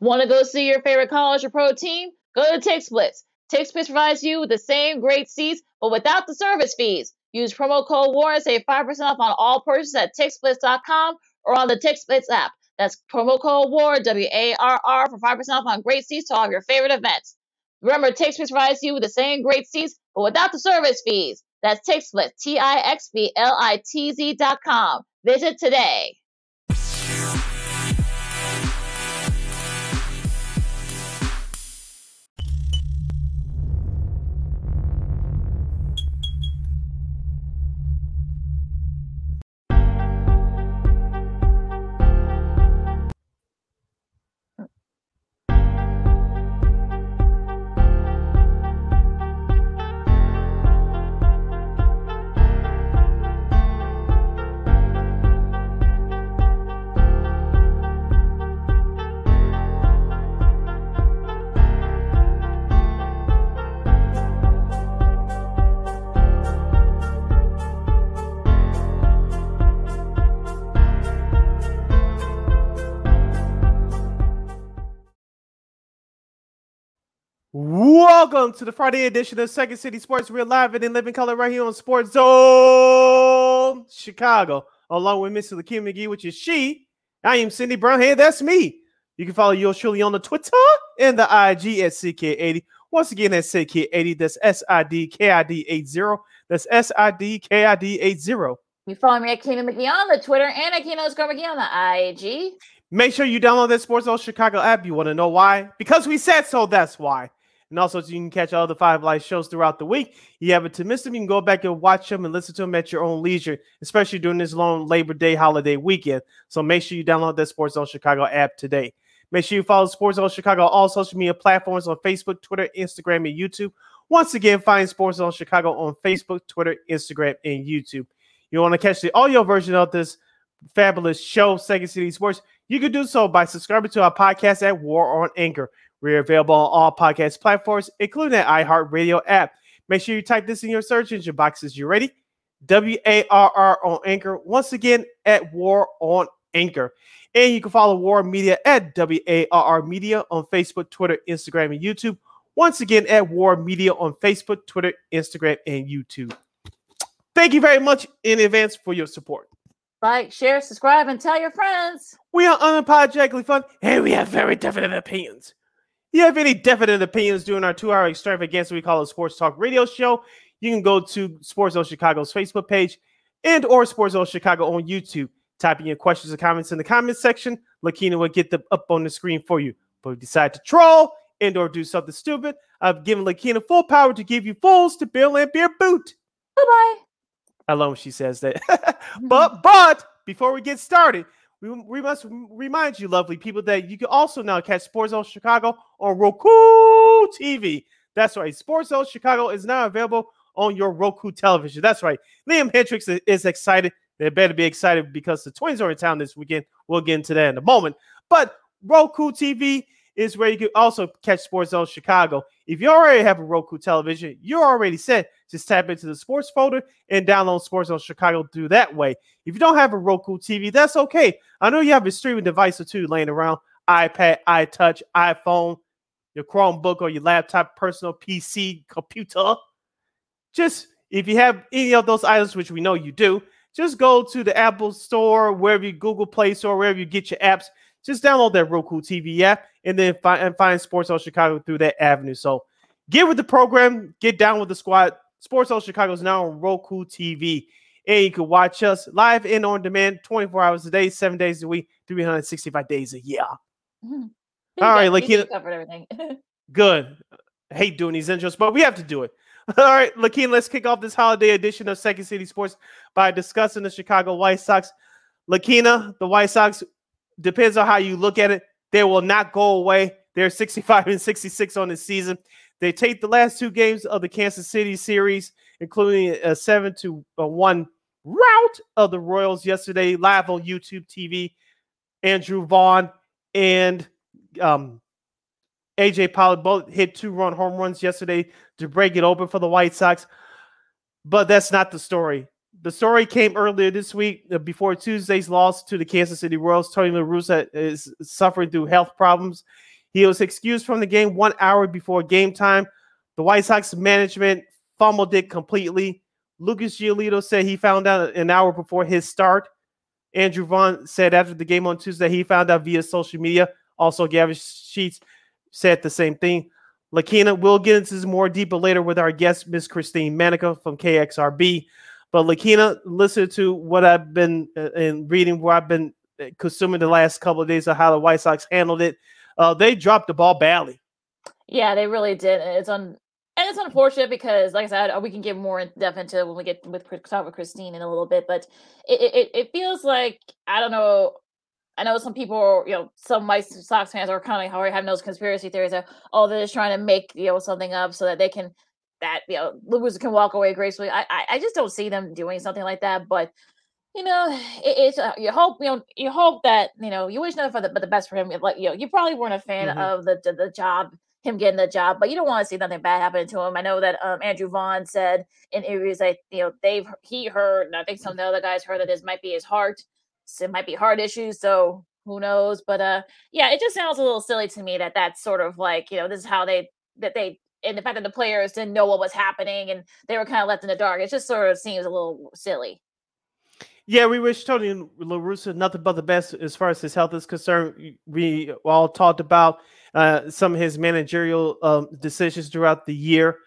Want to go see your favorite college or pro team? Go to TixBlitz. TixBlitz provides you with the same great seats, but without the service fees. Use promo code WARR and save 5% off on all purchases at TixBlitz.com or on the TixBlitz app. That's promo code WARR, W A R R, for 5% off on great seats to all of your favorite events. Remember, TixBlitz provides you with the same great seats, but without the service fees. That's TixBlitz, T I X B L I T Z.com. Visit today. Welcome to the Friday edition of Second City Sports. We're live and in living color right here on Sports Zone Chicago, along with Mr. Lakina McGee, which is she. I am Cindy Brown. Hey, that's me. You can follow yours truly on the Twitter and the IG at SidKid80. Once again, that's SidKid80. That's S I D K I D 80. That's S I D K I D 80. You follow me at Keenan McGee on the Twitter and at Keenan underscore McGee on the IG. Make sure you download that Sports Zone Chicago app. You want to know why? Because we said so. That's why. And also, so you can catch all the Five Live shows throughout the week. You happen to miss them, you can go back and watch them and listen to them at your own leisure, especially during this long Labor Day holiday weekend. So make sure you download that Sports Zone Chicago app today. Make sure you follow Sports Zone Chicago on all social media platforms on Facebook, Twitter, Instagram, and YouTube. Once again, find Sports Zone Chicago on Facebook, Twitter, Instagram, and YouTube. You want to catch the audio version of this fabulous show, Second City Sports? You can do so by subscribing to our podcast at WARR on Anchor. We're available on all podcast platforms, including the iHeartRadio app. Make sure you type this in your search engine boxes. You ready? W A R R on Anchor. Once again, at WARR on Anchor. And you can follow WARR Media at W A R R Media on Facebook, Twitter, Instagram, and YouTube. Once again, at WARR Media on Facebook, Twitter, Instagram, and YouTube. Thank you very much in advance for your support. Like, share, subscribe, and tell your friends. We are unapologetically fun, and we have very definite opinions you have any definite opinions during our two hour extravaganza we call a sports talk radio show, you can go to Sports Zone Chicago's Facebook page and or Sports Zone Chicago on YouTube. Typing your questions or comments in the comments section. Lakina will get them up on the screen for you. But if you decide to troll and or do something stupid, I've given Lakina full power to give you fools to bill and beer boot. Bye-bye. I love when she says that. Mm-hmm. but but before we get started, we, we must remind you, lovely people, that you can also now catch Sports Zone Chicago on Roku TV. That's right. Sports Zone Chicago is now available on your Roku television. That's right. Liam Hendriks is, is excited. They better be excited because the Twins are in town this weekend. We'll get into that in a moment. But Roku TV is where you can also catch Sports Zone Chicago. If you already have a Roku television, you're already set. Just tap into the sports folder and download Sports Zone Chicago through that way. If you don't have a Roku TV, that's okay. I know you have a streaming device or two laying around iPad, iTouch, iPhone, your Chromebook, or your laptop, personal PC, computer. Just if you have any of those items, which we know you do, just go to the Apple Store, wherever you Google Play Store, wherever you get your apps just download that Roku TV app and then find and find Sports Zone Chicago through that avenue. So get with the program, get down with the squad. Sports Zone Chicago is now on Roku TV. And you can watch us live and on demand 24 hours a day, seven days a week, 365 days a year. Mm-hmm. All right, Lakina. covered everything. Good. I hate doing these intros, but we have to do it. All right, Lakina, let's kick off this holiday edition of Second City Sports by discussing the Chicago White Sox. Lakina, the White Sox depends on how you look at it. They will not go away. They're 65 and 66 on the season. They take the last two games of the Kansas City series, including a seven to one rout of the Royals yesterday, live on YouTube TV. Andrew Vaughn and um, AJ Pollock both hit two run home runs yesterday to break it open for the White Sox. But that's not the story the story came earlier this week uh, before Tuesday's loss to the Kansas City Royals. Tony La Russa is suffering through health problems. He was excused from the game one hour before game time. The White Sox management fumbled it completely. Lucas Giolito said he found out an hour before his start. Andrew Vaughn said after the game on Tuesday he found out via social media. Also, Gavin Sheets said the same thing. Lakina, we'll get into this more deeper later with our guest, Miss Christine Manica from KXRB. But Lakina, listen to what I've been uh, in reading, where I've been uh, consuming the last couple of days of how the White Sox handled it. Uh, they dropped the ball badly. Yeah, they really did. It's on and it's unfortunate because, like I said, we can get more in depth into when we get with with Christine in a little bit. But it, it it feels like I don't know. I know some people, you know, some White Sox fans are kind of like already having those conspiracy theories that oh, they're just trying to make you know something up so that they can that you know Lewis can walk away gracefully. I, I I just don't see them doing something like that. But you know, it, it's uh, you hope you know you hope that you know you wish nothing for the but the best for him. Like you know, you probably weren't a fan mm-hmm. of the, the the job him getting the job, but you don't want to see nothing bad happen to him. I know that um, Andrew Vaughn said in interviews that you know they've he heard, and I think some of the other guys heard that this might be his heart, so it might be heart issues. So who knows? But uh, yeah, it just sounds a little silly to me that that's sort of like you know this is how they that they and the fact that the players didn't know what was happening and they were kind of left in the dark. It just sort of seems a little silly. Yeah, we wish Tony La Russa nothing but the best as far as his health is concerned. We all talked about uh, some of his managerial um, decisions throughout the year.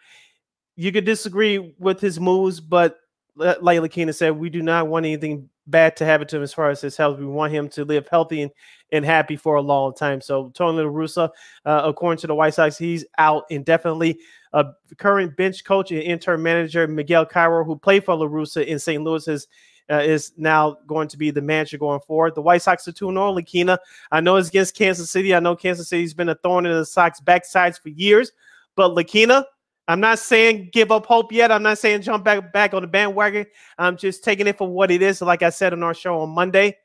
You could disagree with his moves, but like Lakina said, we do not want anything bad to happen to him as far as his health. We want him to live healthy and, and happy for a long time. So Tony La Russa, uh, according to the White Sox, he's out indefinitely. Uh, current bench coach and interim manager Miguel Cairo, who played for La Russa in St. Louis, has uh, is now going to be the manager going forward. The White Sox are 2 0. Lakina, I know it's against Kansas City. I know Kansas City's been a thorn in the Sox backsides for years. But Lakina, I'm not saying give up hope yet. I'm not saying jump back back on the bandwagon. I'm just taking it for what it is. Like I said on our show on Monday,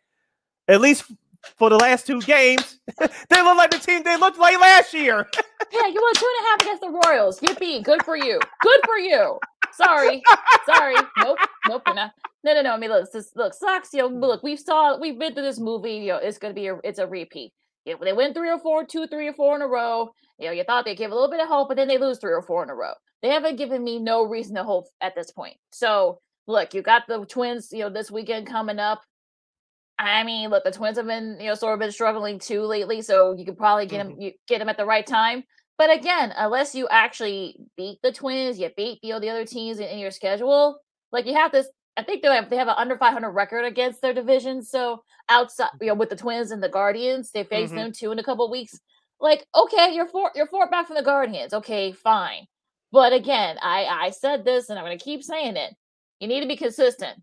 at least for the last two games, they look like the team they looked like last year. yeah, you won two and a half against the Royals. Yippee! Good for you. Good for you. Sorry, sorry. Nope, nope. Not. No, no, no. I mean, look, this, look, sucks. You know, look, we've saw, we've been through this movie. You know, it's gonna be a, it's a repeat. You know, they win three or four, two, three or four in a row. You know, you thought they'd give a little bit of hope, but then they lose three or four in a row. They haven't given me no reason to hope at this point. So, look, you got the Twins. You know, this weekend coming up. I mean, look, the Twins have been, you know, sort of been struggling too lately, so you could probably get mm-hmm. them, you get them at the right time. But again, unless you actually beat the Twins, you beat you know, the other teams in, in your schedule, like you have this. I think they have they have an under 500 record against their division. So outside, you know, with the Twins and the Guardians, they face mm-hmm. them two in a couple weeks. Like, okay, you're four you're four back from the Guardians. Okay, fine. But again, I I said this and I'm going to keep saying it. You need to be consistent.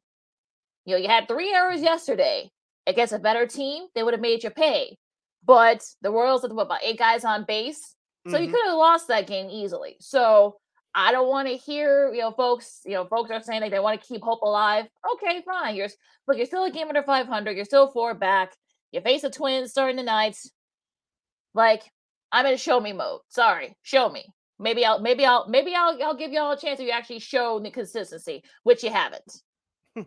You know, you had three errors yesterday against a better team. They would have made you pay. But the Royals had what, about eight guys on base. So mm-hmm. you could have lost that game easily. So I don't want to hear, you know, folks, you know, folks are saying like they want to keep hope alive. Okay, fine. You're look, you're still a game under 500. You're still four back. You face a twin starting tonight. Like I'm in show me mode. Sorry, show me. Maybe I'll, maybe I'll, maybe I'll, I'll give y'all a chance if you actually show the consistency, which you haven't.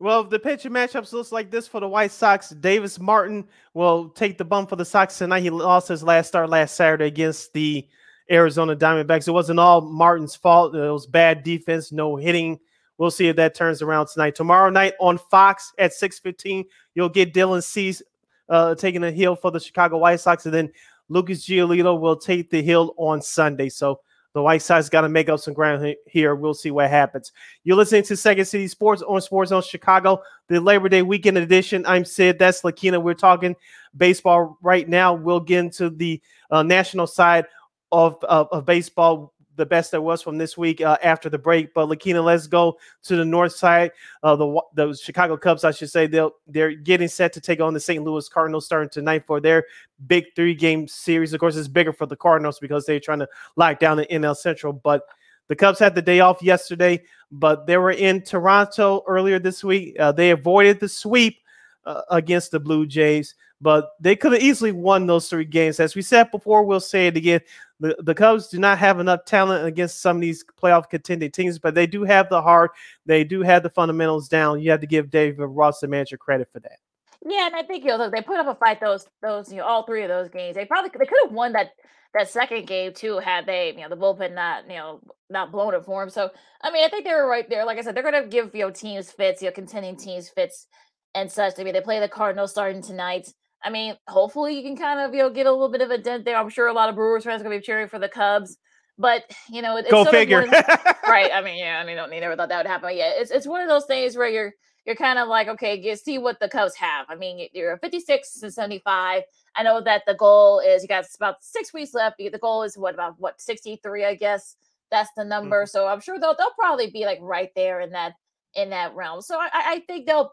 Well, the pitching matchups looks like this for the White Sox. Davis Martin will take the bump for the Sox tonight. He lost his last start last Saturday against the Arizona Diamondbacks. It wasn't all Martin's fault. It was bad defense, no hitting. We'll see if that turns around tonight. Tomorrow night on Fox at 6:15, you'll get Dylan Cease uh, taking the hill for the Chicago White Sox, and then Lucas Giolito will take the hill on Sunday. So the White Sox got to make up some ground here. We'll see what happens. You're listening to Second City Sports on Sports Zone Chicago, the Labor Day weekend edition. I'm Sid. That's Lakina. We're talking baseball right now. We'll get into the uh, national side of, of, of baseball the best there was from this week uh, after the break. But Lakina, let's go to the north side. Uh, the the Chicago Cubs, I should say, they'll they're getting set to take on the St. Louis Cardinals starting tonight for their big three game series. Of course, it's bigger for the Cardinals because they're trying to lock down the NL Central. But the Cubs had the day off yesterday, but they were in Toronto earlier this week. Uh, they avoided the sweep uh, against the Blue Jays, but they could have easily won those three games. As we said before, we'll say it again. The, the Cubs do not have enough talent against some of these playoff contending teams, but they do have the heart. They do have the fundamentals down. You have to give David Ross, the manager, credit for that. Yeah, and I think you know they put up a fight those those you know all three of those games. They probably they could have won that that second game too had they you know the bullpen not you know not blown it for them. So I mean I think they were right there. Like I said, they're going to give you know teams fits, you know contending teams fits and such. I mean they play the Cardinals starting tonight. I mean hopefully you can kind of you know get a little bit of a dent there. I'm sure a lot of Brewers fans are going to be cheering for the Cubs. But you know, it's go figure, right? I mean, yeah, I mean, don't never thought that would happen. But yeah, it's it's one of those things where you're you're kind of like, okay, you see what the Cubs have. I mean, you're 56 and 75. I know that the goal is you got about six weeks left. The goal is what about what 63, I guess. That's the number. Mm-hmm. So I'm sure they'll they'll probably be like right there in that in that realm. So I, I think they'll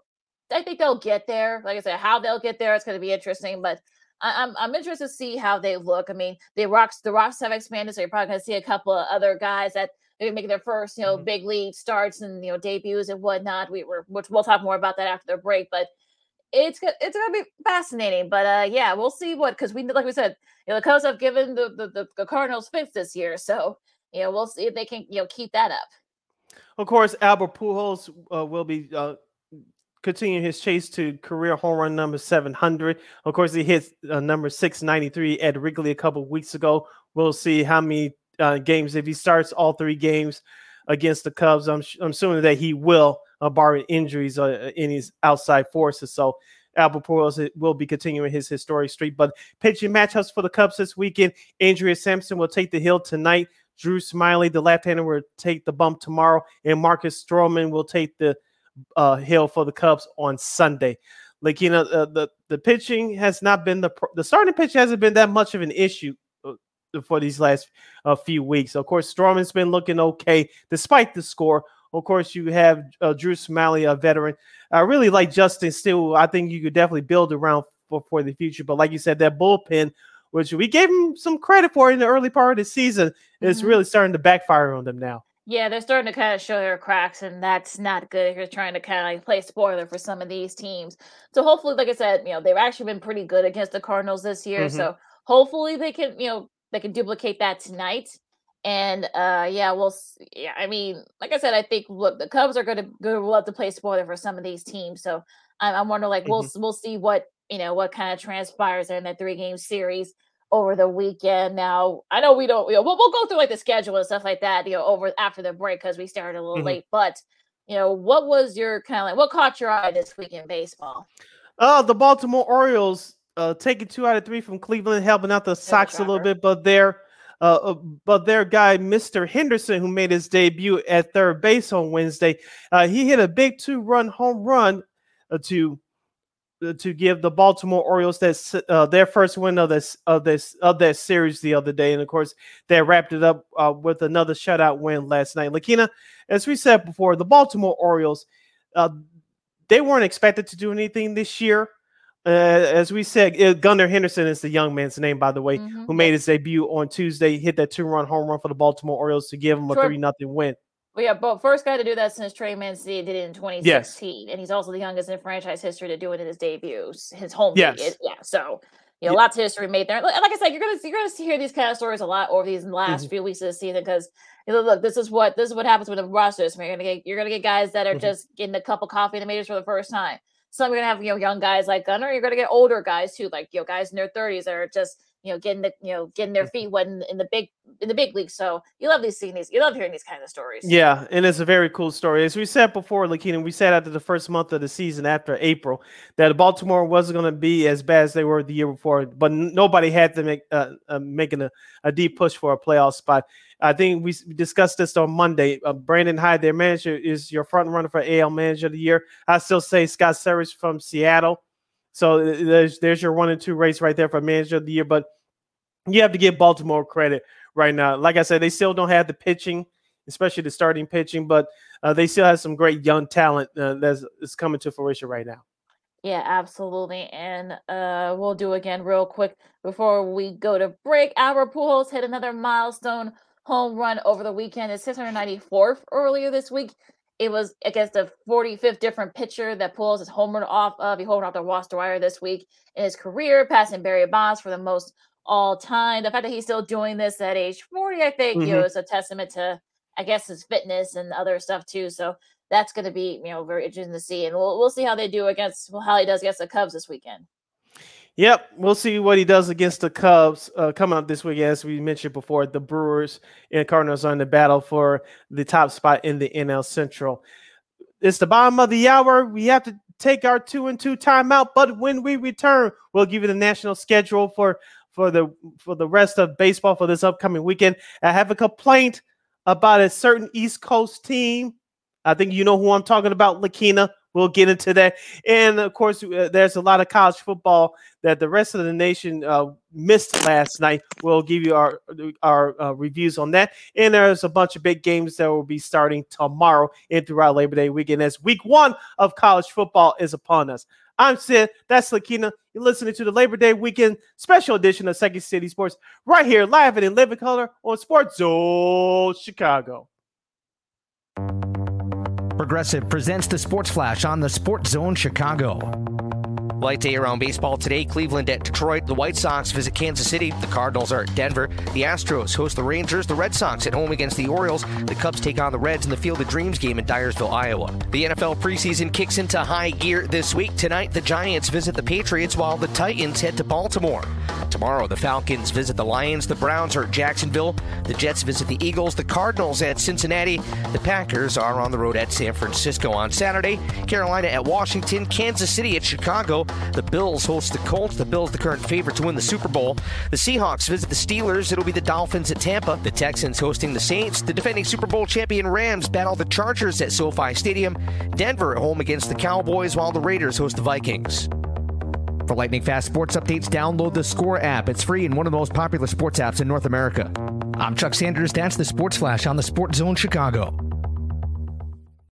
I think they'll get there. Like I said, how they'll get there, it's going to be interesting. But I, am I'm, I'm interested to see how they look. I mean, the rocks the rocks have expanded, so you're probably going to see a couple of other guys that maybe making their first, you know, mm-hmm. big league starts and you know debuts and whatnot. We were, which we'll talk more about that after the break, but it's it's gonna be fascinating. But uh, yeah, we'll see what because we like we said, you know, the Cubs have given the, the the Cardinals fits this year, so you know we'll see if they can you know keep that up. Of course, Albert Pujols uh, will be. Uh, continuing his chase to career home run number 700. Of course, he hit uh, number 693 at Wrigley a couple weeks ago. We'll see how many uh, games. If he starts all three games against the Cubs, I'm, I'm assuming that he will, uh, barring injuries uh, in his outside forces. So Albert Pujols will be continuing his historic streak. But pitching matchups for the Cubs this weekend: Adrian Sampson will take the hill tonight. Drew Smyly, the left-hander, will take the bump tomorrow, and Marcus Stroman will take the uh, hill for the Cubs on Sunday. Like you know, uh, the the pitching has not been the the starting pitch hasn't been that much of an issue for these last uh, few weeks. Of course, Stroman's been looking okay despite the score. Of course, you have uh, Drew Smyly, a veteran. I really like Justin Steele. I think you could definitely build around for, for the future. But like you said, that bullpen, which we gave him some credit for in the early part of the season, mm-hmm. is really starting to backfire on them now. Yeah, they're starting to kind of show their cracks, and that's not good if you're trying to kind of like play spoiler for some of these teams. So hopefully, like I said, you know, they've actually been pretty good against the Cardinals this year. Mm-hmm. So hopefully they can, you know, they can duplicate that tonight. And uh yeah, we'll yeah, I mean, like I said, I think look, the Cubs are gonna go love to play spoiler for some of these teams. So I'm, I'm wondering like mm-hmm. we'll we'll see what you know what kind of transpires in that three game series over the weekend. Now I know we don't you know, we'll we'll go through like the schedule and stuff like that, you know, over after the break because we started a little mm-hmm. late. But you know, what was your kind of like what caught your eye this week in baseball? Oh, the Baltimore Orioles uh, taking two out of three from Cleveland, helping out the Sox a little bit, but their uh, uh, but their guy, Mr. Henderson, who made his debut at third base on Wednesday, uh, he hit a big two-run home run uh, to uh, to give the Baltimore Orioles that uh, their first win of this of this of that series the other day, and of course they wrapped it up uh, with another shutout win last night. Lakina, as we said before, the Baltimore Orioles uh, they weren't expected to do anything this year. Uh, as we said, uh, Gunnar Henderson is the young man's name, by the way, mm-hmm. who made his debut on Tuesday, hit that two-run home run for the Baltimore Orioles to give him a three nothing win. Well, yeah, but first guy to do that since Trey Mancini did it in 2016, yes. and he's also the youngest in franchise history to do it in his debut, his home. Yes. League. yeah. So you know, yeah. lots of history made there. Like I said, you're gonna you're gonna hear these kind of stories a lot over these last mm-hmm. few weeks of the season because you know, look, this is what this is what happens with the rosters. You're gonna get you're gonna get guys that are mm-hmm. just getting a cup of coffee in the majors for the first time. Some you're gonna have you know young guys like Gunnar. You're gonna get older guys too, like you know guys in their 30s that are just you know getting the you know getting their feet wet in, in the big in the big leagues. So you love these seeing these. You love hearing these kind of stories. Yeah, and it's a very cool story. As we said before, Lakina, we said after the first month of the season, after April, that Baltimore wasn't going to be as bad as they were the year before, but nobody had to make uh, uh, making a, a deep push for a playoff spot. I think we discussed this on Monday. Uh, Brandon Hyde, their manager, is your front runner for AL Manager of the Year. I still say Scott Servais from Seattle. So uh, there's there's your one and two race right there for Manager of the Year. But you have to give Baltimore credit right now. Like I said, they still don't have the pitching, especially the starting pitching, but uh, they still have some great young talent uh, that's, coming to fruition right now. Yeah, absolutely. And uh, we'll do again real quick before we go to break. Albert Pujols hit another milestone home run over the weekend. It's 694th earlier this week. It was against the 45th different pitcher that pulls his home run off of. He homered off the Ross Dwyer this week in his career, passing Barry Bonds for the most all time. The fact that he's still doing this at age 40, I think, mm-hmm. you know, is a testament to, I guess, his fitness and other stuff too. So that's going to be you know very interesting to see, and we'll we'll see how they do against how he does against the Cubs this weekend. Yep, we'll see what he does against the Cubs uh, coming up this week. As we mentioned before, the Brewers and Cardinals are in the battle for the top spot in the NL Central. It's the bottom of the hour. We have to take our two and two timeout, but when we return, we'll give you the national schedule for for the for the rest of baseball for this upcoming weekend. I have a complaint about a certain East Coast team. I think you know who I'm talking about, Lakina. We'll get into that. And of course, uh, there's a lot of college football that the rest of the nation uh, missed last night. We'll give you our our uh, reviews on that. And there's a bunch of big games that will be starting tomorrow and throughout Labor Day weekend as week one of college football is upon us. I'm Sid. That's Lakina. You're listening to the Labor Day weekend special edition of Second City Sports right here, live and in living color on Sports Zone Chicago. Progressive presents the Sports Flash on the Sports Zone Chicago. Light day around baseball today. Cleveland at Detroit. The White Sox visit Kansas City. The Cardinals are at Denver. The Astros host the Rangers. The Red Sox at home against the Orioles. The Cubs take on the Reds in the Field of Dreams game in Dyersville, Iowa. The NFL preseason kicks into high gear this week. Tonight, the Giants visit the Patriots while the Titans head to Baltimore. Tomorrow, the Falcons visit the Lions. The Browns are at Jacksonville. The Jets visit the Eagles. The Cardinals at Cincinnati. The Packers are on the road at San Francisco on Saturday. Carolina at Washington. Kansas City at Chicago. The Bills host the Colts. The Bills, the current favorite to win the Super Bowl. The Seahawks visit the Steelers. It'll be the Dolphins at Tampa. The Texans hosting the Saints. The defending Super Bowl champion Rams battle the Chargers at SoFi Stadium. Denver at home against the Cowboys, while the Raiders host the Vikings. For lightning fast sports updates, download the Score app. It's free and one of the most popular sports apps in North America. I'm Chuck Sanders. That's the Sports Flash on the Sports Zone Chicago.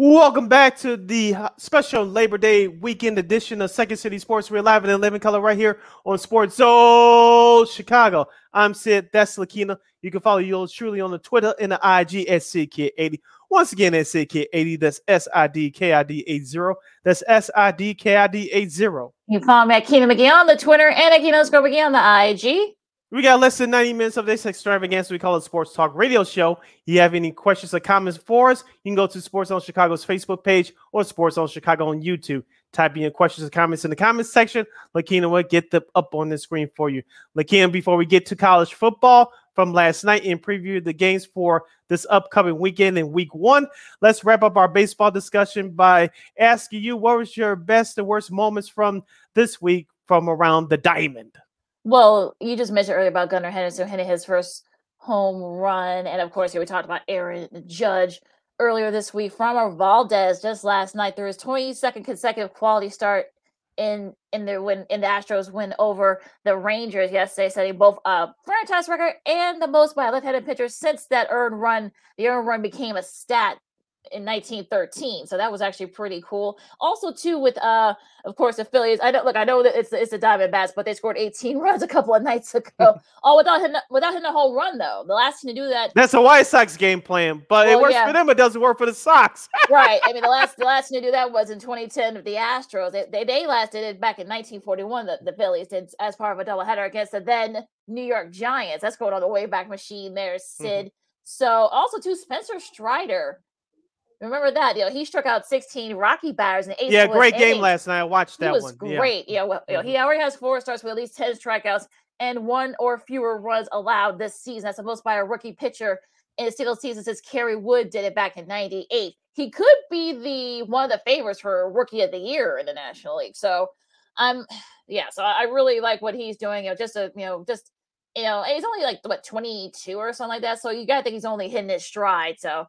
Welcome back to the special Labor Day weekend edition of Second City Sports. We're live in living color right here on Sports Zone Chicago. I'm Sid. That's Lakina. You can follow yours truly on the Twitter and the IG at SidKid80. Once again, at SidKid80. That's S I D K I D 80. That's S I D K I D 80. You can follow me at Keenan McGee on the Twitter and at Keenan McGee on the IG. We got less than 90 minutes of this extravaganza. We call it Sports Talk Radio Show. You have any questions or comments for us? You can go to Sports Zone Chicago's Facebook page or Sports Zone Chicago on YouTube. Type in your questions or comments in the comments section. Lakina will get them up on the screen for you. Lakina, before we get to college football from last night and preview the games for this upcoming weekend in week one, let's wrap up our baseball discussion by asking you what was your best and worst moments from this week from around the diamond? Well, you just mentioned earlier about Gunnar Henderson hitting his first home run, and of course, here we talked about Aaron Judge earlier this week. Framber Valdez just last night threw his 22nd consecutive quality start in in the win in the Astros win over the Rangers yesterday, setting both a franchise record and the most by a left-handed pitcher since that earned run. The earned run became a stat in 1913. So that was actually pretty cool. Also, too, with uh, of course, the Phillies. I don't look. I know that it's it's the Diamondbacks, but they scored 18 runs a couple of nights ago. oh, without hitting without hitting a home run though. The last team to do that. That's a White Sox game plan, but well, it works yeah. for them. It doesn't work for the Sox. right. I mean, the last the last team to do that was in 2010 with the Astros. They they, they last did it back in 1941. The, the Phillies did as part of a doubleheader against the then New York Giants. That's going on the way back machine there, Sid. Mm-hmm. So also too, Spencer Strider Remember that? You know, he struck out 16 Rocky batters in eight. Yeah, great innings. game last night. I watched that he was one. Great. Yeah, well, you know, he mm-hmm. already has four starts with at least 10 strikeouts and one or fewer runs allowed this season. That's the most by a rookie pitcher in a single season since Kerry Wood did it back in 98. He could be the one of the favorites for rookie of the year in the National League. So I'm um, yeah, so I really like what he's doing. You know, just a you know, just you know, he's only like what 22 or something like that. So you gotta think he's only hitting his stride. So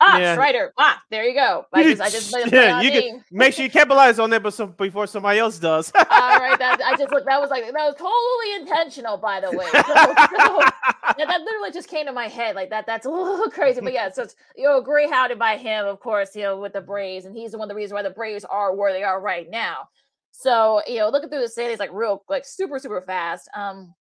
Ah, yeah. Strider. Ah, there you go. I just, I just yeah, you can make sure you capitalize on that, but some, before somebody else does. All right, that, I just look. That was like that was totally intentional, by the way. So, so, yeah, that literally just came to my head like that. That's a little crazy, but yeah. So it's you know, great hounded by him, of course. You know, with the Braves, and he's one of the reasons why the Braves are where they are right now. So you know, looking through the standings like real, like super, super fast. Um,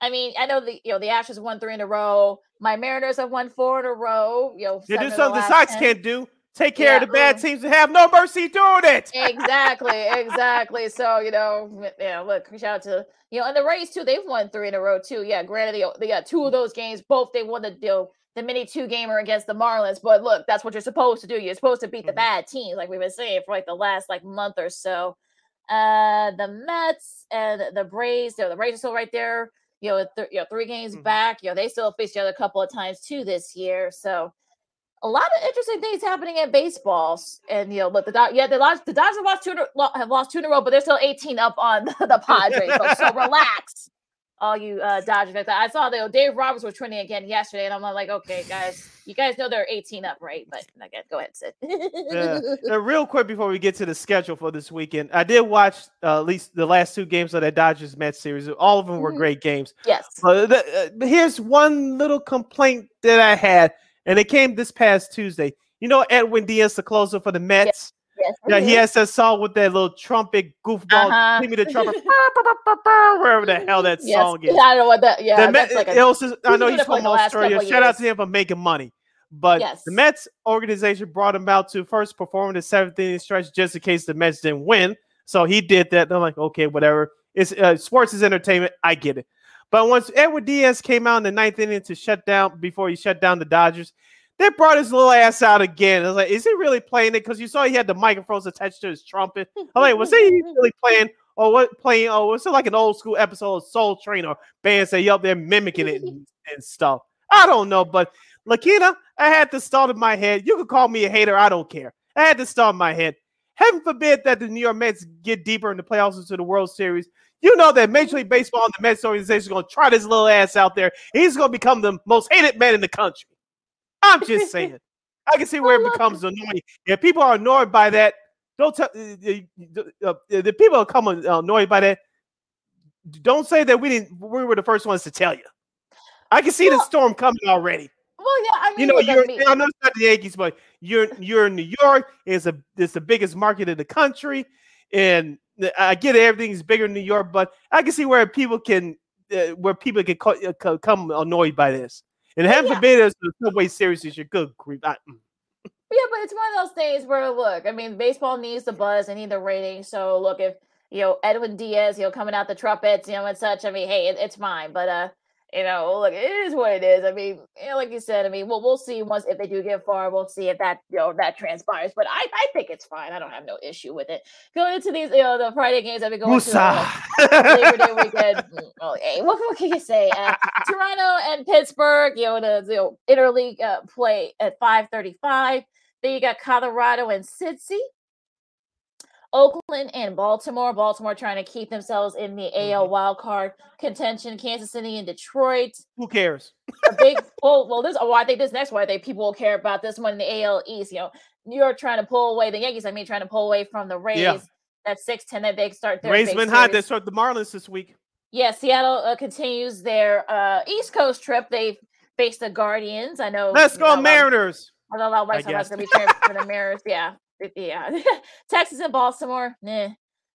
I mean, I know the you know the Astros won three in a row. My Mariners have won four in a row. You know, you do something the, Sox 10. can't do. Take care yeah, of the bad teams and have no mercy doing it. exactly, exactly. So you know, yeah. Look, shout out to you know, and the Rays too. They've won three in a row too. Yeah, granted, they, they got two of those games. Both they won the you know, the mini two gamer against the Marlins. But look, that's what you're supposed to do. You're supposed to beat the mm-hmm. bad teams, like we've been saying for like the last like month or so. Uh, the Mets and the Braves. You know, the Rays are still right there you know, th- you know, three games mm-hmm. back. You know, they still faced each other a couple of times too this year. So a lot of interesting things happening at baseball. And you know, but the Do- yeah, the lost the Dodgers have lost two in a, have lost two in a row, but they're still 18 up on the, the Padres. so, so relax all you uh, Dodgers fans. I saw that Dave Roberts was trending again yesterday, and I'm like, okay, guys, you guys know they're 18 up, right? But again, go ahead, Sid. yeah. Now, real quick before we get to the schedule for this weekend, I did watch uh, at least the last two games of that Dodgers Mets series. All of them were mm-hmm. great games. Yes. But uh, here's one little complaint that I had, and it came this past Tuesday. You know, Edwin Diaz, the closer for the Mets. Yes. Yes, yeah, he has that song with that little trumpet goofball. Uh-huh. Give me the trumpet, wherever the hell that yes. song is. I don't know what that. Yeah, the Met, like a, I know he's from like Australia. Shout out to him for making money. But yes. the Mets organization brought him out to first perform in the seventh inning stretch just in case the Mets didn't win. So he did that. I'm like, okay, whatever. It's uh, sports is entertainment. I get it. But once Edward Diaz came out in the ninth inning to shut down before he shut down the Dodgers, they brought his little ass out again. I was like, is he really playing it? Because you saw he had the microphones attached to his trumpet. I'm like, was he really playing? Or what playing? Oh, was it like an old school episode of Soul Train or band say, yup, they're mimicking it and, and, stuff. I don't know, but Lakina, I had to thought in my head. You could call me a hater, I don't care. I had to thought in my head. Heaven forbid that the New York Mets get deeper in the playoffs into the World Series. You know that Major League Baseball and the Mets organization is going to try this little ass out there. He's going to become the most hated man in the country. I'm just saying. I can see where it becomes annoying. If people are annoyed by that, don't tell uh, uh, the people are coming annoyed by that. Don't say that we didn't. We were the first ones to tell you. I can see well, the storm coming already. Well, yeah, I mean, you know, you're. I know it's not the Yankees, but you're you're in New York. It's a it's the biggest market in the country, and I get it, everything's bigger in New York, but I can see where people can uh, where people can co- uh, come annoyed by this. And heaven yeah. forbid us the subway series is your good grief. I, mm. yeah, but it's one of those things where look, I mean, baseball needs the buzz, they need the rating. So look, if you know Edwin Diaz, you know, coming out the trumpets, you know, and such, I mean, hey, it, it's fine. But uh, you know, look, it is what it is. I mean, you know, like you said, I mean, we'll we'll see once if they do get far, we'll see if that you know that transpires. But I I think it's fine. I don't have no issue with it. Going into these, you know, the Friday games I've been going Musa. to uh, Labor Day weekend. Oh, hey, what, what can you say? Uh, Toronto and Pittsburgh, you know, the, you know, interleague uh, play at five thirty five. Then you got Colorado and Cincy. Oakland and Baltimore. Baltimore trying to keep themselves in the AL mm-hmm. wild card contention. Kansas City and Detroit. Who cares? a big well, well, this. Oh, I think this next one. I think people will care about this one in the AL East. You know, New York trying to pull away the Yankees. I mean, trying to pull away from the Rays. Yeah. That's six ten that they start their Rays been hot. They start the Marlins this week. Yeah, Seattle uh, continues their uh, East Coast trip. They face the Guardians. I know. Let's go Mariners. I don't know. Sox going to be cheering for the Mariners. Yeah, yeah. Texas and Baltimore. Nah.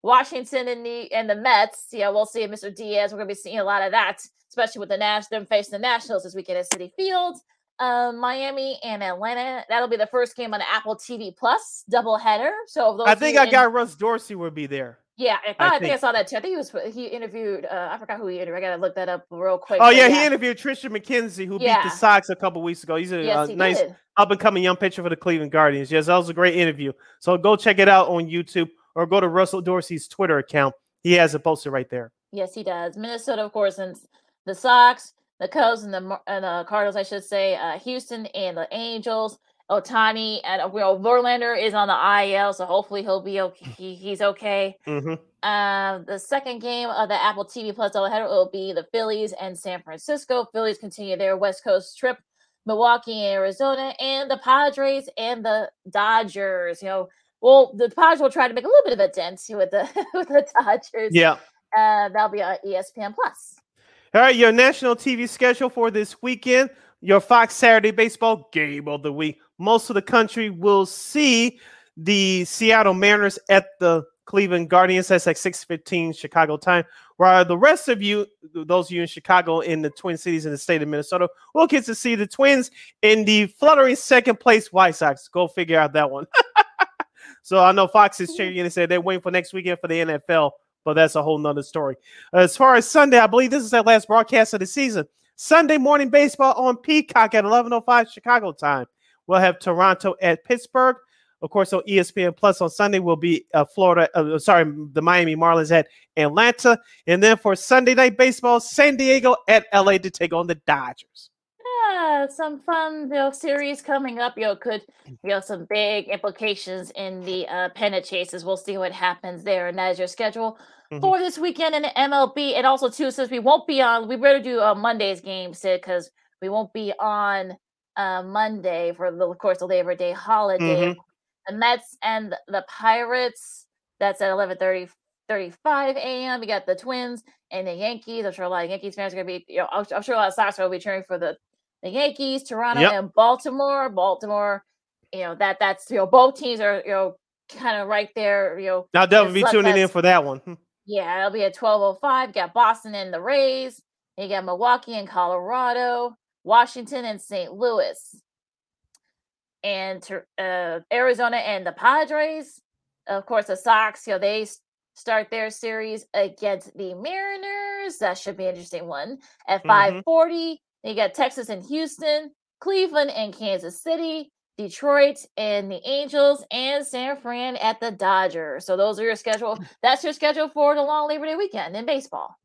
Washington and the and the Mets. Yeah, we'll see Mr. Diaz. We're going to be seeing a lot of that, especially with the Nash them facing the Nationals this weekend at Citi Field. Um, Miami and Atlanta. That'll be the first game on Apple TV Plus doubleheader. So I think I got Russ Dorsey will be there. Yeah, I, I, think. think. I saw that too. I think he was he interviewed. Uh, I forgot who he interviewed. I gotta look that up real quick. Oh yeah, he interviewed Triston McKenzie, who yeah. beat the Sox a couple weeks ago. He's a yes, uh, he nice up and coming young pitcher for the Cleveland Guardians. Yes, that was a great interview. So go check it out on YouTube or go to Russell Dorsey's Twitter account. He has it posted right there. Yes, he does. Minnesota, of course, and the Sox, the Cubs, and the and the Cardinals. I should say, uh, Houston and the Angels. Ohtani and well, Verlander is on the IL, so hopefully he'll be okay. He, he's okay. Mm-hmm. Uh, the second game of the Apple TV Plus doubleheader will be the Phillies and San Francisco. Phillies continue their West Coast trip. Milwaukee and Arizona, and the Padres and the Dodgers. You know, well, the Padres will try to make a little bit of a dent with the with the Dodgers. Yeah, uh, that'll be on ESPN Plus. All right, your national TV schedule for this weekend. Your Fox Saturday baseball game of the week. Most of the country will see the Seattle Mariners at the Cleveland Guardians. That's like 6:15 Chicago time. While the rest of you, those of you in Chicago, in the Twin Cities in the state of Minnesota, will get to see the Twins in the fluttering second place White Sox. Go figure out that one. so I know Fox is changing and said they're waiting for next weekend for the NFL, but that's a whole nother story. As far as Sunday, I believe this is their last broadcast of the season. Sunday morning baseball on Peacock at 11:05 Chicago time. We'll have Toronto at Pittsburgh. Of course, on ESPN Plus on Sunday will be uh, Florida. Uh, sorry, the Miami Marlins at Atlanta, and then for Sunday night baseball, San Diego at LA to take on the Dodgers. Yeah, some fun you know, series coming up. You know, could you know some big implications in the uh, pennant chases. We'll see what happens there, and that is your schedule mm-hmm. for this weekend in the MLB. And also, too, since we won't be on, we better do a Monday's game, Sid, because we won't be on uh, Monday for the, of course, the Labor Day holiday. Mm-hmm the Mets and the Pirates. That's at 11:30 35 a.m. We got the Twins and the Yankees. I'm sure a lot of Yankees fans are gonna be, you know, I'm, I'm sure a lot of Sox will be cheering for the the Yankees, Toronto, yep. and Baltimore. Baltimore, you know that that's you know both teams are you know kind of right there. You know, I'll definitely be tuning in for that one. Yeah, it'll be at 12:05. Got Boston and the Rays. You got Milwaukee and Colorado, Washington and St. Louis and uh, Arizona and the Padres. Of course, the Sox, you know, they start their series against the Mariners. That should be an interesting one. At 540, mm-hmm. you got Texas and Houston, Cleveland and Kansas City, Detroit and the Angels, and San Fran at the Dodgers. So those are your schedule. That's your schedule for the long Labor Day weekend in baseball.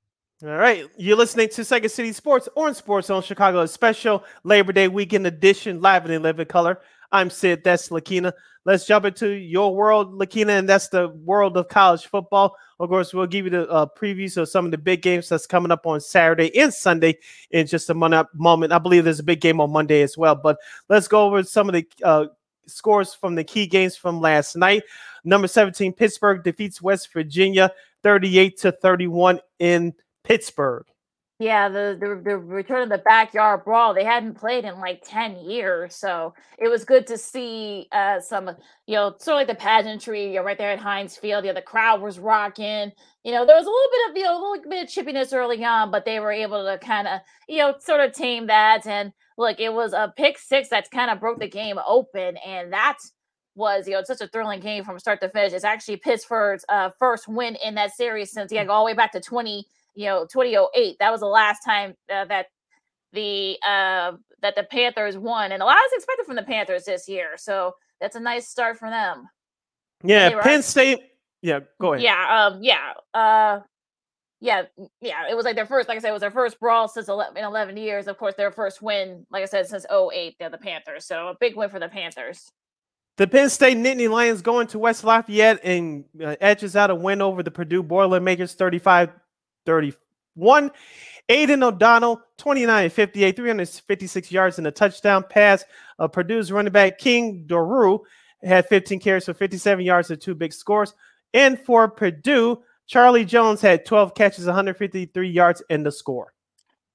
All right, you're listening to Second City Sports on Sports Zone Chicago, special Labor Day weekend edition, live and in living color. I'm Sid. That's Lakina. Let's jump into your world, Lakina, and that's the world of college football. Of course, we'll give you the uh, previews of some of the big games that's coming up on Saturday and Sunday in just a moment. I believe there's a big game on Monday as well. But let's go over some of the uh, scores from the key games from last night. Number 17, Pittsburgh defeats West Virginia 38 to 31 in Pittsburgh. Yeah, the, the the return of the backyard brawl. They hadn't played in like ten years, so it was good to see uh, some, you know, sort of like the pageantry. You know, right there at Heinz Field. You know, the crowd was rocking. You know, there was a little bit of you know a little bit of chippiness early on, but they were able to kind of you know sort of tame that. And look, it was a pick six that kind of broke the game open, and that was you know such a thrilling game from start to finish. It's actually Pittsburgh's uh, first win in that series since yeah, go all the way back to twenty you know 2008 that was the last time uh, that the uh that the panthers won and a lot is expected from the panthers this year so that's a nice start for them yeah anyway, penn state yeah go ahead yeah um yeah uh yeah, yeah, it was like their first, like I said, it was their first brawl since 11, in 11 years. Of course, their first win, like I said, since 08, they're the Panthers. So a big win for the Panthers. The Penn State Nittany Lions going to West Lafayette and uh, edges out a win over the Purdue Boilermakers 35 31. Aidan O'Connell, 29 58, 356 yards and a touchdown pass. Uh, Purdue's running back King Doerue had 15 carries for 57 yards and two big scores. And for Purdue, Charlie Jones had 12 catches, 153 yards, and the score.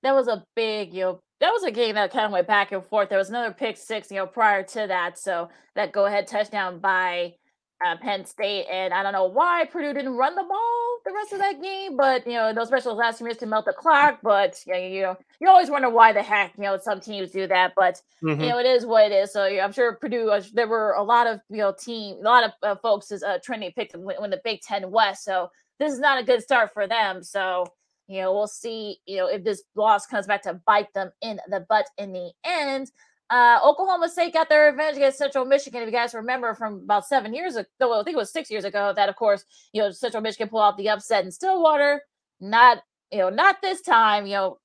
That was a big, you know, that was a game that kind of went back and forth. There was another pick six, you know, prior to that. So that go ahead touchdown by uh, Penn State, and I don't know why Purdue didn't run the ball the rest of that game, but you know those special last minutes to melt the clock. But you know, you know, you always wonder why the heck you know some teams do that, but mm-hmm. you know it is what it is. So I'm sure Purdue. Uh, there were a lot of you know team, a lot of uh, folks is uh, trending picked to win, win the Big Ten West. So this is not a good start for them. So you know we'll see. You know if this loss comes back to bite them in the butt in the end. Uh, Oklahoma State got their revenge against Central Michigan. If you guys remember from about seven years ago, well, I think it was six years ago, that of course, you know, Central Michigan pulled out the upset in Stillwater. Not, you know, not this time, you know,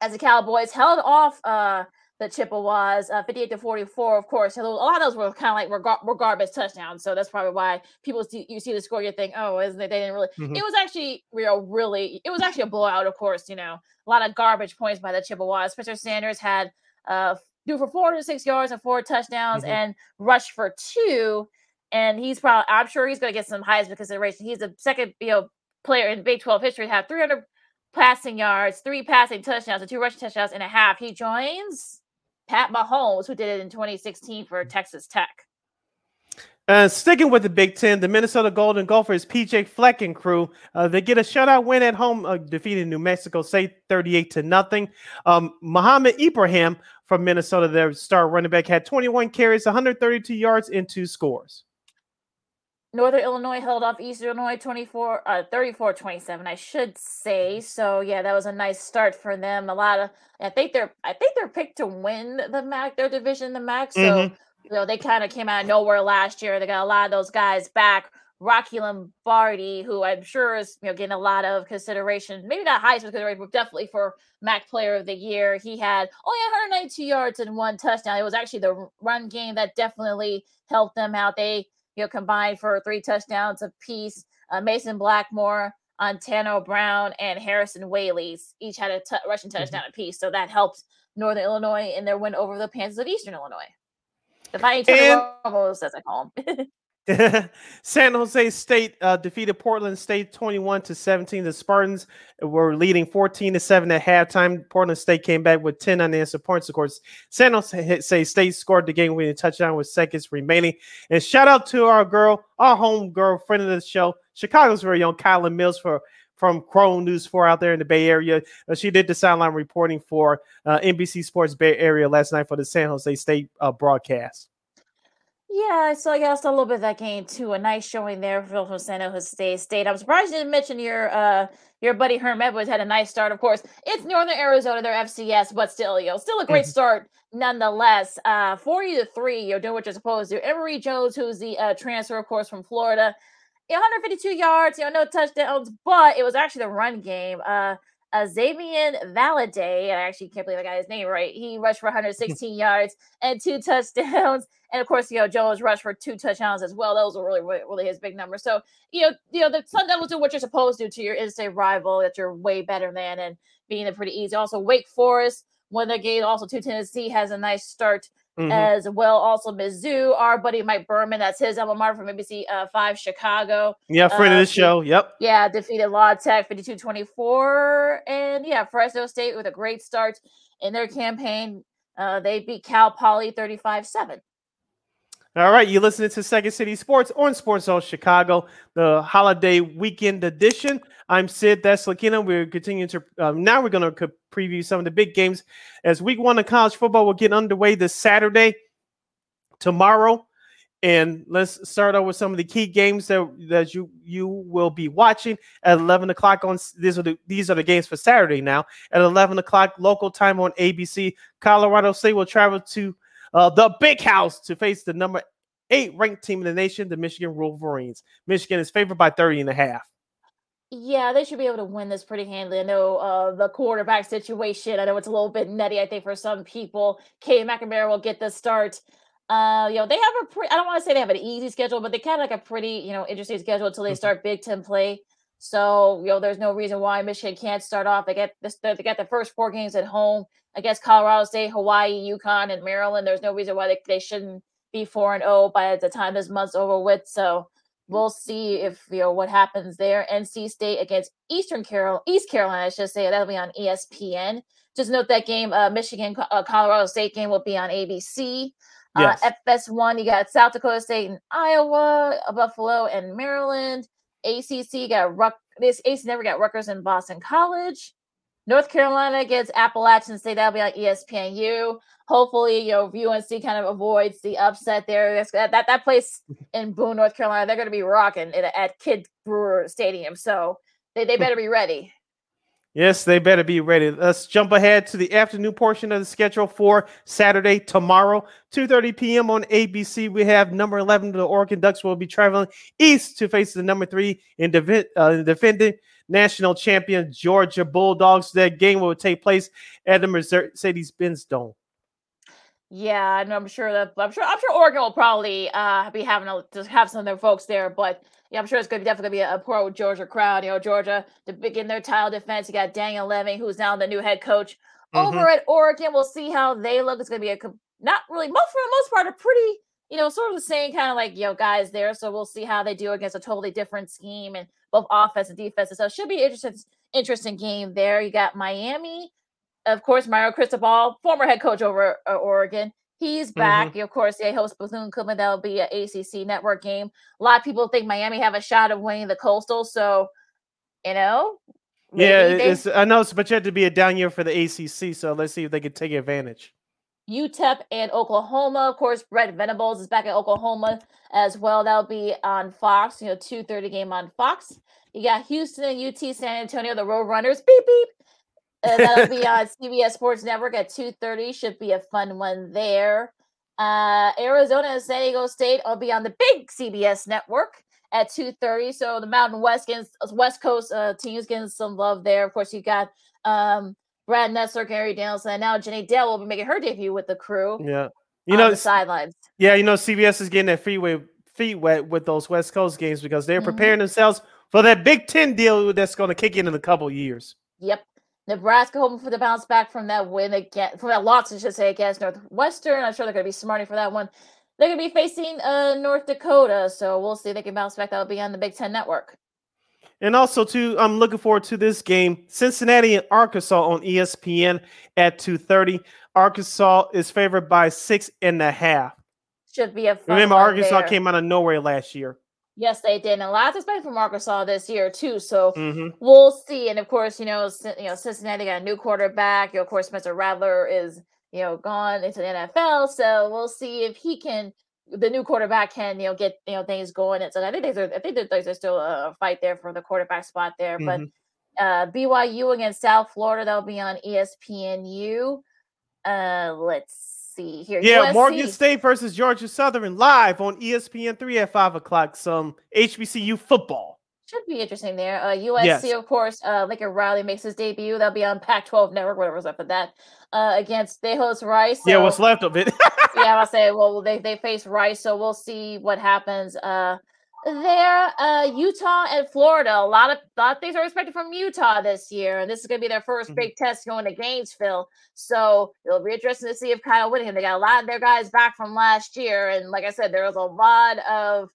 as the Cowboys held off uh the Chippewas, uh, 58 to 44, of course. A lot of those were kind of like gar- were garbage touchdowns. So that's probably why people see you see the score, you think, oh, isn't it? They didn't really. Mm-hmm. It was actually real, really. It was actually a blowout, of course. You know, a lot of garbage points by the Chippewas. Spencer Sanders had uh, threw for 406 yards and four touchdowns mm-hmm. and rushed for two. And he's probably, I'm sure he's going to get some Heisman consideration. He's the second, you know, player in Big 12 history to have 300 passing yards, three passing touchdowns, and two rushing touchdowns and a half. He joins Pat Mahomes, who did it in 2016 for Texas Tech. Uh, sticking with the Big Ten, the Minnesota Golden Gophers, PJ Fleck and crew, uh, they get a shutout win at home, uh, defeating New Mexico State 38 to nothing. Um, Mohamed Ibrahim from Minnesota, their star running back, had 21 carries, 132 yards, and two scores. Northern Illinois held off Eastern Illinois 24, uh, 34 27, I should say. So yeah, that was a nice start for them. A lot of I think they're I think they're picked to win the MAC, their division, the MAC. So mm-hmm you know, they kind of came out of nowhere last year. They got a lot of those guys back. Rocky Lombardi, who I'm sure is you know getting a lot of consideration, maybe not highest consideration, but definitely for MAC Player of the Year. He had only 192 yards and one touchdown. It was actually the run game that definitely helped them out. They you know combined for three touchdowns apiece. Uh, Mason Blackmore, Antario Brown, and Harrison Whaley each had a t- rushing mm-hmm. touchdown mm-hmm. apiece. So that helped Northern Illinois in their win over the Panthers of Eastern Illinois. The Fighting as I call him. San Jose State uh, defeated Portland State 21 to 17. The Spartans were leading 14 to 7 at halftime. Portland State came back with 10 unanswered points. Of course, San Jose State scored the game winning touchdown with seconds remaining. And shout out to our girl, our home girl, friend of the show, Chicago's very own Kylan Mills for from KRON News 4 out there in the Bay Area. Uh, she did the sideline reporting for uh, NBC Sports Bay Area last night for the San Jose State uh, broadcast. Yeah, so I guess a little bit of that game too. A nice showing there from San Jose State. I'm surprised you didn't mention your uh your buddy Herm Edwards had a nice start. Of course, it's Northern Arizona, they're FCS, but still, you know, still a great mm-hmm. start nonetheless. Uh, 40 to three, you're doing what you're supposed to. Emory Jones, who's the uh, transfer, of course, from Florida, 152 yards, you know, no touchdowns, but it was actually the run game. Uh, uh Xazavian Valladay, I actually can't believe I got his name right. He rushed for 116 yards and two touchdowns. And of course, you know, Jones rushed for two touchdowns as well. Those were really, really, really his big numbers. So, you know, you know, the Sun Devils do what you're supposed to do to your in-state rival that you're way better than and being a pretty easy. Also, Wake Forest won the game. Also, to Tennessee has a nice start mm-hmm. as well. Also, Mizzou, our buddy Mike Berman, that's his alma mater from ABC uh, 5 Chicago. Yeah, friend uh, of the show. Yep. Yeah, defeated La Tech 52 24. And yeah, Fresno State with a great start in their campaign. Uh, they beat Cal Poly 35 7. All right, you're listening to Second City Sports on Sports Zone Chicago, the holiday weekend edition. I'm Sid Deslakina. We're continuing to um, now we're going to preview some of the big games as Week One of college football will get underway this Saturday, tomorrow, and let's start out with some of the key games that that you you will be watching at 11 o'clock on these are the these are the games for Saturday now at 11 o'clock local time on ABC. Colorado State will travel to uh, the big house to face the number eight ranked team in the nation, the Michigan Wolverines. Michigan is favored by 30 and a half. Yeah, they should be able to win this pretty handily. I know uh, the quarterback situation. I know it's a little bit nutty. I think for some people, Cade McNamara will get the start. Uh, you know, they have a pretty. I don't want to say they have an easy schedule, but they kind of like a pretty, you know, interesting schedule until they mm-hmm. start Big Ten play. So, you know, there's no reason why Michigan can't start off. They get this, they got the first four games at home against Colorado State, Hawaii, UConn, and Maryland. There's no reason why they, they shouldn't be four and zero oh by the time this month's over with. So, we'll see if you know what happens there. NC State against Eastern Carol East Carolina, I should say that'll be on ESPN. Just note that game, uh, Michigan uh, Colorado State game will be on ABC. Uh, yes. FS1, you got South Dakota State and Iowa, Buffalo and Maryland. ACC got Ruck. This ACC never got Rutgers and Boston College. North Carolina gets Appalachian State. That'll be on ESPNU. Hopefully, you know, UNC kind of avoids the upset there. That's, that that place in Boone, North Carolina, they're going to be rocking it at Kidd Brewer Stadium. So they, they better be ready. Yes, they better be ready. Let's jump ahead to the afternoon portion of the schedule for Saturday tomorrow, 2:30 p.m. on ABC. We have number 11, the Oregon Ducks will be traveling east to face the number three in uh, defending national champion Georgia Bulldogs. That game will take place at the Mercedes-Benz Dome. Yeah, and I'm sure that I'm sure I'm sure Oregon will probably uh, be having a, to have some of their folks there, but yeah, I'm sure it's going to be definitely be a, a pro Georgia crowd. You know, Georgia to begin their title defense. You got Dan Lanning, who's now the new head coach mm-hmm. over at Oregon. We'll see how they look. It's going to be a not really most for the most part a pretty you know sort of the same kind of like know guys there. So we'll see how they do against a totally different scheme and both offense and defense. So it should be interesting, interesting game there. You got Miami, of course, Mario Cristobal, former head coach over uh, Oregon. He's back. Mm-hmm. Of course, they host Bethune Cookman. That'll be an ACC network game. A lot of people think Miami have a shot of winning the Coastal. So, you know, yeah, they, it's I know, but you had to be a down year for the ACC. So let's see if they can take advantage. UTEP and Oklahoma. Of course, Brent Venables is back at Oklahoma as well. That'll be on Fox, you know, 2.30 game on Fox. You got Houston and UT San Antonio, the Roadrunners. Beep, beep. Uh, that'll be on CBS Sports Network at 2.30. Should be a fun one there. Uh, Arizona and San Diego State will be on the big CBS network at 2.30. So the Mountain West, gets, West Coast uh, teams getting some love there. Of course, you got um, Brad Nessler, Gary Danielson, and now Jenny Dell will be making her debut with the crew. Yeah, you know the sidelines. Yeah, you know CBS is getting their freeway feet wet with those West Coast games because they're mm-hmm. preparing themselves for that Big Ten deal that's going to kick in in a couple years. Yep. Nebraska hoping for the bounce back from that win again, from that loss, I should say, against Northwestern. I'm sure they're going to be smarting for that one. They're going to be facing uh, North Dakota, so we'll see if they can bounce back. That'll be on the Big Ten Network. And also, too, I'm looking forward to this game: Cincinnati and Arkansas on ESPN at 2:30. Arkansas is favored by six and a half. Should be a remember Arkansas there. came out of nowhere last year. Yes, they did, and a lot expected from Arkansas this year too. So mm-hmm. we'll see. And of course, you know, you know, Cincinnati got a new quarterback. You know, of course, Spencer Rattler is you know gone into the NFL. So we'll see if he can the new quarterback can you know get you know things going. And so I think there's I think there's still a fight there for the quarterback spot there. Mm-hmm. But uh, BYU against South Florida that'll be on ESPNU. Uh, let's see here. Yeah, USC. Morgan State versus Georgia Southern live on ESPN three at five o'clock. Some HBCU football should be interesting there. Uh, USC, yes. of course, uh, Lincoln Riley makes his debut. That'll be on Pac-12 Network, whatever's up with that. Uh, against they host Rice. So, yeah, what's left of it? yeah, I'll say. Well, they they face Rice, so we'll see what happens. Uh, there, uh, Utah and Florida. A lot of a lot of things are expected from Utah this year, and this is going to be their 1st mm-hmm. big test going to Gainesville. So it'll be interesting to see if Kyle Whittingham. They got a lot of their guys back from last year, and like I said, there was a lot of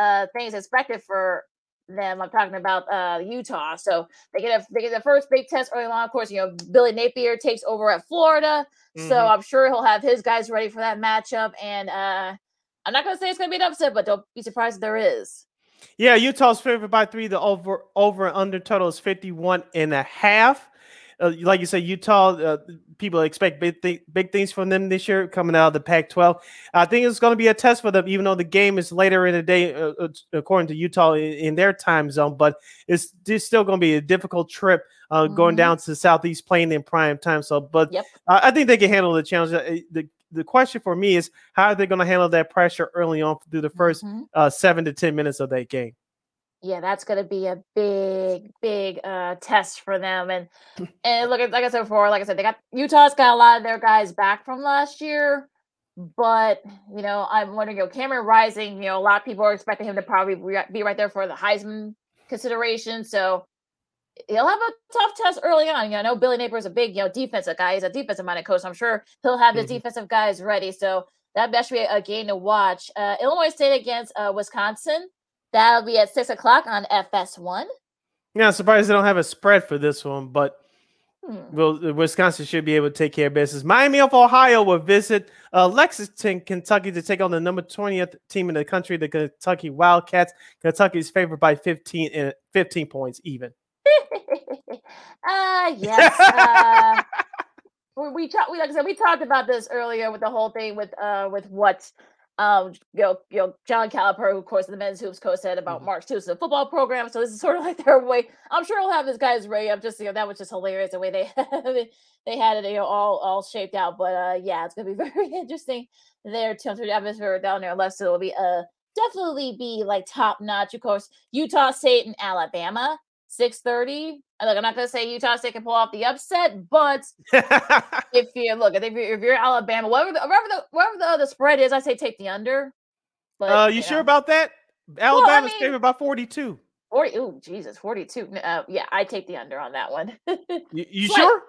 uh, things expected for them. I'm talking about uh, Utah. So they get a, they get the first big test early on. Of course, you know Billy Napier takes over at Florida, mm-hmm. so I'm sure he'll have his guys ready for that matchup. And uh, I'm not going to say it's going to be an upset, but don't be surprised if there is. Yeah, Utah's favored by three. The over over and under total is 51 and a half uh, like you said, Utah, uh, people expect big, th- big things from them this year coming out of the Pac 12. I think it's going to be a test for them, even though the game is later in the day, uh, uh according to Utah in, in, their time zone. But it's, it's still going to be a difficult trip uh, mm-hmm. going down to the Southeast playing in prime time. So, but yep. I think they can handle the challenge. Uh, the, the question for me is how are they going to handle that pressure early on through the 1st mm-hmm. seven to 10 minutes of that game? Yeah, that's going to be a big, big uh, test for them. And and look, like I said before, like I said, they got Utah's got a lot of their guys back from last year. But you know, I'm wondering, you know, Cameron Rising, you know, a lot of people are expecting him to probably be right there for the Heisman consideration. So he'll have a tough test early on. You know, I know Billy Napier is a big, you know, defensive guy. He's a defensive minded coach. I'm sure he'll have his mm-hmm. defensive guys ready. So that, that should be a, game to watch. Uh, Illinois State against uh, Wisconsin That'll be at six o'clock on FS1. Yeah, I'm surprised they don't have a spread for this one, but Hmm. well, Wisconsin should be able to take care of business. Miami of Ohio will visit uh, Lexington, Kentucky to take on the number 20th team in the country, the Kentucky Wildcats. Kentucky is favored by 15, uh, 15 points even. uh, yes. Uh, we, we, talk, we like I said, we talked about this earlier with the whole thing with uh with what um you know, you know John Calipari, who, of course, the men's hoops coach said about Mhm. Mark Stoops, the football program. So this is sort of like their way. I'm sure he'll have this guy's ready. I'm just you know that was just hilarious the way they they had it you know all all shaped out. But uh yeah, it's gonna be very interesting there. Temperature atmosphere down there, unless it will be uh definitely be like top notch. Of course, Utah State and Alabama. 6:30. Look, I'm not gonna say Utah State can pull off the upset, but if you look, if you're, if you're Alabama, whatever the whatever the whatever the, spread is, I say take the under. But uh, you sure about that? Alabama's mean- favored by 42. 40? Oh, Jesus, 42. Uh, yeah, I take the under on that one. You, you sure?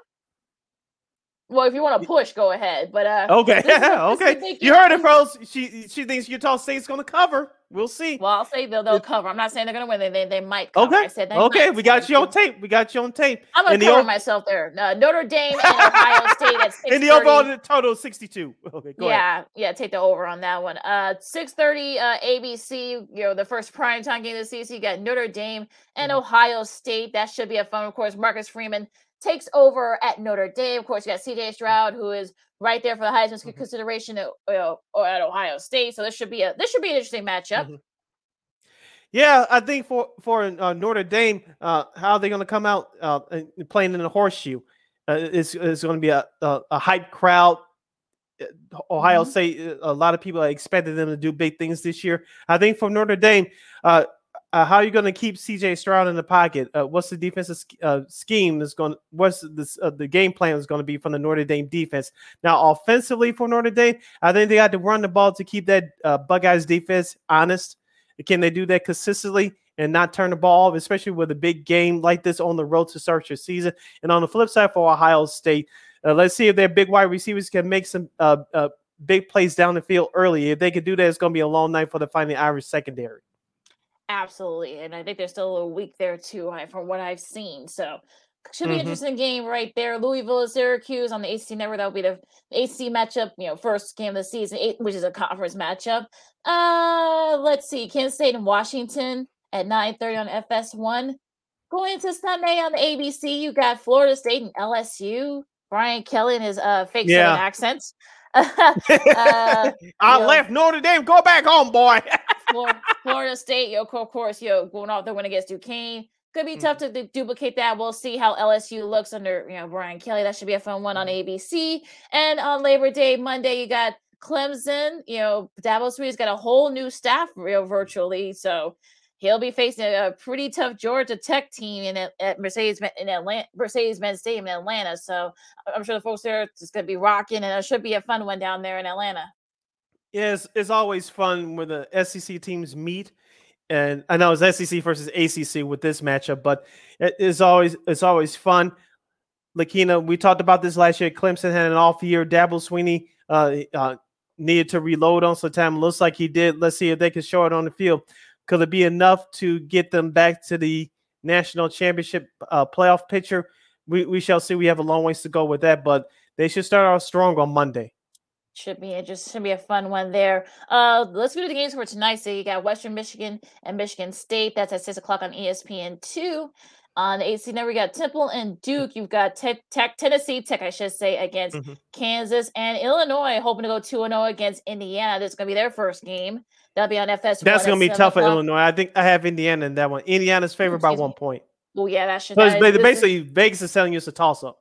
Well, if you want to push, go ahead. But uh, Okay, this is this okay. You heard it, folks. She she thinks Utah State's going to cover. We'll see. Well, I'll say they'll, they'll cover. I'm not saying they're gonna win. They they, they might cover. I okay, said they okay. might. We got you on tape. We got you on tape. I'm And the cover o- myself there. Uh, Notre Dame and Ohio State at 6:30. In the overall total, 62. Okay, go ahead. yeah, yeah, take the over on that one. Uh, six thirty, uh, ABC. You know, the first prime time game of the season. You got Notre Dame and Mhm. Ohio State. That should be a fun. Of course, Marcus Freeman takes over at Notre Dame. Of course, you got C.J. Stroud, who is right there for the Heisman Mhm. consideration at, or at Ohio State. So this should be a this should be an interesting matchup. Mhm. Yeah, I think for for uh, Notre Dame, uh, how they're going to come out uh, playing in the horseshoe uh, is is going to be a, a a hype crowd. Uh, Ohio Mhm. State, uh, a lot of people expected them to do big things this year. I think for Notre Dame, uh, uh, how are you going to keep CJ Stroud in the pocket? Uh, what's the defensive uh, scheme is going? What's this, uh, the game plan is going to be from the Notre Dame defense? Now, offensively for Notre Dame, I think they got to run the ball to keep that uh, Buckeyes defense honest. Can they do that consistently and not turn the ball off, especially with a big game like this on the road to start your season? And on the flip side for Ohio State, uh, let's see if their big wide receivers can make some big plays down the field early. If they can do that, it's going to be a long night for the Fighting Irish secondary. Absolutely, and I think they're still a little weak there too, from what I've seen. So should be Mhm. an interesting game right there. Louisville Syracuse on the AC Network. That will be the AC matchup. You know, first game of the season, eight, which is a conference matchup. Uh, let's see, Kansas State and Washington at nine thirty on FS1. Going to Sunday on the ABC, you got Florida State and LSU. Brian Kelly and his uh fake Yeah. accents. uh, I yeah. left Notre Dame. Go back home, boy. Flor- Florida State, yo, of course, yo, going off the win against Duquesne. Could be tough mm-hmm. to du- duplicate that. We'll see how LSU looks under, you know, Brian Kelly. That should be a fun one on mm-hmm. ABC. And on Labor Day, Monday, you got Clemson. You know, Dabo Swinney's got a whole new staff, real virtually. So he'll be facing a, pretty tough Georgia Tech team in at, at Mercedes in Atlanta, Mercedes-Benz Stadium in Atlanta. So I'm sure the folks there are just going to be rocking, and it should be a fun one down there in Atlanta. Yes, it's always fun when the SEC teams meet, and I know it's SEC versus ACC with this matchup, but it is always it's always fun. Lakina, we talked about this last year. Clemson had an off year. Dabo Swinney uh, uh, needed to reload on some time. Looks like he did. Let's see if they can show it on the field. Could it be enough to get them back to the national championship uh, playoff picture? We we shall see. We have a long ways to go with that, but they should start out strong on Monday. Should be it just should be a fun one there. Uh, let's go to the games for tonight. So you got Western Michigan and Michigan State. That's at six o'clock on ESPN two. On the AC Network, we got Temple and Duke. You've got Tech, Tech Tennessee Tech, I should say, against Mhm. Kansas and Illinois, hoping to go two and zero against Indiana. That's gonna be their first game. That'll be on FS. That's gonna be tough for Illinois. I think I have Indiana in that one. Indiana's favored by excuse one point. Well, yeah, that should. So that is- basically Vegas is telling you it's a toss up.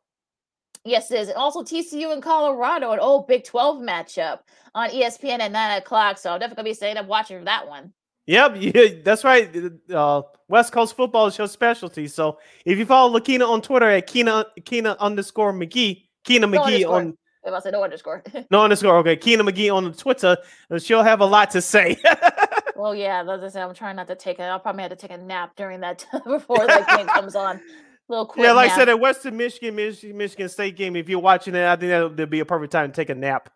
Yes, it is. And also TCU and Colorado, an old Big 12 matchup on ESPN at 9 o'clock. So I'm definitely going to be staying up watching for that one. Yep, yeah, that's right. Uh, West Coast football is your specialty. So if you follow Lakina on Twitter at Kina Keena underscore McGee, Kina No McGee underscore. on If I said no underscore. no underscore, okay, Kina McGee on Twitter, uh, she'll have a lot to say. well, yeah, as I said, I'm trying not to take a, I'll probably have to take a nap during that before that game comes on. Little quick yeah, like I said, at Western Michigan, Michigan, Michigan State game, if you're watching it, I think that'll, that'll be a perfect time to take a nap.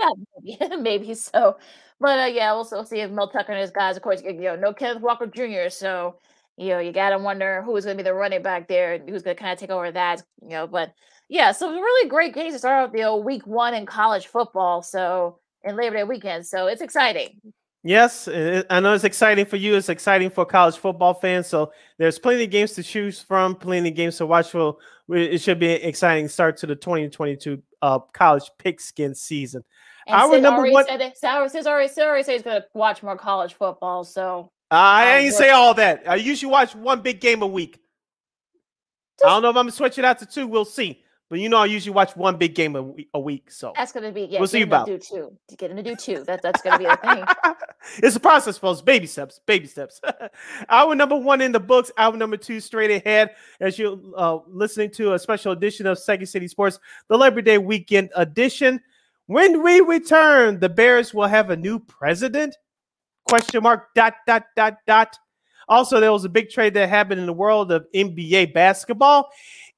maybe, maybe so. But uh, yeah, we'll, we'll see if Mel Tucker and his guys, of course, you know, no Kenneth Walker Jr. So you know, you gotta wonder who's gonna be the running back there, who's gonna kind of take over that, you know. But yeah, so really great games to start off the you know, week one in college football. So in Labor Day weekend, so it's exciting. Yes, I know it's exciting for you. It's exciting for college football fans. So there's plenty of games to choose from, plenty of games to watch for. It should be an exciting start to the 2022 uh, college pigskin season. And I remember what said that, Sid already, Sid already said he's going to watch more college football. So I ain't say all that. I usually watch one big game a week. Just, I don't know if I'm gonna switch it out to two. We'll see. But you know, I usually watch one big game a week. A week so that's gonna be yeah. We'll see you about do two. To get him to do two. That that's gonna be the thing. it's a process, folks. Baby steps. Baby steps. Hour number one in the books. Hour number two straight ahead. As you're uh, listening to a special edition of Second City Sports, the Labor Day weekend edition. When we return, the Bears will have a new president. Question mark. Dot dot dot dot. Also, there was a big trade that happened in the world of NBA basketball.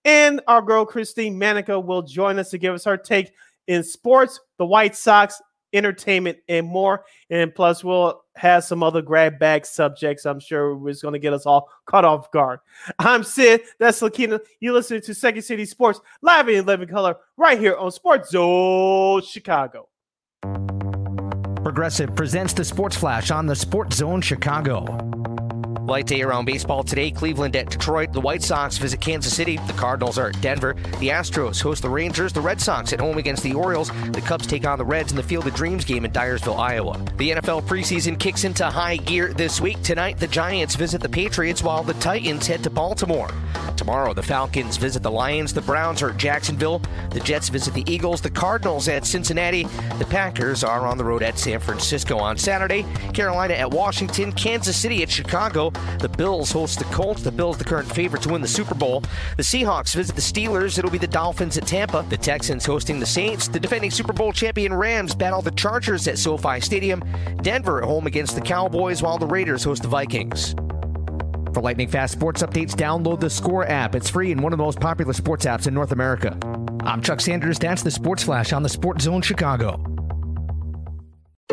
And our girl Christine Manica will join us to give us her take in sports, the White Sox, entertainment, and more. And plus, we'll have some other grab bag subjects. I'm sure is going to get us all caught off guard. I'm Sid. That's Lakina. You listening to Second City Sports live in living color right here on Sports Zone Chicago. Progressive presents the Sports Flash on the Sports Zone Chicago. Light day around baseball today. Cleveland at Detroit. The White Sox visit Kansas City. The Cardinals are at Denver. The Astros host the Rangers. The Red Sox at home against the Orioles. The Cubs take on the Reds in the Field of Dreams game in Dyersville, Iowa. The NFL preseason kicks into high gear this week. Tonight, the Giants visit the Patriots while the Titans head to Baltimore. Tomorrow, the Falcons visit the Lions. The Browns are at Jacksonville. The Jets visit the Eagles. The Cardinals at Cincinnati. The Packers are on the road at San Francisco on Saturday. Carolina at Washington. Kansas City at Chicago. The Bills host the Colts. The Bills, the current favorite to win the Super Bowl. The Seahawks visit the Steelers. It'll be the Dolphins at Tampa. The Texans hosting the Saints. The defending Super Bowl champion Rams battle the Chargers at SoFi Stadium. Denver at home against the Cowboys, while the Raiders host the Vikings. For lightning fast sports updates, download the Score app. It's free and one of the most popular sports apps in North America. I'm Chuck Sanders. That's the Sports Flash on the Sports Zone Chicago.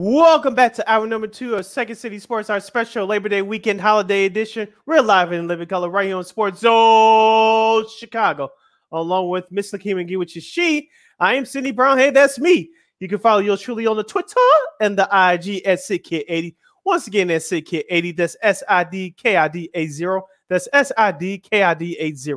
Welcome back to hour number two of Second City Sports, our special Labor Day weekend holiday edition. We're live in living color right here on Sports Zone Chicago, along with Miss Lakina McGee, which is she. I am Cindy Brown. Hey, that's me. You can follow yours truly on the Twitter and the IG at SidKid80. Once again, that's SidKid80. That's S I D K I D 80. That's S I D K I D 80.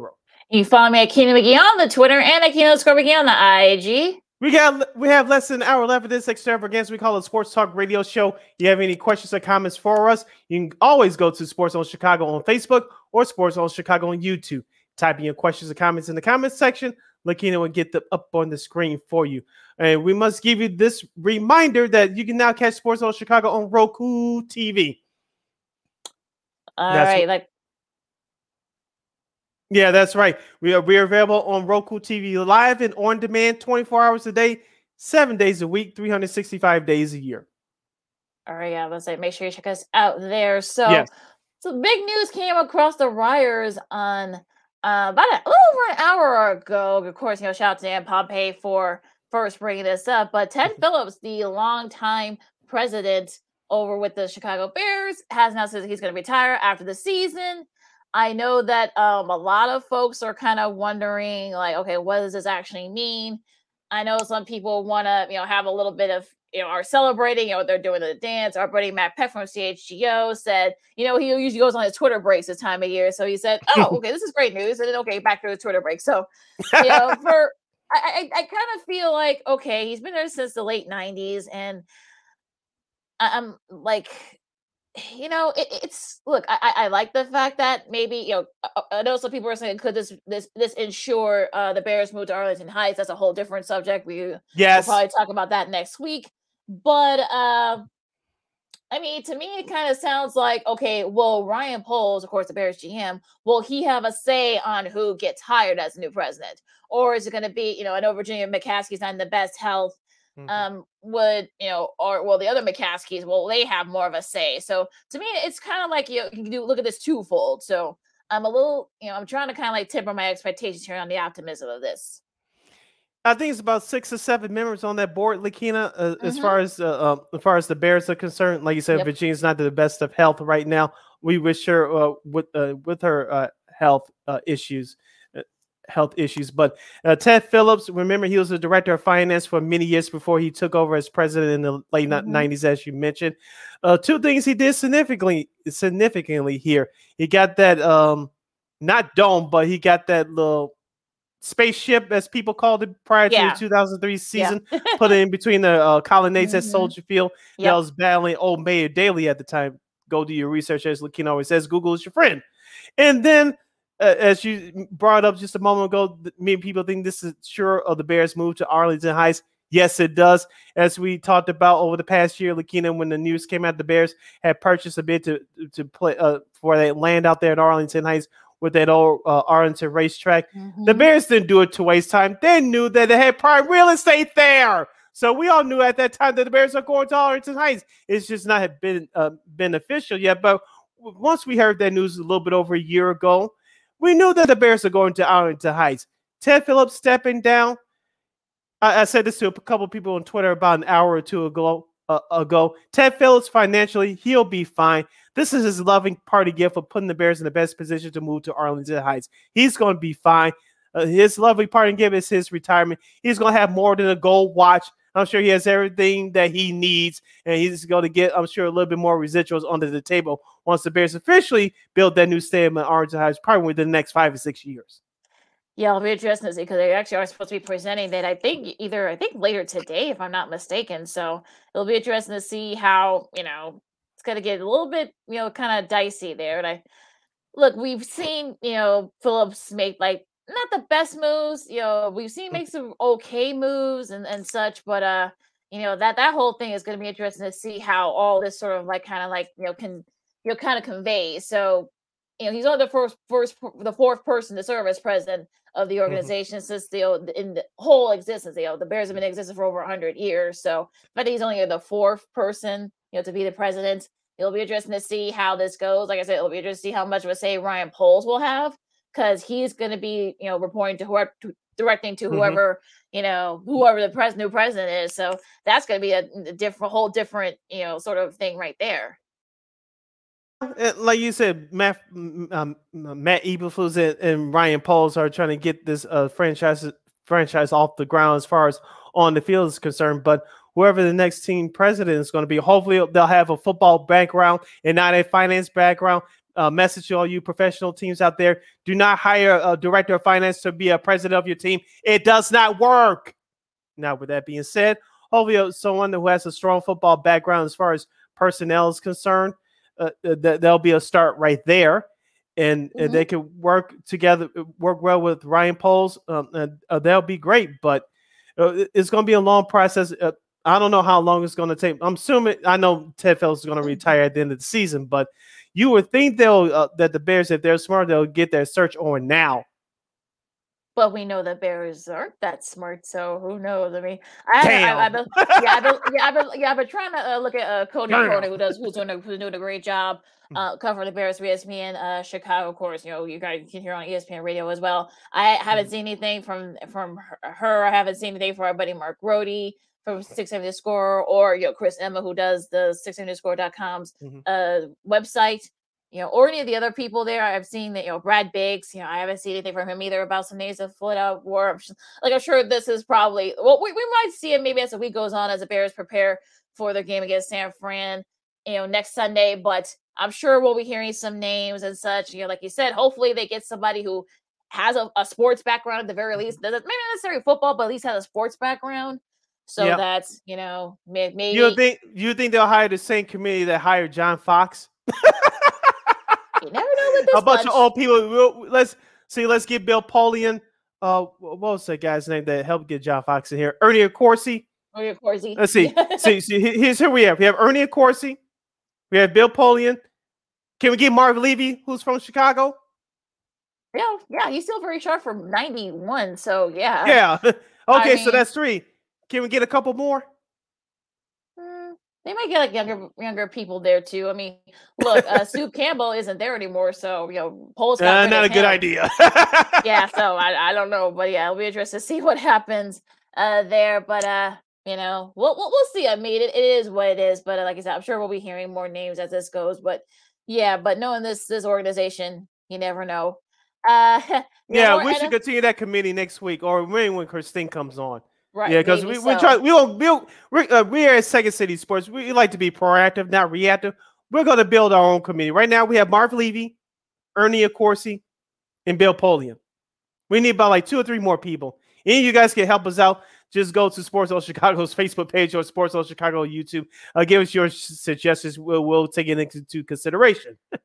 You follow me at Keenan McGee on the Twitter and at Keenan McGee on the IG. We got we have less than an hour left of this extravaganza. We call it Sports Talk Radio Show. You have any questions or comments for us? You can always go to Sports Zone Chicago on Facebook or Sports Zone Chicago on YouTube. Type in your questions or comments in the comments section. Lakina will get them up on the screen for you. And we must give you this reminder that you can now catch Sports Zone Chicago on Roku TV. All That's right, what, like yeah, that's right. We are we are available on Roku TV live and on demand 24 hours a day, seven days a week, 365 days a year. All right, yeah, let's say make sure you check us out there. So, yes. so big news came across the wires on uh, about a little over an hour ago. Of course, you know, shout out to Dan Pompei for first bringing this up. But Ted Phillips, the longtime president over with the Chicago Bears, has announced that he's going to retire after the season. I know that um, a lot of folks are kind of wondering, like, okay, what does this actually mean? I know some people want to, you know, have a little bit of, you know, are celebrating, you know, they're doing the dance. Our buddy Matt Peck from CHGO said, you know, he usually goes on his Twitter breaks this time of year. So he said, oh, okay, this is great news. And then, okay, back to the Twitter break. So, you know, for, I, I, I kind of feel like, okay, he's been there since the late 90s. And I'm like, you know, it, it's look. I, I like the fact that maybe you know. I know some people are saying, could this this this ensure uh, the Bears move to Arlington Heights? That's a whole different subject. We yes, we'll probably talk about that next week. But uh, I mean, to me, it kind of sounds like okay. Well, Ryan Poles, of course, the Bears GM, will he have a say on who gets hired as the new president, or is it going to be you know? I know Virginia McCaskey's not in the best health Mm-hmm. um would you know or well the other mccaskies well they have more of a say so to me it's kind of like you, know, you can do look at this twofold so i'm a little you know i'm trying to kind of like temper my expectations here on the optimism of this I think it's about six or seven members on that board, Lakina. Uh, mm-hmm. As far as uh, uh, as far as the Bears are concerned, like you said, yep. Virginia's not the best of health right now. We wish her uh, with uh, with her uh, health issues health issues. But uh, Ted Phillips, remember, he was the director of finance for many years before he took over as president in the late mm-hmm. 90s, as you mentioned. Uh, two things he did significantly significantly here. He got that um not dome, but he got that little spaceship, as people called it prior yeah. to the 2003 season, yeah. put it in between the uh, colonnades mm-hmm. at Soldier Field. Yep. That was battling old Mayor Daley at the time. Go do your research, as Lakina always says. Google is your friend. And then as you brought up just a moment ago, many people think this is sure of the Bears move to Arlington Heights. Yes, it does. As we talked about over the past year, Lakina, when the news came out, the Bears had purchased a bid to to play uh, for that land out there in Arlington Heights with that old uh, Arlington racetrack. Mm-hmm. The Bears didn't do it to waste time. They knew that they had prime real estate there. So we all knew at that time that the Bears are going to Arlington Heights. It's just not been uh, been official yet. But once we heard that news a little bit over a year ago, we knew that the Bears are going to Arlington Heights. Ted Phillips stepping down. I, I said this to a couple people on Twitter about an hour or two ago. Uh, ago, Ted Phillips financially, he'll be fine. This is his loving party gift of putting the Bears in the best position to move to Arlington Heights. He's going to be fine. Uh, his lovely parting gift is his retirement. He's going to have more than a gold watch. I'm sure he has everything that he needs, and he's going to get, I'm sure, a little bit more residuals under the table once the Bears officially build that new stadium in Arlington Heights, probably within the next five or six years. Yeah, it'll be interesting to see because they actually are supposed to be presenting that. I think either I think later today, if I'm not mistaken. So it'll be interesting to see how you know it's going to get a little bit you know kind of dicey there. And I look, we've seen you know Phillips make like not the best moves. You know, we've seen mm. make some okay moves and, and such, but uh, you know, that that whole thing is gonna be interesting to see how all this sort of like kind of like, you know, can you know kind of convey. So, you know, he's only the first first the fourth person to serve as president of the mm-hmm. organization mm-hmm. since the in the whole existence. You know, the Bears have been existing for over hundred years. So but he's only the fourth person, you know, to be the president. It'll be interesting to see how this goes. Like I said, it'll be interesting to see how much of a say Ryan Poles will have because he's going to be, you know, reporting to whoever, to, directing to mm-hmm. whoever, mm-hmm. you know, whoever the pres- new president is. So that's going to be a, a different, whole different, you know, sort of thing right there. Uh, like you said, Matt, um, Matt Eberflus and, and, Ryan Poles are trying to get this uh, franchise franchise off the ground as far as on the field is concerned. But whoever the next team president is going to be, hopefully they'll have a football background and not a finance background uh, message to all you professional teams out there do not hire a director of finance to be a president of your team it does not work now with that being said hopefully uh, someone who has a strong football background as far as personnel is concerned uh, uh th- there'll be a start right there and, mm-hmm. and they can work together work well with ryan poles um, and uh, that'll be great but uh, it's going to be a long process I don't know how long it's going to take. I'm assuming I know Ted Phillips is going to mm-hmm. retire at the end of the season, but you would think they'll uh, that the Bears, if they're smart, they'll get their search on now. but we know the Bears aren't that smart, so who knows? I mean, I, Damn. I, I, been, yeah, I've been, yeah, I've been, yeah, I've been trying to uh, look at uh, Courtney Cronin, who does, who's doing, a, who's doing a great job hmm. uh, covering the Bears for ESPN uh, Chicago. Of course, you know, you guys can hear on ESPN Radio as well. I haven't mm-hmm. seen anything from from her. I haven't seen anything from our buddy Mark Grote from 670 Score or you know Chris Emma who does the 670score.com's mm-hmm. uh, website you know, or any of the other people there. I've seen that, you know, Brad Biggs, you know, I haven't seen anything from him either about some names of Florida out war. Like, I'm sure this is probably, well, we, we might see it maybe as the week goes on as the Bears prepare for their game against San Fran, you know, next Sunday. But I'm sure we'll be hearing some names and such. You know, like you said, hopefully they get somebody who has a, a sports background at the very least. Doesn't maybe not necessarily football, but at least has a sports background. So yep. that's you know maybe you think you think they'll hire the same committee that hired John Fox. You never know with this a bunch, bunch. of old people. Let's see. Let's get Bill Polian. Uh, what was that guy's name that helped get John Fox in here? Ernie Accorsi. Ernie Accorsi. Let's see. see, see. Here's here we have. We have Ernie Accorsi. We have Bill Polian. Can we get Marv Levy, who's from Chicago? Yeah, yeah, he's still very sharp from '91. So yeah. Yeah. okay, I mean, so that's three. Can we get a couple more? They might get like younger younger people there too. I mean, look, uh, Sue Campbell isn't there anymore, so you know, polls. Uh, not a good idea. yeah, so I, I don't know, but yeah, it'll be interesting to see what happens uh, there. But uh, you know, we'll we'll, we'll see. I mean, it, it is what it is. But uh, like I said, I'm sure we'll be hearing more names as this goes. But yeah, but knowing this this organization, you never know. Uh, yeah, we should continue that committee next week, or maybe when Christine comes on. Right. Yeah, because we, so. we try we don't build we uh, we are at Second City Sports. We like to be proactive, not reactive. We're going to build our own community. Right now, we have Marv Levy, Ernie Accorsi, and Bill Polian. We need about like two or three more people. Any of you guys can help us out. Just go to Sports Zone Chicago's Facebook page or Sports Zone Chicago YouTube. Uh, give us your suggestions. We'll, we'll take it into consideration.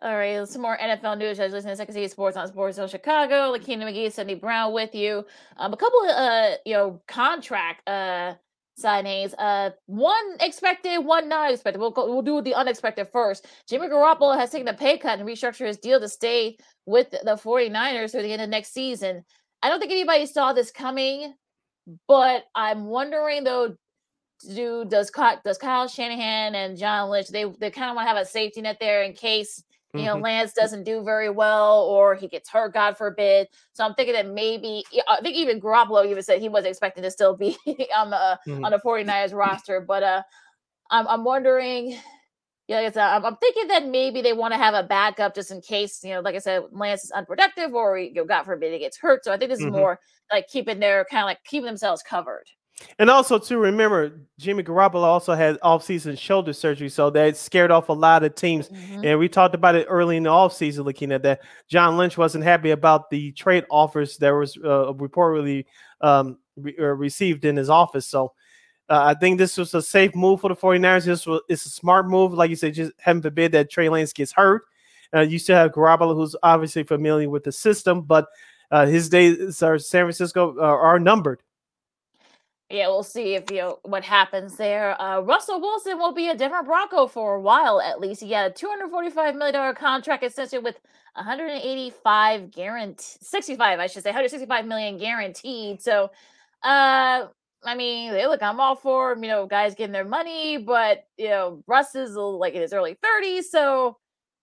All right, some more NFL news. I was listening to Second City Sports on Sports Zone Chicago. Lakina McGee, Cindy Brown with you. Um, a couple of uh, you know, contract uh signings. Uh, one expected, one not expected. We'll go, we'll do the unexpected first. Jimmy Garoppolo has taken a pay cut and restructured his deal to stay with the 49ers through the end of next season. I don't think anybody saw this coming, but I'm wondering though, do does does Kyle Shanahan and John Lynch they they kind of want to have a safety net there in case you know, mm-hmm. Lance doesn't do very well or he gets hurt, God forbid. So I'm thinking that maybe I think even Garoppolo even said he wasn't expecting to still be on the mm-hmm. on the 49ers roster. But uh I'm I'm wondering, yeah, like I I'm, I'm thinking that maybe they want to have a backup just in case, you know, like I said, Lance is unproductive or you know, God forbid he gets hurt. So I think this is mm-hmm. more like keeping their kind of like keeping themselves covered. And also to remember, Jimmy Garoppolo also had off-season shoulder surgery, so that scared off a lot of teams. Mm-hmm. And we talked about it early in the off-season, looking at that. John Lynch wasn't happy about the trade offers that was uh, reportedly um, re- uh, received in his office. So uh, I think this was a safe move for the 49ers. This was it's a smart move, like you said, just heaven forbid that Trey Lance gets hurt. Uh, you still have Garoppolo, who's obviously familiar with the system, but uh, his days are San Francisco uh, are numbered yeah, we'll see if you know what happens there. Uh, Russell Wilson will be a different Bronco for a while, at least. He had a two hundred forty-five million dollar contract extension with one hundred eighty-five guaranteed, sixty-five, I should say, one hundred sixty-five million guaranteed. So, uh, I mean, look, I'm all for you know guys getting their money, but you know Russ is like in his early thirties, so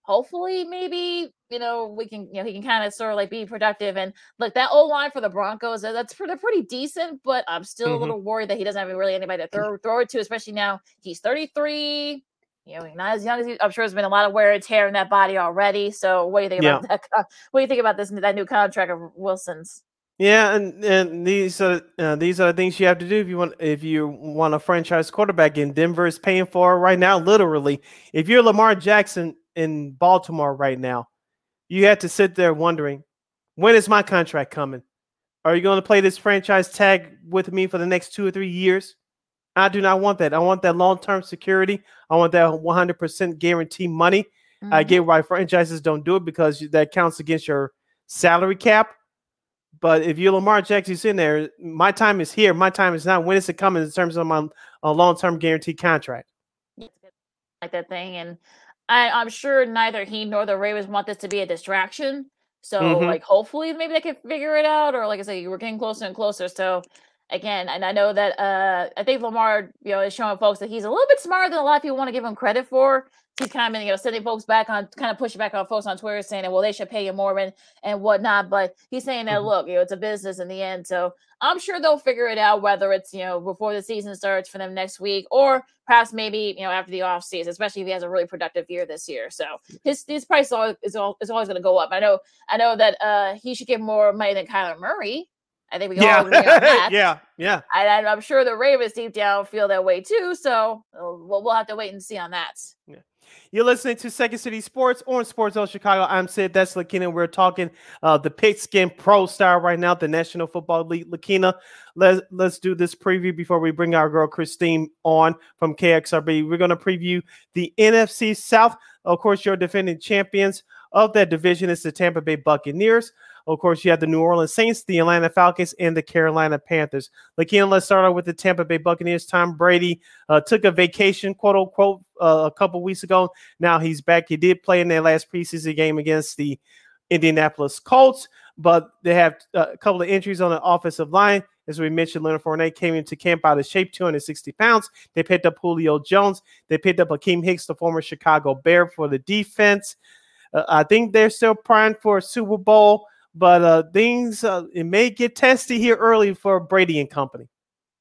hopefully maybe you know we can you know he can kind of sort of like be productive and look that old line for the Broncos that's pretty pretty decent, but I'm still mm-hmm. a little worried that he doesn't have really anybody to throw, throw it to, especially now he's 33. You know, he's not as young as he, I'm sure there's been a lot of wear and tear in that body already. So what do you think yeah. about that? What do you think about this that new contract of Wilson's? Yeah, and, and these are uh, these are the things you have to do if you want if you want a franchise quarterback. And Denver is paying for right now, literally. If you're Lamar Jackson, in Baltimore right now, you had to sit there wondering, when is my contract coming? Are you going to play this franchise tag with me for the next two or three years? I do not want that. I want that long term security. I want that 100% guarantee money. Mm-hmm. I get why franchises don't do it because that counts against your salary cap. But if you're Lamar Jackson's in there, my time is here. My time is now. When is it coming in terms of my long term guarantee contract? Like that thing. And I, I'm sure neither he nor the Ravens want this to be a distraction. So Mhm. like hopefully maybe they can figure it out, or like I say, we're getting closer and closer. So again, and I know that uh I think Lamar, you know, is showing folks that he's a little bit smarter than a lot of people want to give him credit for. He's kind of been, you know, sending folks back on kind of pushing back on folks on Twitter saying that well they should pay you more and and whatnot. But he's saying that Mhm. look, you know, it's a business in the end. So I'm sure they'll figure it out whether it's, you know, before the season starts for them next week or perhaps maybe, you know, after the off season, especially if he has a really productive year this year. So his his price is always is, is always going to go up. I know I know that uh he should get more money than Kyler Murray. I think we all Yeah, agree on that. yeah, yeah. And I'm- sure the Ravens deep down feel that way too. So uh, we'll, we'll have to wait and see on that. You're listening to Second City Sports on Sports Zone Chicago. I'm Sid. That's Lakina. We're talking uh, the Pigskin Pro Star right now, the National Football League. Lakina, let's let's do this preview before we bring our girl Christine on from KXRB. We're going to preview the NFC South. Of course, your defending champions of that division is the Tampa Bay Buccaneers. Of course, you have the New Orleans Saints, the Atlanta Falcons, and the Carolina Panthers. Lakina, let's start out with the Tampa Bay Buccaneers. Tom Brady uh, took a vacation, quote unquote, uh, a couple weeks ago. Now he's back. He did play in their last preseason game against the Indianapolis Colts, but they have uh, a couple of injuries on the offensive line. As we mentioned, Leonard Fournette came into camp out of shape, 260 pounds. They picked up Julio Jones. They picked up Akiem Hicks, the former Chicago Bear, for the defense. Uh, I think they're still primed for a Super Bowl, but uh, things uh, it may get testy here early for Brady and company.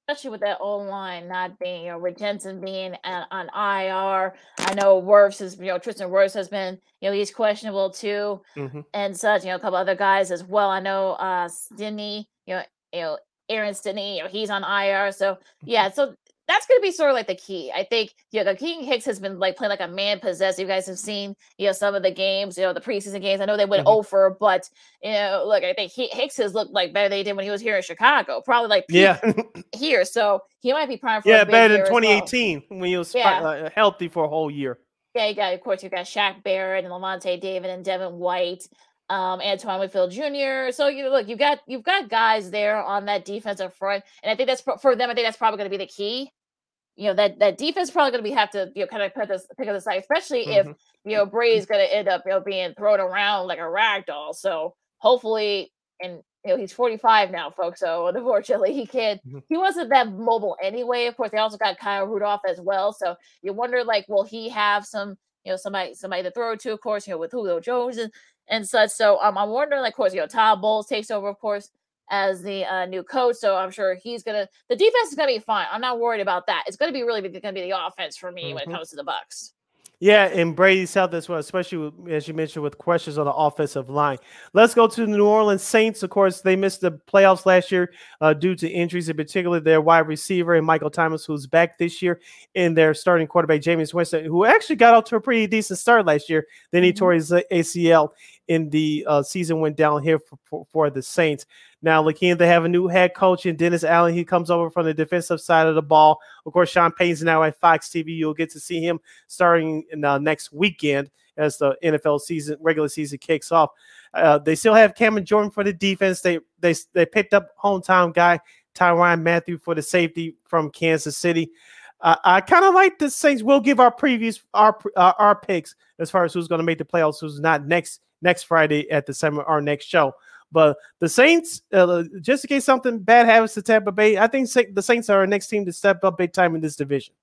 Especially with that old line not being, you know, Rick Jensen being on, on IR. I know Wirfs is, you know, Tristan Wirfs has been, you know, he's questionable too. Mhm. and such. You know, a couple other guys as well. I know uh Stinnie, you know, you know, Aaron Stinnie, you know, he's on IR. So yeah, so that's gonna be sort of like the key. I think you know, the King Hicks has been like playing like a man possessed. You guys have seen, you know, some of the games, you know, the preseason games. I know they went Mhm. over, but you know, look, I think he, Hicks has looked like better than he did when he was here in Chicago. Probably like Yeah, here. So he might be primed for yeah, better than as well. 2018 when he was Yeah. uh, healthy for a whole year. Yeah, you got of course you got Shaq Barrett and Lavonte David and Devin White, um, Antoine Winfield Jr. So you look, you've got you've got guys there on that defensive front, and I think that's pro- for them. I think that's probably going to be the key. You know that that defense probably going to be have to you know kind of put this pick up the side, especially if Mhm. you know Brady's going to end up you know being thrown around like a rag doll. So hopefully, and you know he's 45 now, folks. So unfortunately, he can't. Mhm. He wasn't that mobile anyway. Of course, they also got Kyle Rudolph as well. So you wonder like, will he have some you know somebody somebody to throw to? Of course, you know with Julio Jones and and such. So um, I'm wondering like, of course, you know Todd Bowles takes over, of course. As the uh, new coach, so I'm sure he's gonna. The defense is gonna be fine. I'm not worried about that. It's gonna be really gonna be the offense for me when it Mhm. comes to the Bucks. Yeah, and Brady health as well, especially with, as you mentioned with questions on the offensive line. Let's go to the New Orleans Saints. Of course, they missed the playoffs last year uh, due to injuries, in particular their wide receiver and Michael Thomas, who's back this year, and their starting quarterback Jameis Winston, who actually got off to a pretty decent start last year. Then he Mhm. tore his ACL in the uh, season went down here for, for, for the Saints. Now, looking, they have a new head coach in Dennis Allen. He comes over from the defensive side of the ball. Of course, Sean Payne's now at Fox TV. You'll get to see him starting in, uh, next weekend as the NFL season regular season kicks off. Uh, they still have Cameron Jordan for the defense. They they they picked up hometown guy Tyrann Mathieu for the safety from Kansas City. Uh, I kind of like the Saints. We'll give our previews, our uh, our picks as far as who's going to make the playoffs, who's not next next Friday at the summer our next show. But the Saints, uh, just in case something bad happens to Tampa Bay, I think the Saints are our next team to step up big time in this division.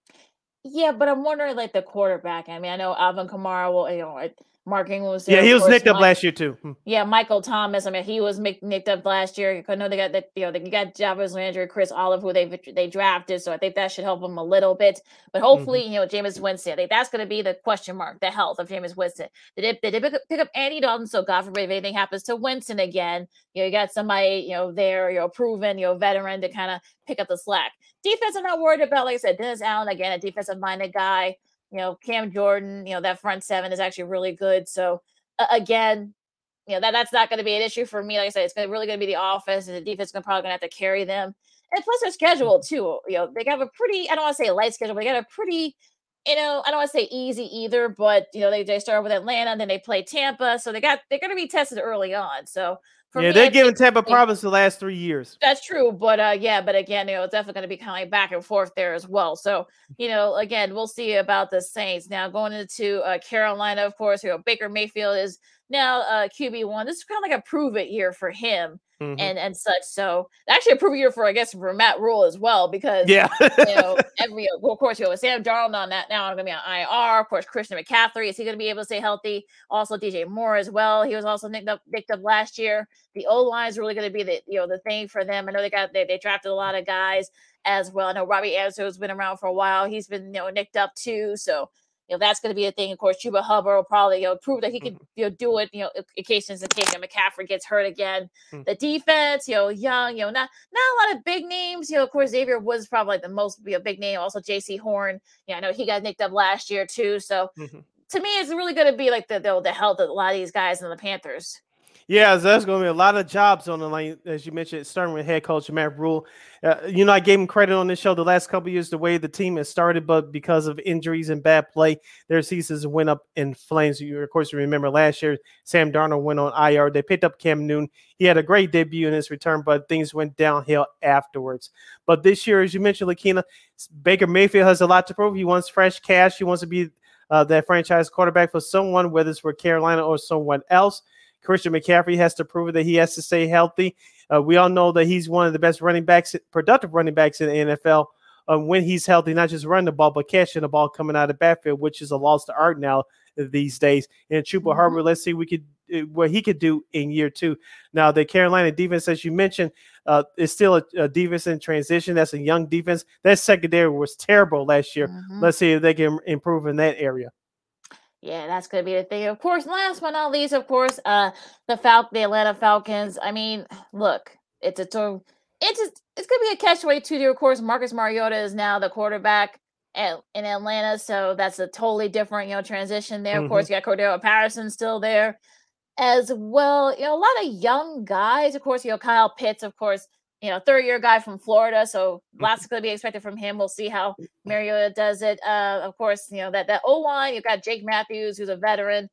Yeah, but I'm wondering like the quarterback. I mean, I know Alvin Kamara will, you know, Mark Ingram was there. Yeah, he was course, nicked up Mike- last year too. Hmm. Yeah, Michael Thomas. I mean, he was nicked up last year. I know they got that. You know, they got Jarvis Landry, Chris Olave, who they they drafted. So I think that should help them a little bit. But hopefully, you know, Jameis Winston. I think that's going to be the question mark: the health of Jameis Winston. They did, they did pick up, pick up Andy Dalton. So God forbid if anything happens to Winston again, you know, you got somebody you know there, you know, proven, you know, veteran to kind of pick up the slack. Defense, I'm not worried about. Like I said, Dennis Allen again, a defensive minded guy. You know, Cam Jordan. You know, that front seven is actually really good. So uh, again, you know that that's not going to be an issue for me. Like I said, it's gonna, really going to be the offense and the defense. is probably going to have to carry them, and plus their schedule too. You know, they have a pretty I don't want to say light schedule, but they got a pretty you know I don't want to say easy either. But you know they they start with Atlanta, and then they play Tampa, so they got they're going to be tested early on. So for yeah, me, they're I giving Tampa problems the last three years. that's true, but uh, yeah, but again, you know, it's definitely going to be kind of like back and forth there as well. So, you know, again, we'll see about the Saints now going into uh, Carolina. Of course, you know, Baker Mayfield is now uh, QB one. This is kind of like a prove it year for him. Mm-hmm. and and such. So actually a prove year for I guess for Matt Rhule as well because yeah, you know every well, of course you with Sam Darnold on that now I'm gonna be on IR. Of course Christian McCaffrey is he gonna be able to stay healthy? Also DJ Moore as well. He was also nicked up nicked up last year. The O line is really gonna be the you know the thing for them. I know they got they, they drafted a lot of guys as well. I know Robbie Anderson has been around for a while. He's been you know nicked up too. So you know, that's going to be a thing. Of course, Chuba Hubbard will probably, you know, prove that he can, mm-hmm. you know, do it, you know, in case in case you know, McCaffrey gets hurt again. Mm-hmm. The defense, you know, young, you know, not not a lot of big names. You know, of course, Xavier was probably like the most you know, big name. Also, Jaycee Horn. Yeah, I know he got nicked up last year too. So mm-hmm. to me, it's really going to be like the, the the health of a lot of these guys in the Panthers. Yeah, there's going to be a lot of jobs on the line, as you mentioned, starting with head coach Matt Rhule. Uh, you know, I gave him credit on this show the last couple years, the way the team has started, but because of injuries and bad play, their seasons went up in flames. You, of course, you remember last year, Sam Darnold went on IR. They picked up Cam Newton. He had a great debut in his return, but things went downhill afterwards. But this year, as you mentioned, Lakina, Baker Mayfield has a lot to prove. He wants fresh cash. He wants to be uh, that franchise quarterback for someone, whether it's for Carolina or someone else. Christian McCaffrey has to prove that he has to stay healthy. Uh, we all know that he's one of the best running backs, productive running backs in the NFL. Uh, when he's healthy, not just running the ball, but catching the ball coming out of the backfield, which is a lost art now these days. And Chuba mm-hmm. Hubbard, let's see we could uh, what he could do in year two. Now, the Carolina defense, as you mentioned, uh, is still a, a, defense in transition. That's a young defense. That secondary was terrible last year. Mm-hmm. Let's see if they can improve in that area. Yeah, that's gonna be the thing. Of course, last but not least, of course, uh the Fal the Atlanta Falcons. I mean, look, it's a total it's just, it's gonna be a catch twenty two. Of course, Marcus Mariota is now the quarterback at, in Atlanta, so that's a totally different you know transition there. Mm-hmm. Of course, mm-hmm. you got Cordarrelle Patterson still there as well. You know, a lot of young guys. Of course, you know Kyle Pitts. Of course, you know, third year guy from Florida. So mm-hmm. lots going to be expected from him. We'll see how Mariota does it. Uh, of course, you know, that, that O line, you've got Jake Matthews, who's a veteran.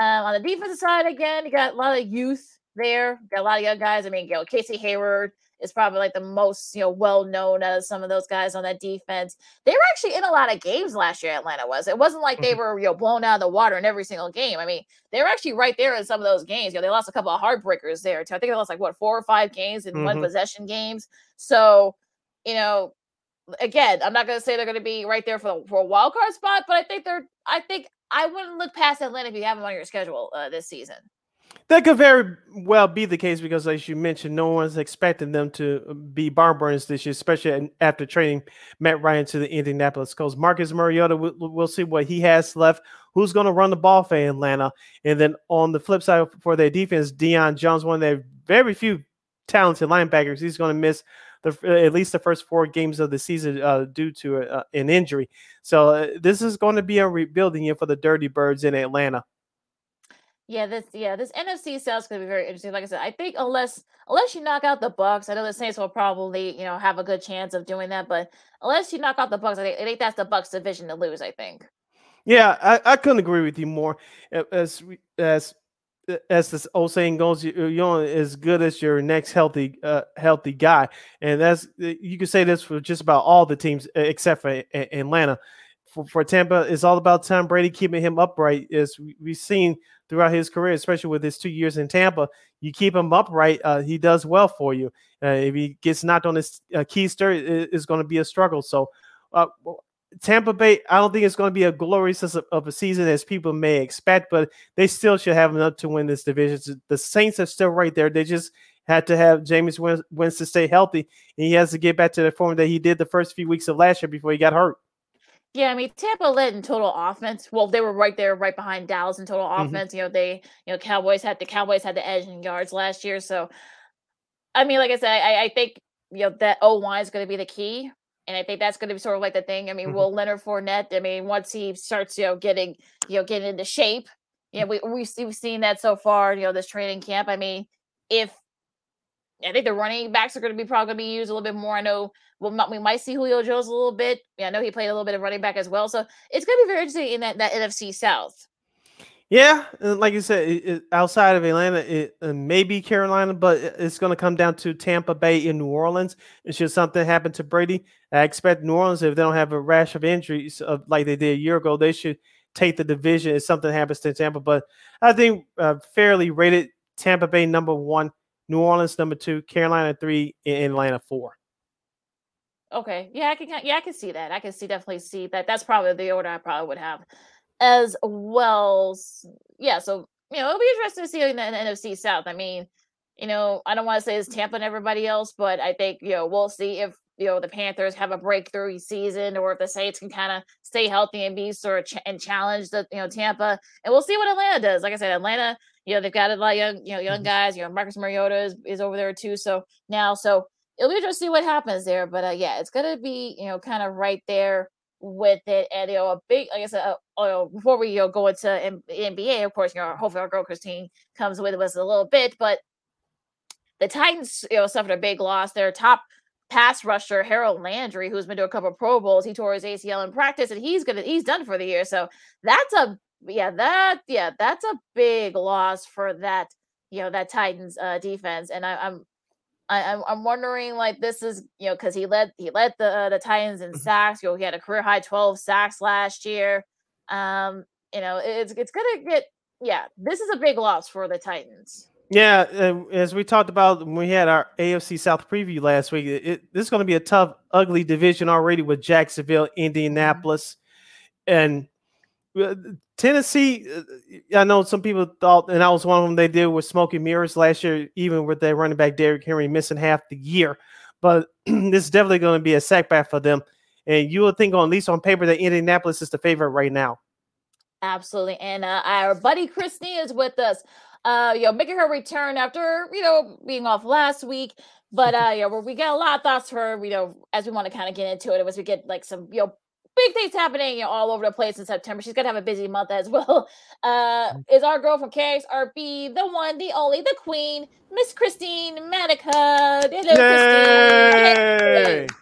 Um, on the defensive side, again, you got a lot of youth there. Got a lot of young guys. I mean, you know, Casey Hayward, is probably like the most you know well known as some of those guys on that defense. They were actually in a lot of games last year. Atlanta was. It wasn't like they mm-hmm. were you know blown out of the water in every single game. I mean, they were actually right there in some of those games. You know, they lost a couple of heartbreakers there too. I think they lost like what four or five games in mm-hmm. one possession games. So, you know, again, I'm not going to say they're going to be right there for, for a wild card spot, but I think they're. I think I wouldn't look past Atlanta if you have them on your schedule uh, this season. That could very well be the case because, as you mentioned, no one's expecting them to be barn burners this year, especially after trading Matt Ryan to the Indianapolis Colts. Marcus Mariota, we'll, see what he has left. Who's going to run the ball for Atlanta? And then on the flip side for their defense, Deion Jones, one of their very few talented linebackers, he's going to miss the, at least the first four games of the season uh, due to uh, an injury. So uh, this is going to be a rebuilding year for the Dirty Birds in Atlanta. Yeah, this yeah, this NFC South is gonna be very interesting. Like I said, I think unless unless you knock out the Bucks, I know the Saints will probably you know have a good chance of doing that. But unless you knock out the Bucks, I think, I think that's the Bucks division to lose. I think. Yeah, I, I couldn't agree with you more. As as as this old saying goes, you're only as good as your next healthy uh, healthy guy, and that's you can say this for just about all the teams except for Atlanta. For, for Tampa, it's all about Tom Brady keeping him upright. As we've seen throughout his career, especially with his two years in Tampa. You keep him upright, uh, he does well for you. Uh, if he gets knocked on his uh, keister, it, it's going to be a struggle. So, uh, Tampa Bay, I don't think it's going to be a glorious of a season as people may expect, but they still should have enough to win this division. The Saints are still right there. They just had to have Jameis Winston stay healthy, and he has to get back to the form that he did the first few weeks of last year before he got hurt. Yeah, I mean Tampa led in total offense. Well, they were right there, right behind Dallas in total mm-hmm. offense. You know, they, you know, Cowboys had the Cowboys had the edge in yards last year. So, I mean, like I said, I, I think you know that O line is going to be the key, and I think that's going to be sort of like the thing. I mean, mm-hmm. will Leonard Fournette? I mean, once he starts, you know, getting, you know, getting into shape, yeah, you know, we we we've seen that so far. You know, this training camp. I mean, if I think the running backs are going to be probably going to be used a little bit more. I know we'll, we might see Julio Jones a little bit. Yeah, I know he played a little bit of running back as well. So it's going to be very interesting in that, that NFC South. Yeah, like you said, it, it, outside of Atlanta, it, it may be Carolina, but it's going to come down to Tampa Bay in New Orleans. And should something happen to Brady, I expect New Orleans, if they don't have a rash of injuries of, like they did a year ago, they should take the division if something happens to Tampa. But I think uh, fairly rated Tampa Bay number one, New Orleans number two, Carolina three, and Atlanta four. Okay, yeah, I can, yeah, I can see that. I can see definitely see that. That's probably the order I probably would have as well. Yeah, so you know, it'll be interesting to see in the, NFC South. I mean, you know, I don't want to say it's Tampa and everybody else, but I think you know we'll see if you know the Panthers have a breakthrough season, or if the Saints can kind of stay healthy and be sort of ch- and challenge the you know Tampa, and we'll see what Atlanta does. Like I said, Atlanta, you know, they've got a lot of young you know young mm-hmm. guys. You know, Marcus Mariota is, is over there too. So now, so it'll be interesting to see what happens there. But uh, yeah, it's gonna be you know kind of right there with it. And you know, a big, like I said, uh, you know, before we you know, go into M- NBA, of course, you know, hopefully our girl Christine comes with us a little bit, but the Titans, you know, suffered a big loss. Their top pass rusher Harold Landry, who's been to a couple of Pro Bowls, he tore his ACL in practice, and he's gonna he's done for the year. So that's a yeah that yeah that's a big loss for that you know that Titans uh, defense. And I, I'm I, am I'm wondering like this is you know because he led he led the uh, the Titans in mm-hmm. sacks. You know he had a career high 12 sacks last year. Um, you know it's it's gonna get yeah. This is a big loss for the Titans. Yeah, uh, as we talked about when we had our AFC South preview last week, it, it, this is going to be a tough, ugly division already with Jacksonville, mm-hmm. Indianapolis, and Tennessee. Uh, I know some people thought, and I was one of them. They did with smoky mirrors last year, even with their running back Derrick Henry missing half the year. But this is definitely going to be a setback for them. And you would think, on at least on paper, that Indianapolis is the favorite right now. Absolutely, and uh, our buddy Christy is with us uh, you know, making her return after, you know, being off last week. But uh, yeah, we get a lot of thoughts for her, you know, as we want to kind of get into it, as we get like some, you know, big things happening you know, all over the place in September. She's gonna have a busy month as well. Uh, mm. is our girl from KXRB the one, the only, the queen, Miss Christine Manica. Hello, Yay! Christine.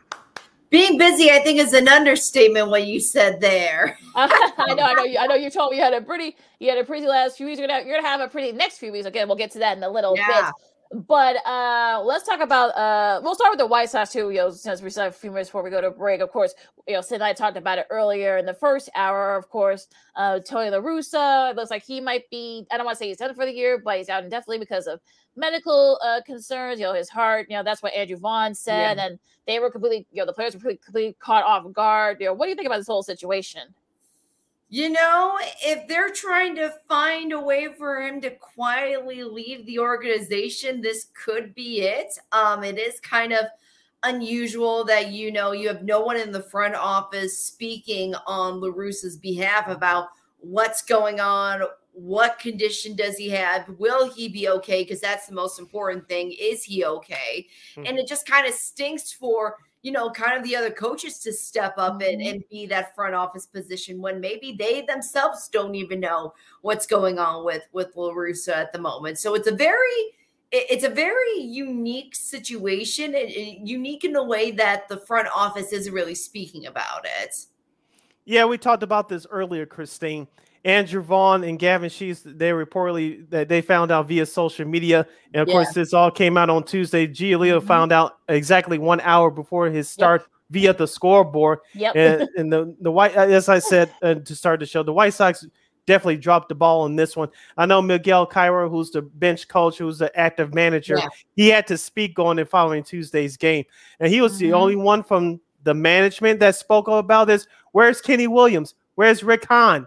Being busy, I think, is an understatement. What you said there. I know, I know. You, I know. You told me you had a pretty, you had a pretty last few weeks. You're gonna, you're gonna have a pretty next few weeks. Again, we'll get to that in a little yeah. bit. But uh, let's talk about uh, we'll start with the White Sox too. You know, since we still have a few minutes before we go to break. Of course, you know, Sid and I talked about it earlier in the first hour. Of course, uh, Tony La Russa. It looks like he might be. I don't want to say he's done for the year, but he's out indefinitely because of medical uh, concerns. You know, his heart. You know, that's what Andrew Vaughn said, yeah. and they were completely. You know, the players were completely, completely caught off guard. You know, what do you think about this whole situation? You know, if they're trying to find a way for him to quietly leave the organization, this could be it. Um, it is kind of unusual that you know you have no one in the front office speaking on La Russa's behalf about what's going on, what condition does he have, will he be okay? Because that's the most important thing. Is he okay? Mm-hmm. And it just kind of stinks for you know, kind of the other coaches to step up and, mm-hmm. and be that front office position when maybe they themselves don't even know what's going on with with La Russa at the moment. So it's a very it's a very unique situation, unique in the way that the front office isn't really speaking about it. Yeah, we talked about this earlier, Christine. Andrew Vaughn and Gavin Sheets, they reportedly that they found out via social media. And of yeah. course, this all came out on Tuesday. Giolito mm-hmm. found out exactly one hour before his start yep. via the scoreboard. Yep. And, and, the, the White, as I said uh, to start the show, the White Sox definitely dropped the ball on this one. I know Miguel Cairo, who's the bench coach, who's the active manager, yeah. he had to speak on it following Tuesday's game. And he was mm-hmm. the only one from the management that spoke about this. Where's Kenny Williams? Where's Rick Hahn?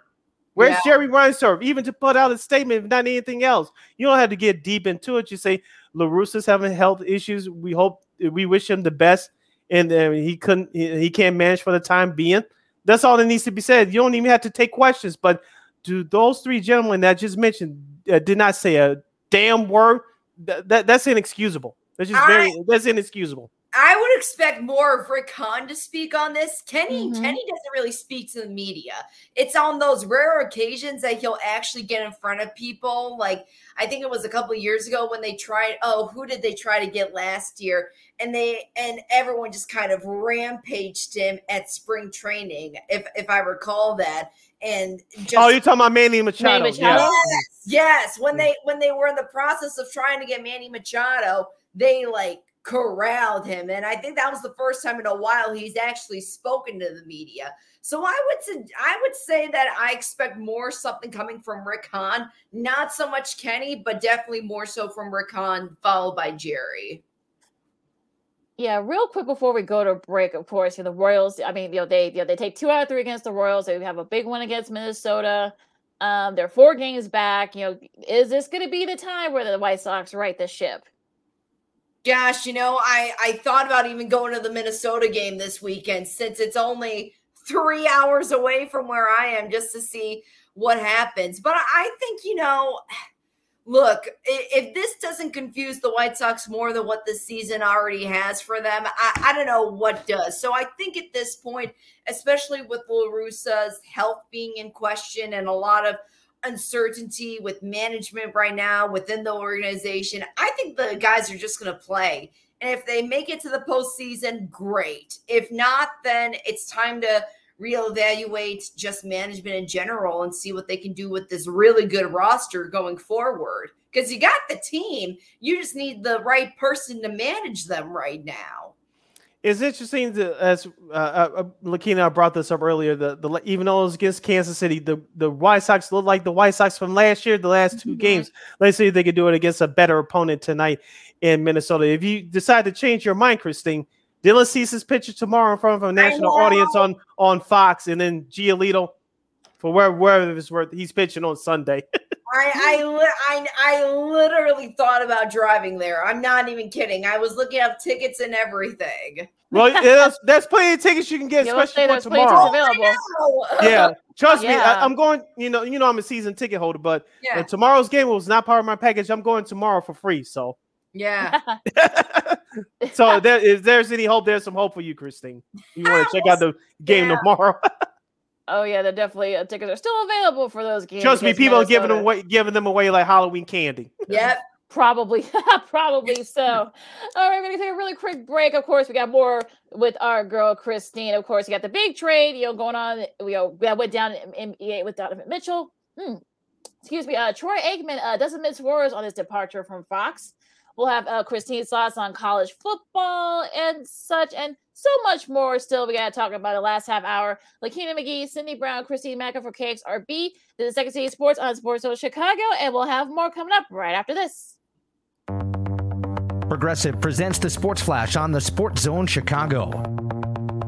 Where's yeah. Jerry Reinsdorf? Even to put out a statement, if not anything else. You don't have to get deep into it. You say La Russa's having health issues. We hope we wish him the best, and uh, he couldn't. He, he can't manage for the time being. That's all that needs to be said. You don't even have to take questions. But do those three gentlemen that I just mentioned uh, did not say a damn word? That, that that's inexcusable. That's just very. That's inexcusable. I would expect more of Rick Hahn to speak on this. Kenny mm-hmm. Kenny doesn't really speak to the media. It's on those rare occasions that he'll actually get in front of people. Like I think it was a couple years ago when they tried. Oh, who did they try to get last year? And they and everyone just kind of rampaged him at spring training, if if I recall that. And just, oh, you're talking about Manny Machado? Manny Machado? Yes, yes. When they when they were in the process of trying to get Manny Machado, they like corralled him. And I think that was the first time in a while he's actually spoken to the media. So I would I would say that I expect more something coming from Rick Hahn, not so much Kenny, but definitely more so from Rick Hahn, followed by Jerry. Yeah, real quick before we go to break, of course, you know, the Royals. I mean, you know, they you know, they take two out of three against the Royals. They have a big one against Minnesota. Um, they're four games back. You know, is this going to be the time where the White Sox right the ship? Gosh, you know, I I thought about even going to the Minnesota game this weekend since it's only three hours away from where I am just to see what happens. But I think you know, look, if this doesn't confuse the White Sox more than what the season already has for them, I, I don't know what does. So I think at this point, especially with La Russa's health being in question and a lot of uncertainty with management right now within the organization. I think the guys are just going to play. And if they make it to the postseason, great. If not, then it's time to reevaluate just management in general and see what they can do with this really good roster going forward. Because you got the team, you just need the right person to manage them right now it's interesting to, as uh, uh, Lakina brought this up earlier. The, the even though it was against Kansas City, the, the White Sox looked like the White Sox from last year, the last 2 mm-hmm. games. Let's see if they could do it against a better opponent tonight in Minnesota. If you decide to change your mind, Christine, Dylan Cease's picture tomorrow in front of a national audience on on Fox, and then Giolito for where wherever it's worth, he's pitching on Sunday. I, I, I, I literally thought about driving there. I'm not even kidding. I was looking up tickets and everything. Well, there's, there's plenty of tickets you can get, yeah, especially for tomorrow. Available. yeah, trust yeah. me. I, am going. You know, you know, I'm a season ticket holder, but yeah. tomorrow's game was not part of my package. I'm going tomorrow for free. So yeah. so there, if there's any hope, there's some hope for you, Christine. You want to check out the game yeah. tomorrow. Oh yeah, they're definitely uh, tickets are still available for those games. Trust me, people Minnesota. are giving them away, giving them away like Halloween candy. Yep. Probably, probably so. All right, we're gonna take a really quick break. Of course, we got more with our girl Christine. Of course, we got the big trade, you know, going on. We, uh, that went down in NBA with Donovan Mitchell. Hmm. Excuse me. Uh, Troy Aikman uh, doesn't miss words on his departure from Fox. We'll have uh, Christine's thoughts on college football and such, and so much more. Still, we got to talk about the last half hour. Lakina McGee, Cindy Brown, Christine Macca for KXRB. Is Second City Sports on Sports Zone Chicago, and we'll have more coming up right after this. Progressive presents the Sports Flash on the Sports Zone Chicago.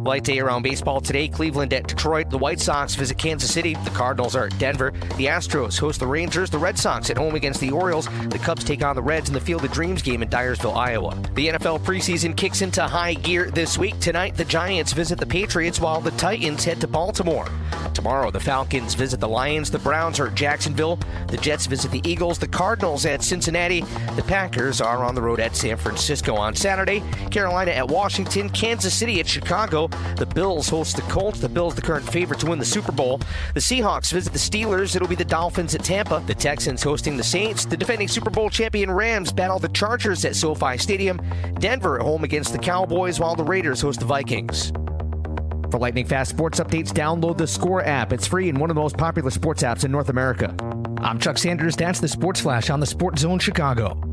Light day around baseball today. Cleveland at Detroit. The White Sox visit Kansas City. The Cardinals are at Denver. The Astros host the Rangers. The Red Sox at home against the Orioles. The Cubs take on the Reds in the Field of Dreams game in Dyersville, Iowa. The NFL preseason kicks into high gear this week. Tonight, the Giants visit the Patriots while the Titans head to Baltimore. Tomorrow, the Falcons visit the Lions. The Browns are at Jacksonville. The Jets visit the Eagles. The Cardinals at Cincinnati. The Packers are on the road at San Francisco on Saturday. Carolina at Washington. Kansas City at Chicago. The Bills host the Colts. The Bills, the current favorite to win the Super Bowl. The Seahawks visit the Steelers. It'll be the Dolphins at Tampa. The Texans hosting the Saints. The defending Super Bowl champion Rams battle the Chargers at SoFi Stadium. Denver at home against the Cowboys, while the Raiders host the Vikings. For lightning fast sports updates, download the Score app. It's free and one of the most popular sports apps in North America. I'm Chuck Sanders. That's the Sports Flash on the Sports Zone Chicago.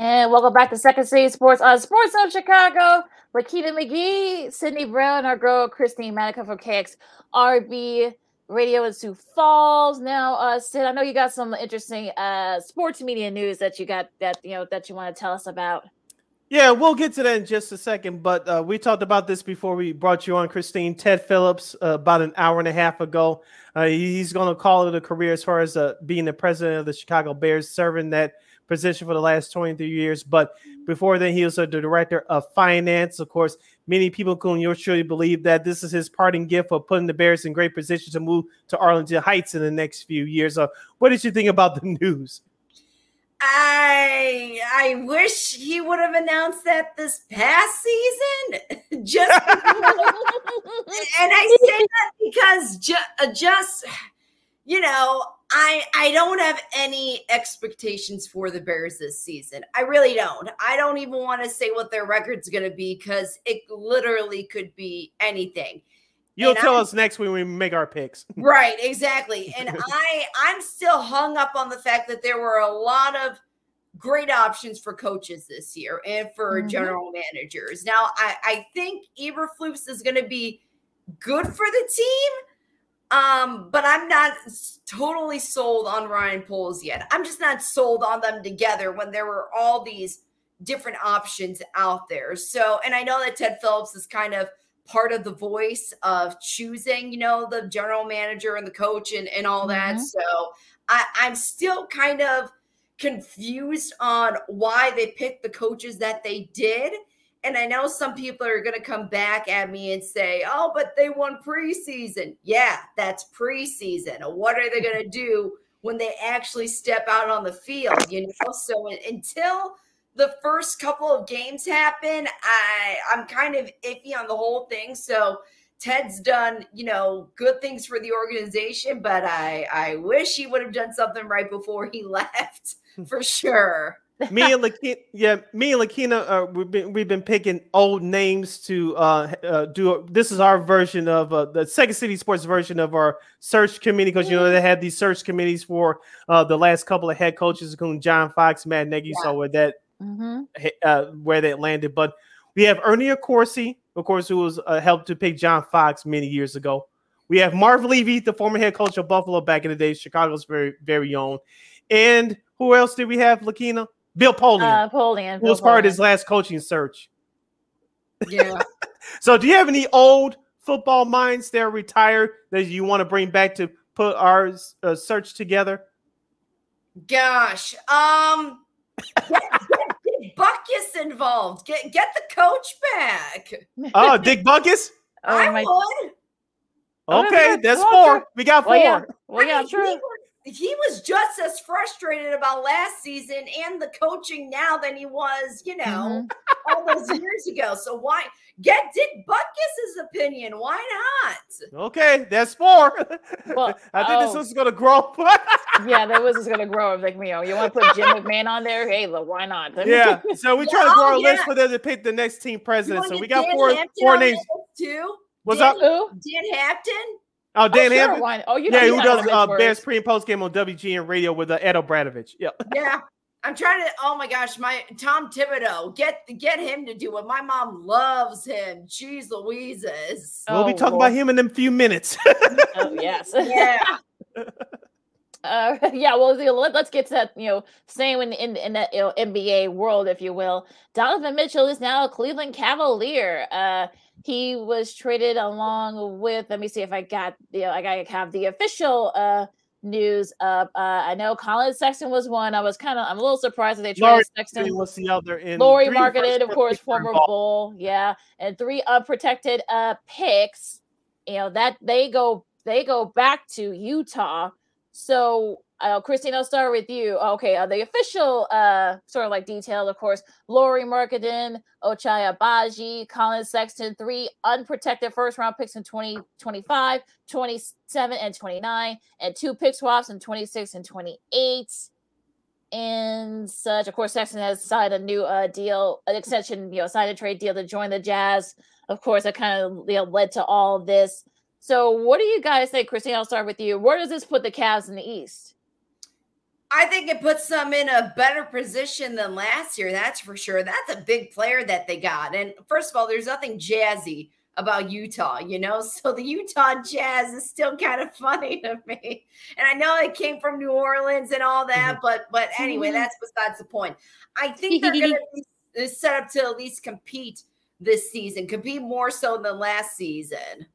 And welcome back to Second City Sports on Sports Zone Chicago. Lakina McGee, Sydney Brown, our girl Christine Manica from KXRB Radio in Sioux Falls. Now, uh, Sid, I know you got some interesting uh sports media news that you got that you know that you want to tell us about. Yeah, we'll get to that in just a second. But uh, we talked about this before we brought you on, Christine. Ted Phillips, uh, about an hour and a half ago, uh, he's going to call it a career as far as uh, being the president of the Chicago Bears, serving that position for the last 23 years. But before then, he was the director of finance. Of course, many people truly believe that this is his parting gift for putting the Bears in great position to move to Arlington Heights in the next few years. Uh, what did you think about the news? I I wish he would have announced that this past season. just and I say that because ju- just you know, I I don't have any expectations for the Bears this season. I really don't. I don't even want to say what their record's going to be because it literally could be anything. You'll and tell I'm, us next when we make our picks. Right, exactly. And I I'm still hung up on the fact that there were a lot of great options for coaches this year and for mm-hmm. general managers. Now I I think Eberflus is going to be good for the team um, but I'm not totally sold on Ryan Poles yet. I'm just not sold on them together when there were all these different options out there. So, and I know that Ted Phillips is kind of part of the voice of choosing, you know, the general manager and the coach and, and all that. Mm-hmm. So I, I'm still kind of confused on why they picked the coaches that they did. And I know some people are going to come back at me and say, oh, but they won preseason. Yeah, that's preseason. What are they going to do when they actually step out on the field? You know, so until the first couple of games happen, I, I'm kind of iffy on the whole thing. So Ted's done, you know, good things for the organization, but I, I wish he would have done something right before he left for sure me and Lakina, yeah, me and Lakina, uh, we've been we've been picking old names to uh, uh do. This is our version of uh, the Second City Sports version of our search committee because you know they had these search committees for uh the last couple of head coaches, including John Fox, Matt Nagy. Yeah. So where that mm-hmm. uh, where that landed, but we have Ernie Accorsi, of course, who was uh, helped to pick John Fox many years ago. We have Marv Levy, the former head coach of Buffalo back in the day, Chicago's very very own, and who else did we have, Lakina? Bill Polian. Uh, Polian. Who was part of his last coaching search. Yeah. so, do you have any old football minds that are retired that you want to bring back to put our uh, search together? Gosh, um, get, get, get involved. Get get the coach back. Oh, Dick Butkus? Oh, I my... would. Okay, that's four. We got four. Well, yeah, well, yeah true he was just as frustrated about last season and the coaching now than he was, you know, mm-hmm. all those years ago. So why get Dick Butkus's opinion? Why not? Okay, that's four. Well, I think oh. this was gonna grow. yeah, that was gonna grow. I'm Like you know, you want to put Jim McMahon on there? Hey, look, why not? yeah. So we try to grow oh, a yeah. list for them to pick the next team president. So we got Dan four Hampton four names too. What's Dan, up? Dan Hampton. Oh, Dan oh, sure, Hampton. Oh, you know, yeah, who does uh, Bears pre and post game on WGN Radio with uh, Ed O'Bradovich. Yeah. Yeah. I'm trying to. Oh my gosh, my Tom Thibodeau, get get him to do it. My mom loves him. Jeez Louises. We'll be oh, talking Lord. about him in a few minutes. oh yes. Yeah. Uh, yeah, well, let, us get to that. You know, staying in in, in that you know, NBA world, if you will. Donovan Mitchell is now a Cleveland Cavalier. Uh, he was traded along with. Let me see if I got you know I got to have the official uh news up. Uh, I know Collin Sexton was one. I was kind of I'm a little surprised that they traded Lauri Sexton. Was the other in Lauri Markkanen, of course, former Bull, yeah, and three unprotected uh picks. You know that they go they go back to Utah. So uh, Christine, I'll start with you. Okay, uh, the official uh, sort of like details, of course, Lauri Markkanen, Ochai Agbaji, Collin Sexton, three unprotected first round picks in 2025, 27, and 29, and two pick swaps in 26 and 28. And such, of course, Sexton has signed a new uh, deal, an extension, you know, signed a trade deal to join the Jazz. Of course, that kind of you know, led to all this. So, what do you guys think, Christine? I'll start with you. Where does this put the Cavs in the East? I think it puts them in a better position than last year. That's for sure. That's a big player that they got. And first of all, there's nothing jazzy about Utah, you know? So the Utah Jazz is still kind of funny to me. And I know it came from New Orleans and all that, mm-hmm. but but anyway, mm-hmm. that's besides the point. I think they're going to be set up to at least compete this season, compete more so than last season.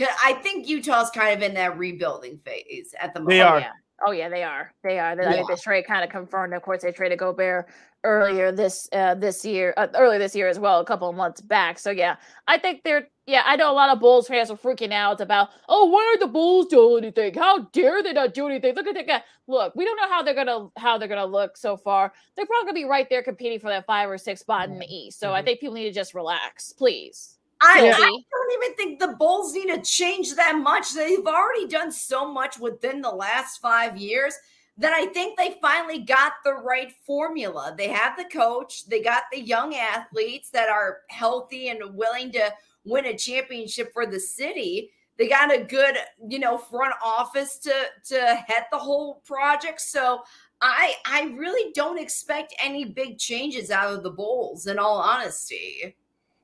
I think Utah's kind of in that rebuilding phase at the moment. They are. Oh, yeah. Oh yeah, they are. They are. They, yeah. I think the trade kind of confirmed. Of course, they traded Gobert earlier this uh, this year, uh, earlier this year as well, a couple of months back. So yeah, I think they're. Yeah, I know a lot of Bulls fans are freaking out about, oh, why are the Bulls doing anything? How dare they not do anything? Look at that guy. Look, we don't know how they're gonna how they're gonna look so far. They're probably gonna be right there competing for that five or six spot in the East. So mm-hmm. I think people need to just relax, please. I, I, don't even think the Bulls need to change that much. They've already done so much within the last five years that I think they finally got the right formula. They have the coach, they got the young athletes that are healthy and willing to win a championship for the city. They got a good, you know, front office to to head the whole project. So I I really don't expect any big changes out of the Bulls in all honesty.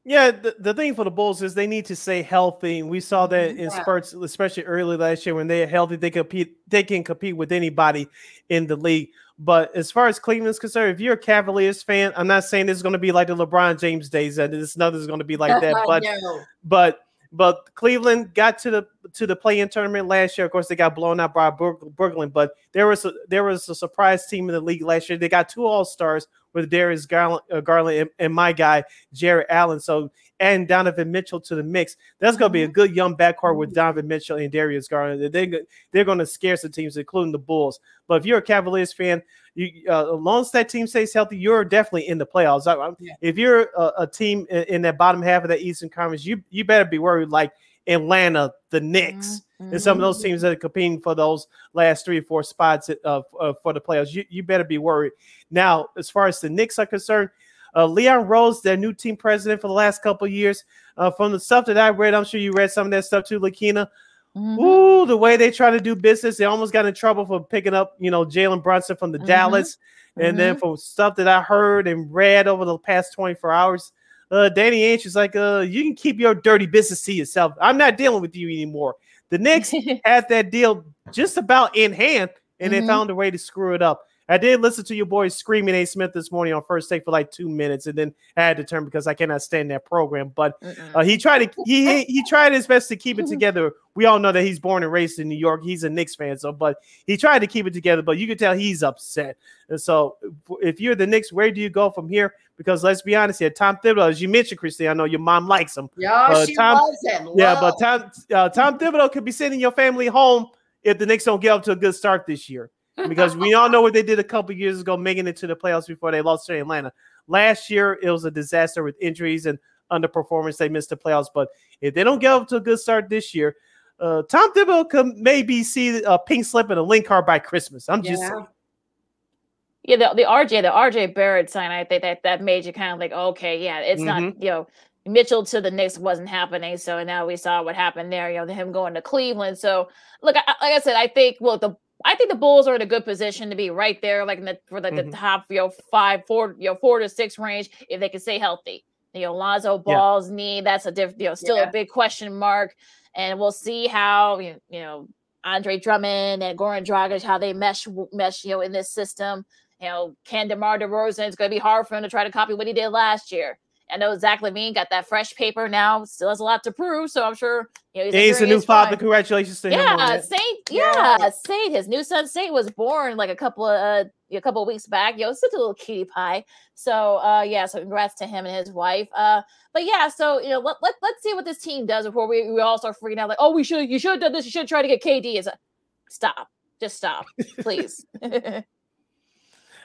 Yeah, the, the thing for the Bulls is they need to stay healthy. We saw that in yeah. spurts, especially early last year when they're healthy, they compete, they can compete with anybody in the league. But as far as Cleveland's concerned, if you're a Cavaliers fan, I'm not saying this is going to be like the LeBron James days, and this nothing's going to be like that. But no. but but Cleveland got to the to the play-in tournament last year. Of course, they got blown out by Brooklyn, but there was a, there was a surprise team in the league last year. They got two All Stars with Darius Garland, uh, Garland and, and, my guy Jarrett Allen. So and Donovan Mitchell to the mix. That's going to be a good young backcourt with Donovan Mitchell and Darius Garland. They they're going to scare some teams, including the Bulls. But if you're a Cavaliers fan, you uh, as long as that team stays healthy, you're definitely in the playoffs. I, yeah. If you're a, a team in, in, that bottom half of that Eastern Conference, you you better be worried like Atlanta, the Knicks, mm-hmm. And some of those mm-hmm. teams that are competing for those last three or four spots uh, uh, for the playoffs. You, you better be worried. Now, as far as the Knicks are concerned, uh, Leon Rose, their new team president for the last couple years, uh, from the stuff that I read, I'm sure you read some of that stuff too, Lakina. Mm-hmm. Ooh, the way they try to do business, they almost got in trouble for picking up, you know, Jalen Brunson from the mm-hmm. Dallas. And mm-hmm. then from stuff that I heard and read over the past 24 hours, uh, Danny Ainge is like, uh, you can keep your dirty business to yourself. I'm not dealing with you anymore. The Knicks had that deal just about in hand, and mm-hmm. they found a way to screw it up. I did listen to your boy screaming A. Smith this morning on first take for like two minutes, and then I had to turn because I cannot stand that program. But uh, he tried to he he tried his best to keep it together. We all know that he's born and raised in New York. He's a Knicks fan, so but he tried to keep it together. But you can tell he's upset. And so if you're the Knicks, where do you go from here? Because let's be honest here, Tom Thibodeau, as you mentioned, Christy, I know your mom likes him. Yeah, uh, she Tom, loves him. Yeah, but Tom uh, Tom Thibodeau could be sending your family home if the Knicks don't get up to a good start this year because we all know what they did a couple years ago, making it to the playoffs before they lost to Atlanta. Last year, it was a disaster with injuries and underperformance. They missed the playoffs. But if they don't get up to a good start this year, uh, Tom Thibodeau could maybe see a pink slip and a link card by Christmas. I'm just yeah. Yeah, the, the RJ, the RJ Barrett sign, I think that that made you kind of like, okay, yeah, it's mm-hmm. not, you know, Mitchell to the Knicks wasn't happening. So now we saw what happened there, you know, him going to Cleveland. So look, I, like I said, I think, well, the I think the Bulls are in a good position to be right there, like in the for like mm-hmm. the top, you know, five, four, you know, four to six range if they can stay healthy. You know, Lonzo Ball's yeah. knee, that's a diff, you know, still yeah. a big question mark. And we'll see how you know Andre Drummond and Goran Dragic, how they mesh mesh, you know, in this system. You know, can DeMar DeRozan, it's gonna be hard for him to try to copy what he did last year. I know Zach LaVine got that fresh paper now, still has a lot to prove. So I'm sure you know, he's, he's a new father. Congratulations to yeah, him. Yeah, Saint. Yeah, yeah, Saint. His new son Saint was born like a couple of uh, a couple of weeks back. Yo, such a little cutie pie. So uh, yeah, so congrats to him and his wife. Uh, but yeah, so you know, let, let let's see what this team does before we, we all start freaking out. Like, oh, we should you should have done this. You should try to get KD. Is stop. Just stop, please.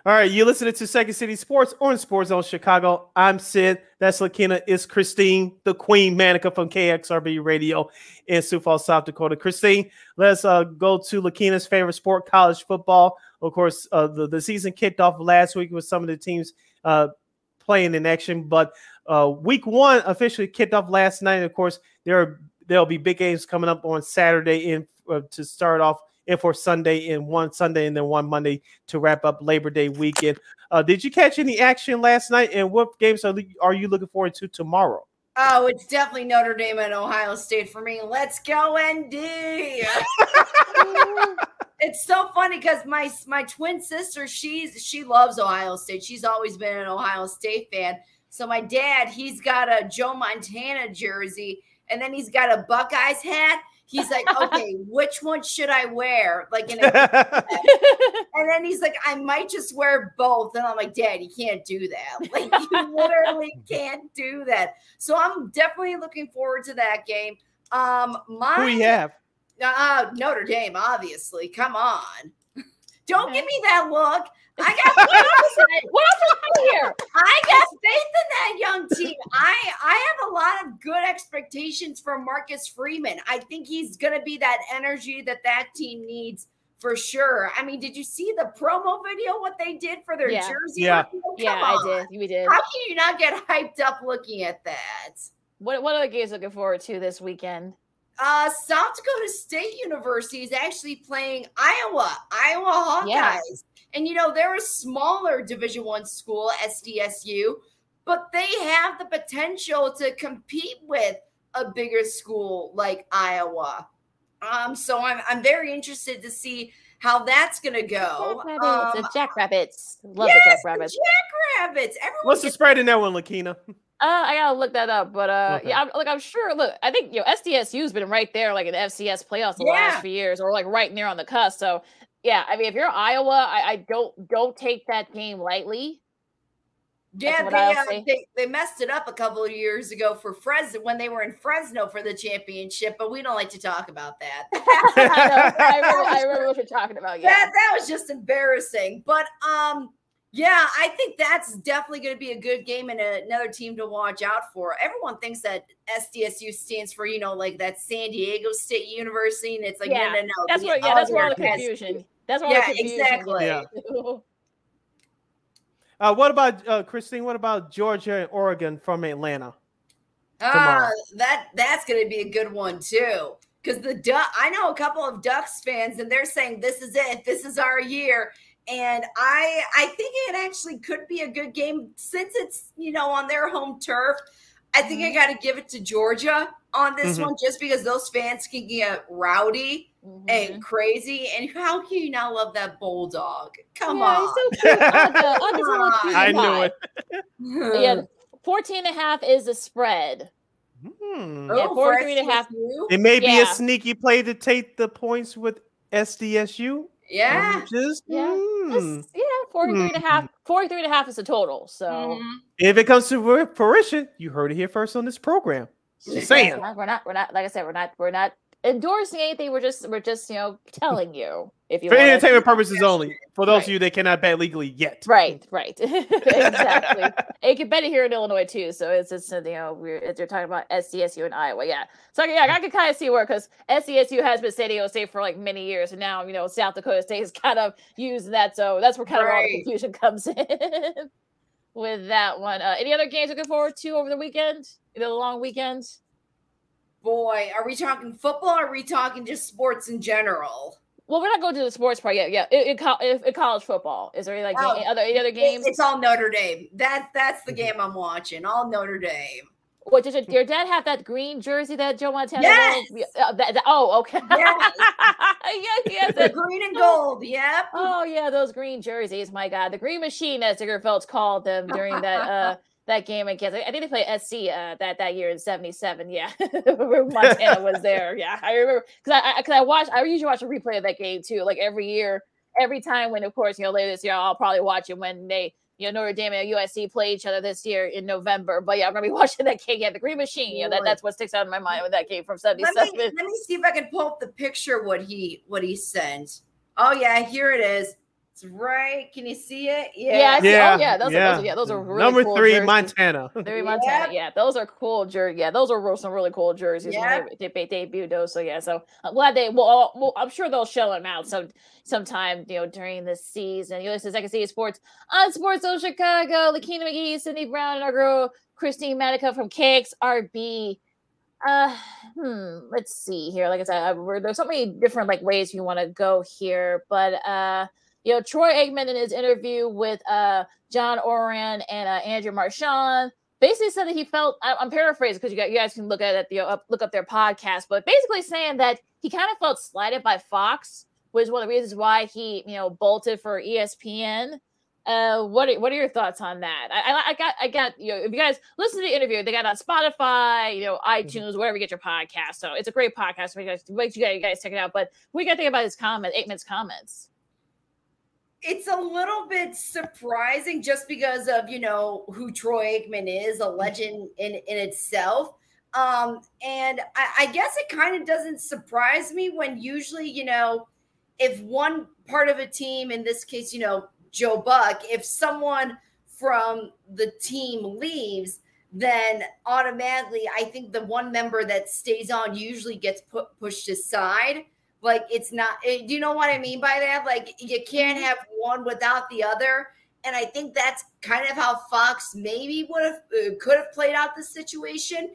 All right, you listening to Second City Sports on Sports on Chicago. I'm Sid. That's Lakina. It's Christine, the Queen Manica from KXRB Radio in Sioux Falls, South Dakota. Christine, let's uh, go to Lakina's favorite sport, college football. Of course, uh, the, the season kicked off last week with some of the teams uh, playing in action, but uh, week one officially kicked off last night. And Of course, there are, there'll be big games coming up on Saturday in uh, to start off and for Sunday and one Sunday and then one Monday to wrap up Labor Day weekend. Uh, did you catch any action last night? And what games are, are you looking forward to tomorrow? Oh, it's definitely Notre Dame and Ohio State for me. Let's go, ND. it's so funny because my my twin sister, she's she loves Ohio State. She's always been an Ohio State fan. So my dad, he's got a Joe Montana jersey, and then he's got a Buckeyes hat. He's like, okay, which one should I wear? Like, in a, and then he's like, I might just wear both. And I'm like, Dad, you can't do that. Like, you literally can't do that. So I'm definitely looking forward to that game. Um, my we have? Uh, Notre Dame, obviously. Come on. Don't give me that look. I got what else here? I got faith in that young team. I I have a lot of good expectations for Marcus Freeman. I think he's going to be that energy that that team needs for sure. I mean, did you see the promo video? What they did for their Yeah. jersey? Yeah. Oh, come yeah, on. I did. We did. How can you not get hyped up looking at that? What what other games looking forward to this weekend? Uh, South Dakota State University is actually playing Iowa, Iowa Hawkeyes. Yeah. And you know, they're a smaller Division One school, SDSU, but they have the potential to compete with a bigger school like Iowa. Um, so I'm I'm very interested to see how that's gonna go. Jackrabbits. Um, the Jackrabbits. Love yes, the the Jackrabbits. Jackrabbits. Everyone What's the spread in that one, Lakina? Uh, I gotta look that up, but uh, Okay. yeah, I'm, like I'm sure. Look, I think you know SDSU's been right there, like in the FCS playoffs the Yeah. last few years, or like right near on the cusp. So yeah, I mean, if you're Iowa, I, I don't don't take that game lightly. Yeah, they, uh, they they messed it up a couple of years ago for Fresno when they were in Fresno for the championship, but we don't like to talk about that. I, know, I, remember, I remember what you're talking about. Yeah, That that was just embarrassing. But um, yeah, I think that's definitely going to be a good game and another team to watch out for. Everyone thinks that SDSU stands for you know like that San Diego State University, and it's like Yeah, no, no, no. that's the where yeah, that's where all the confusion. That's where Yeah, all the confusion. exactly. Yeah. Uh, what about uh, Christine? What about Georgia and Oregon from Atlanta? Ah, tomorrow. that that's going to be a good one too. Because the duck, I know a couple of Ducks fans, and they're saying this is it, this is our year, and I I think it actually could be a good game since it's you know on their home turf. I think I got to give it to Georgia on this Mhm. one just because those fans can get rowdy Mhm. and crazy. And how can you not love that bulldog? Come yeah, on. he's so cute. Ugga, Ugga's a little Come cutie I knew it. Yeah, 14 and a half is the spread. Hmm. Yeah, Oh, 43 and a half. It may be Yeah. a sneaky play to take the points with SDSU. Yeah. Just, Yeah. hmm. Just- yeah, 43 and a half. 43 and a half is the total. So Mhm. If it comes to fruition, you heard it here first on this program. Just saying. We're not, we're not, like I said, we're not, we're not endorsing anything. We're just, we're just, you know, telling you if you For want entertainment purposes only. For those Right. of you that cannot bet legally yet. Right, right, exactly. And you can bet it here in Illinois too. So it's just you know we're they're talking about SDSU and Iowa, yeah. So yeah, I can kind of see where because SDSU has been San Diego State for like many years, and now you know South Dakota State is kind of using that. So that's where kind of all the confusion comes in with that one. Uh, any other games looking forward to over the weekend? The long weekend. Boy, are we talking football? Or are we talking just sports in general? Well, we're not going to the sports part yet. Yeah, co- in, in college football, is there any like Oh, any other any other games? It's all Notre Dame. That that's the Mhm. game I'm watching. All Notre Dame. What did your, your dad have that green jersey that Joe Montana? Yes! uh, that- that- oh, okay. Yes. yes, yes. The green and gold. Yep. oh, yeah, those green jerseys. My God, the Green Machine, as Digger Phelps called them during that uh that game against. I think they played SC uh, that that year in '77. Yeah, Montana was there. Yeah, I remember because I because I, watched. I usually watch a replay of that game too. Like every year, every time when, of course, you know, later this year, I'll probably watch it when they. You know, Notre Dame and USC play each other this year in November. But yeah, I remember watching that game. Yeah, the Green Machine. Yeah, that, that's what sticks out in my mind when that game from Let me 77. let me see if I can pull up the picture what he what he sent. Oh yeah, here it is. It's right. Can you see it? Yeah, I see- Yeah, oh, yeah, those are- yeah. those are- yeah, those are really Number cool three, jerseys. Montana. Very Yep. Montana. Yeah, those are cool jerseys. Yeah, those are some really cool jerseys Yep. when they, they, they debuted those. So yeah, so I'm glad they. Well, uh, well, I'm sure they'll show them out some sometime. You know, during the season. You listen to Second City Sports on Sports Zone Chicago. Lakina McGee, Cindy Brown, and our girl Christine Medica from KXRB. Uh, hmm. Let's see here. Like I said, I, there's so many different like ways you want to go here, but uh, you know, Troy Aikman in his interview with uh John Ourand and uh, Andrew Marchand basically said that he felt. I, am paraphrasing because you, you guys can look at it, you know, look up their podcast, but basically saying that he kind of felt slighted by Fox was one of the reasons why he, you know, bolted for ESPN. Uh, what are, what are your thoughts on that? I, I, I got I got you know if you guys listen to the interview, they got on Spotify, you know, mm-hmm. iTunes, mm-hmm. wherever you get your podcast. So it's a great podcast. For you guys, you guys, you guys check it out. But we got to think about his comment, Aikman's comments? It's a little bit surprising just because of you know who Troy Aikman is, a legend in in itself. Um, and I, I guess it kind of doesn't surprise me when usually you know if one part of a team, in this case, you know Joe Buck, if someone from the team leaves, then automatically I think the one member that stays on usually gets put pushed aside. Like it's not, it, eh, do you know what I mean by that? Like you can't have one without the other. And I think that's kind of how Fox maybe would have uh, could have played out the situation.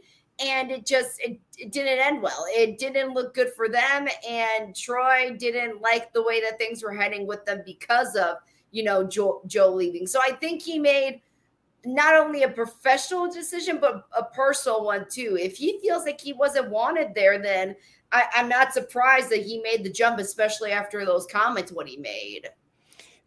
And it just it, it didn't end well. It didn't look good for them. And Troy didn't like the way that things were heading with them because of you know, Joe, Joe leaving. So I think he made not only a professional decision, but a personal one too. If he feels like he wasn't wanted there, then I, I'm not surprised that he made the jump, especially after those comments what he made.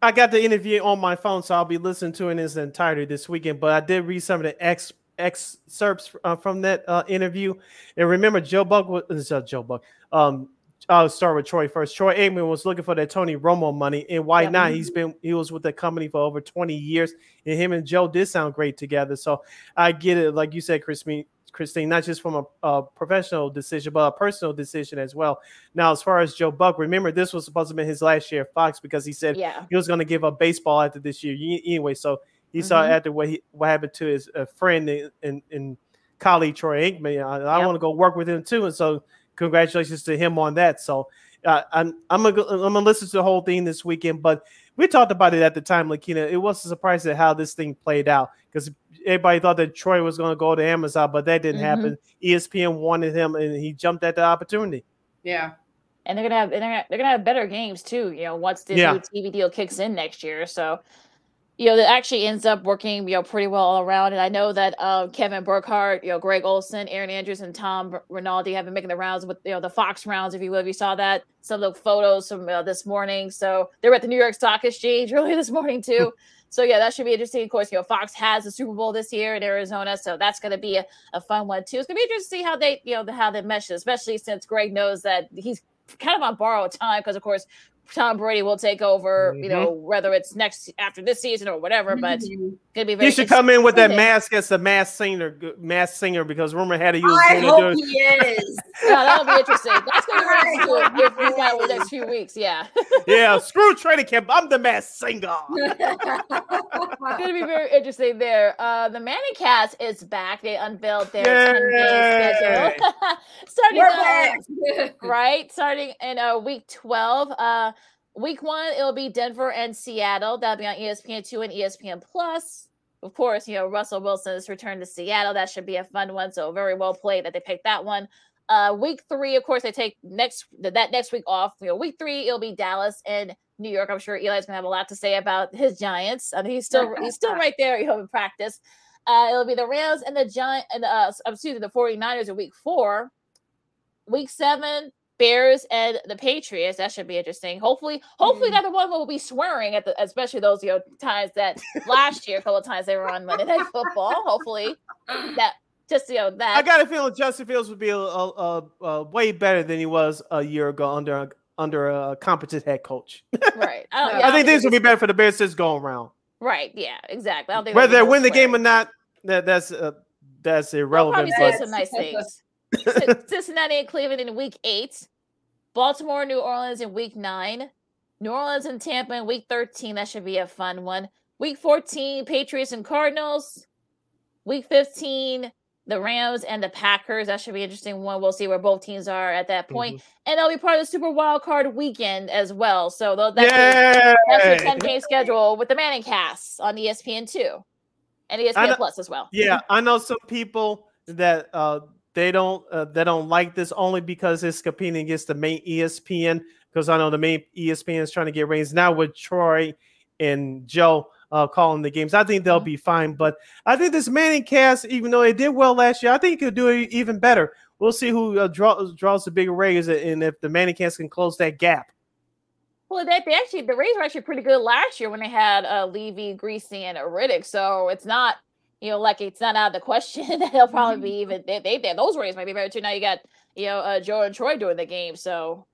I got the interview on my phone, so I'll be listening to it in its entirety this weekend. But I did read some of the ex excerpts uh, from that uh, interview, and remember, Joe Buck was uh, Joe Buck. Um, I'll start with Troy first. Troy Aikman was looking for that Tony Romo money, and why not? He's been he was with the company for over 20 years, and him and Joe did sound great together. So I get it, like you said, Christine, Christine, not just from a, a, professional decision, but a personal decision as well. Now, as far as Joe Buck, remember this was supposed to be his last year at Fox because he said yeah. he was going to give up baseball after this year anyway. So he mm-hmm. saw after what he what happened to his uh, friend and, and, colleague Troy Aikman. I, I yep. want to go work with him too, and so congratulations to him on that. So uh, I'm I'm gonna I'm gonna listen to the whole thing this weekend. But we talked about it at the time, Lakina. It was a surprise at how this thing played out because everybody thought that Troy was going to go to Amazon, but that didn't mm-hmm. happen. ESPN wanted him, and he jumped at the opportunity. Yeah. And they're gonna have they're gonna, they're gonna have better games too. You know, once the yeah. new TV deal kicks in next year. So you know, that actually ends up working, you know, pretty well all around. And I know that uh, Kevin Burkhardt, you know, Greg Olsen, Erin Andrews, and Tom Rinaldi have been making the rounds with, you know, the Fox rounds, if you will. If you saw that, some of the photos from uh, this morning. So they were at the New York Stock Exchange earlier this morning, too. so, yeah, that should be interesting. Of course, you know, Fox has the Super Bowl this year in Arizona. So that's going to be a, a fun one, too. It's going to be interesting to see how they, you know, how they mesh, especially since Greg knows that he's kind of on borrowed time because, of course, Tom Brady will take over, mm-hmm. you know, whether it's next after this season or whatever. But mm-hmm. gonna be very. He should come in with that mask as a mask singer, mask singer, because rumor had to use. I hope he is. yeah, that'll be interesting. That's gonna be interesting if we got the next few weeks. Yeah. yeah, screw training camp. I'm the mask singer. it's gonna be very interesting there. Uh, the Manning Cast is back. They unveiled their ten game schedule, starting uh, right, starting in uh, week twelve. Uh, week one, it'll be Denver and Seattle. That'll be on ESPN2 and ESPN Plus. Of course, you know, Russell Wilson's return to Seattle. That should be a fun one. So very well played that they picked that one. Uh, week three, of course, they take next that next week off. You know, week three, it'll be Dallas and New York. I'm sure Eli's gonna have a lot to say about his Giants. I mean, he's still he's still right there, you know, in practice. Uh, it'll be the Rams and the Giant and the uh, excuse me, the 49ers in week four. Week seven, Bears and the Patriots. That should be interesting. Hopefully, hopefully mm. neither one will be swearing at the, especially those you know times that last year, a couple of times they were on Monday Night Football. Hopefully, that just you know that. I got a feeling Justin Fields would be a, a, a, a way better than he was a year ago under under a competent head coach. right. I, yeah, I, I think things will be better for the Bears this going around. Right. Yeah. Exactly. I don't think whether they win the game or not, that that's uh, that's irrelevant. They'll probably say some nice things. Cincinnati and Cleveland in week eight. Baltimore, New Orleans in week nine. New Orleans and Tampa in week 13. That should be a fun one. Week 14, Patriots and Cardinals. Week 15, the Rams and the Packers. That should be interesting one. We'll see where both teams are at that point. Mm-hmm. And they'll be part of the Super Wild Card weekend as well. So that's, a, a 10 game schedule with the Manning cast on ESPN2 and ESPN Plus as well. Yeah, I know some people that uh they don't uh, they don't like this only because it's competing against the main ESPN. Because I know the main ESPN is trying to get ratings now with Troy and Joe uh, calling the games. I think they'll mm-hmm. be fine. But I think this Manning cast, even though it did well last year, I think it could do it even better. We'll see who uh, draw, draws the bigger ratings and if the Manning cast can close that gap. Well, they, they actually the Rays were actually pretty good last year when they had uh, Levy, Griese, and Riddick. So it's not you know like it's not out of the question. They'll probably be even they, they, they those Rays might be better too. Now you got you know uh, Joe and Troy doing the game, so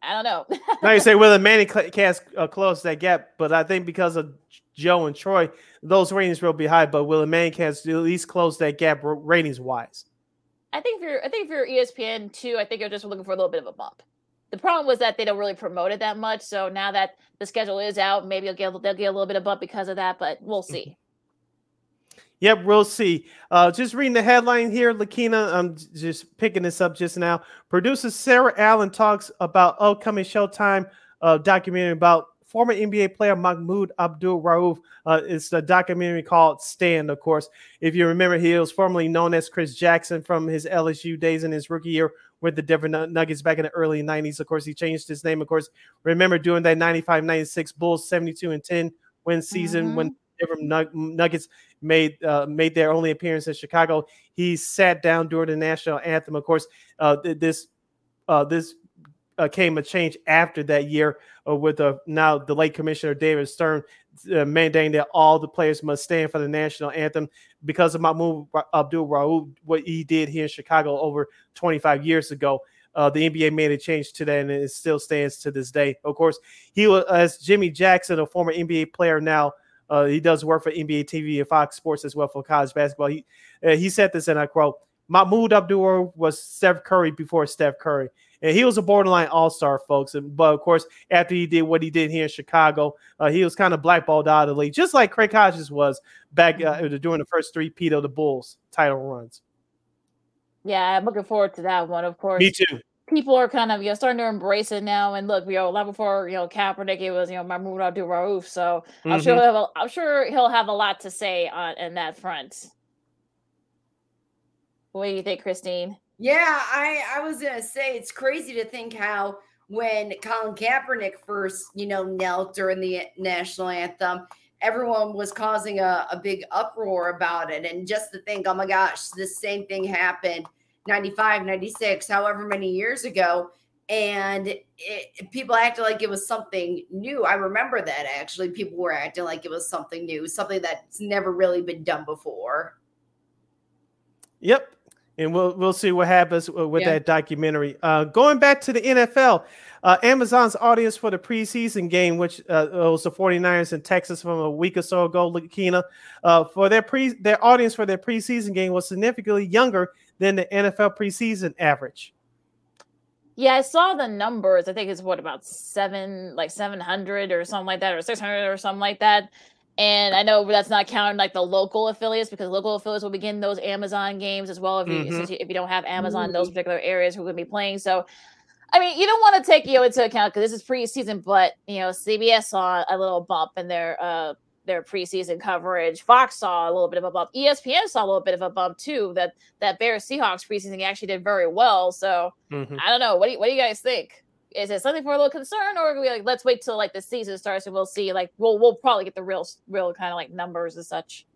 I don't know. now you say well the Manning cast uh, close that gap, but I think because of Joe and Troy, those ratings will be high. But will the Manning cast at least close that gap ratings wise? I think for I think for ESPN too, I think you're just looking for a little bit of a bump the problem was that they don't really promote it that much. So now that the schedule is out, maybe they'll get they'll get a little bit of bump because of that, but we'll see. Yep, we'll see. Uh, just reading the headline here, Lakina. I'm just picking this up just now. Producer Sarah Allen talks about upcoming Showtime uh, documentary about former NBA player Mahmoud Abdul Rauf. Uh, it's a documentary called Stand, of course. If you remember, he was formerly known as Chris Jackson from his LSU days in his rookie year with the Denver Nuggets back in the early 90s. Of course, he changed his name. Of course, remember doing that 95 96 Bulls 72 and 10 win season mm-hmm. when Denver Nuggets made uh, made their only appearance in Chicago. He sat down during the national anthem. Of course, uh, this uh, this uh, came a change after that year uh, with uh, now the late commissioner David Stern mandating that all the players must stand for the national anthem because of Mahmoud Abdul Rauf, what he did here in Chicago over 25 years ago. Uh, the NBA made a change to that, and it still stands to this day. Of course, he was as Jimmy Jackson, a former NBA player now. Uh, he does work for NBA TV and Fox Sports as well for college basketball. He uh, he said this, and I quote: "Mahmoud Abdul was Steph Curry before Steph Curry." and he was a borderline all star, folks. And, but of course, after he did what he did here in Chicago, uh, he was kind of blackballed out of the league, just like Craig Hodges was back uh, mm-hmm. during the first three-peat of the Bulls title runs. Yeah, I'm looking forward to that one. Of course, me too. People are kind of you know starting to embrace it now, and look, you know, long before you know Kaepernick, it was you know Mahmoud Abdul Rauf. So I'm mm-hmm. sure he'll have a, I'm sure he'll have a lot to say on in that front. What do you think, Christine? Yeah, I I was gonna say it's crazy to think how when Colin Kaepernick first, you know, knelt during the national anthem, everyone was causing a, a big uproar about it. And just to think, oh my gosh, the same thing happened 95, 96, however many years ago. And it, people acted like it was something new. I remember that actually. People were acting like it was something new, something that's never really been done before. Yep and we'll we'll see what happens with yeah. that documentary. Uh, going back to the NFL, uh, Amazon's audience for the preseason game, which uh, was the 49ers in Texas from a week or so ago, Lakina, uh, for their pre their audience for their preseason game was significantly younger than the NFL preseason average. Yeah, I saw the numbers. I think it's what about seven, like seven hundred or something like that, or six hundred or something like that. And I know that's not counting like the local affiliates because local affiliates will begin those Amazon games as well if you mm-hmm. if you don't have Amazon those mm-hmm. particular areas who could be playing. So I mean, you don't want to take you know, into account because this is preseason, but you know, CBS saw a little bump in their uh their preseason coverage. Fox saw a little bit of a bump. ESPN saw a little bit of a bump too. That that Bears Seahawks preseason actually did very well. So mm-hmm. I don't know. What do you, what do you guys think? is it something for a little concern or are we like let's wait till like the season starts and we'll see like we'll we'll probably get the real real kind of like numbers and such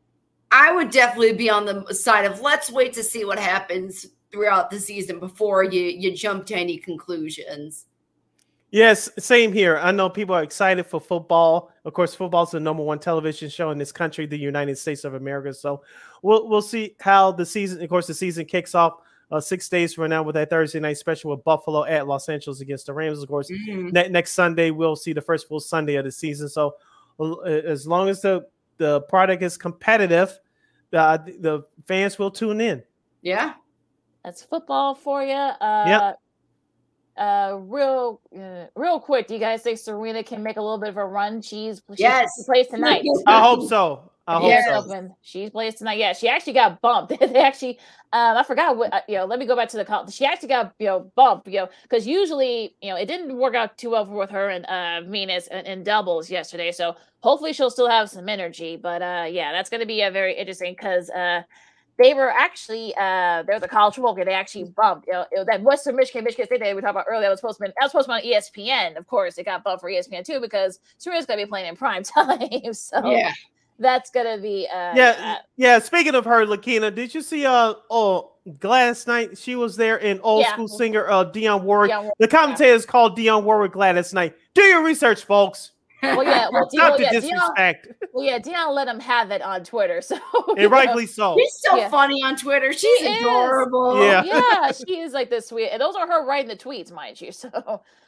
i would definitely be on the side of let's wait to see what happens throughout the season before you you jump to any conclusions yes same here i know people are excited for football of course football is the number one television show in this country the united states of america so we'll we'll see how the season of course the season kicks off uh, six days from now with that Thursday night special with Buffalo at Los Angeles against the Rams. Of course, mm-hmm. ne- next Sunday we'll see the first full Sunday of the season. So as long as the the product is competitive, the the fans will tune in. Yeah, that's football for you. Uh, yeah. Uh, real, uh, real quick. Do you guys think Serena can make a little bit of a run? She's, she's yes, plays tonight. I hope so. I hope yeah. so. She's placed tonight. Yeah, she actually got bumped. they actually, um, I forgot what, uh, you know, let me go back to the call. She actually got, you know, bumped, you know, because usually, you know, it didn't work out too well with her and uh, Venus and, in doubles yesterday. So hopefully she'll still have some energy. But uh, yeah, that's going to be a very interesting because uh, they were actually uh they're the college football game. They actually bumped you know, it, that Western Michigan, Michigan State they were talking about earlier. That was supposed to be that was supposed to be on ESPN. Of course, it got bumped for ESPN too because Serena's gonna be playing in prime time. So Yeah. that's gonna be uh Yeah, yeah. Speaking of her, Lakina, did you see? Uh, oh, Gladys Knight. She was there in old Yeah. school singer uh Dionne Warwick. Dionne Warwick, the commentators called Dionne Warwick Gladys Knight. Do your research, folks. Well yeah well, Dionne, Not to yeah, Dionne, disrespect, well yeah Dionne let him have it on Twitter. So you and know. rightly so. She's so Yeah. funny on Twitter. She's is. adorable. Yeah. yeah, she is like this sweet. And those are her writing the tweets, mind you. So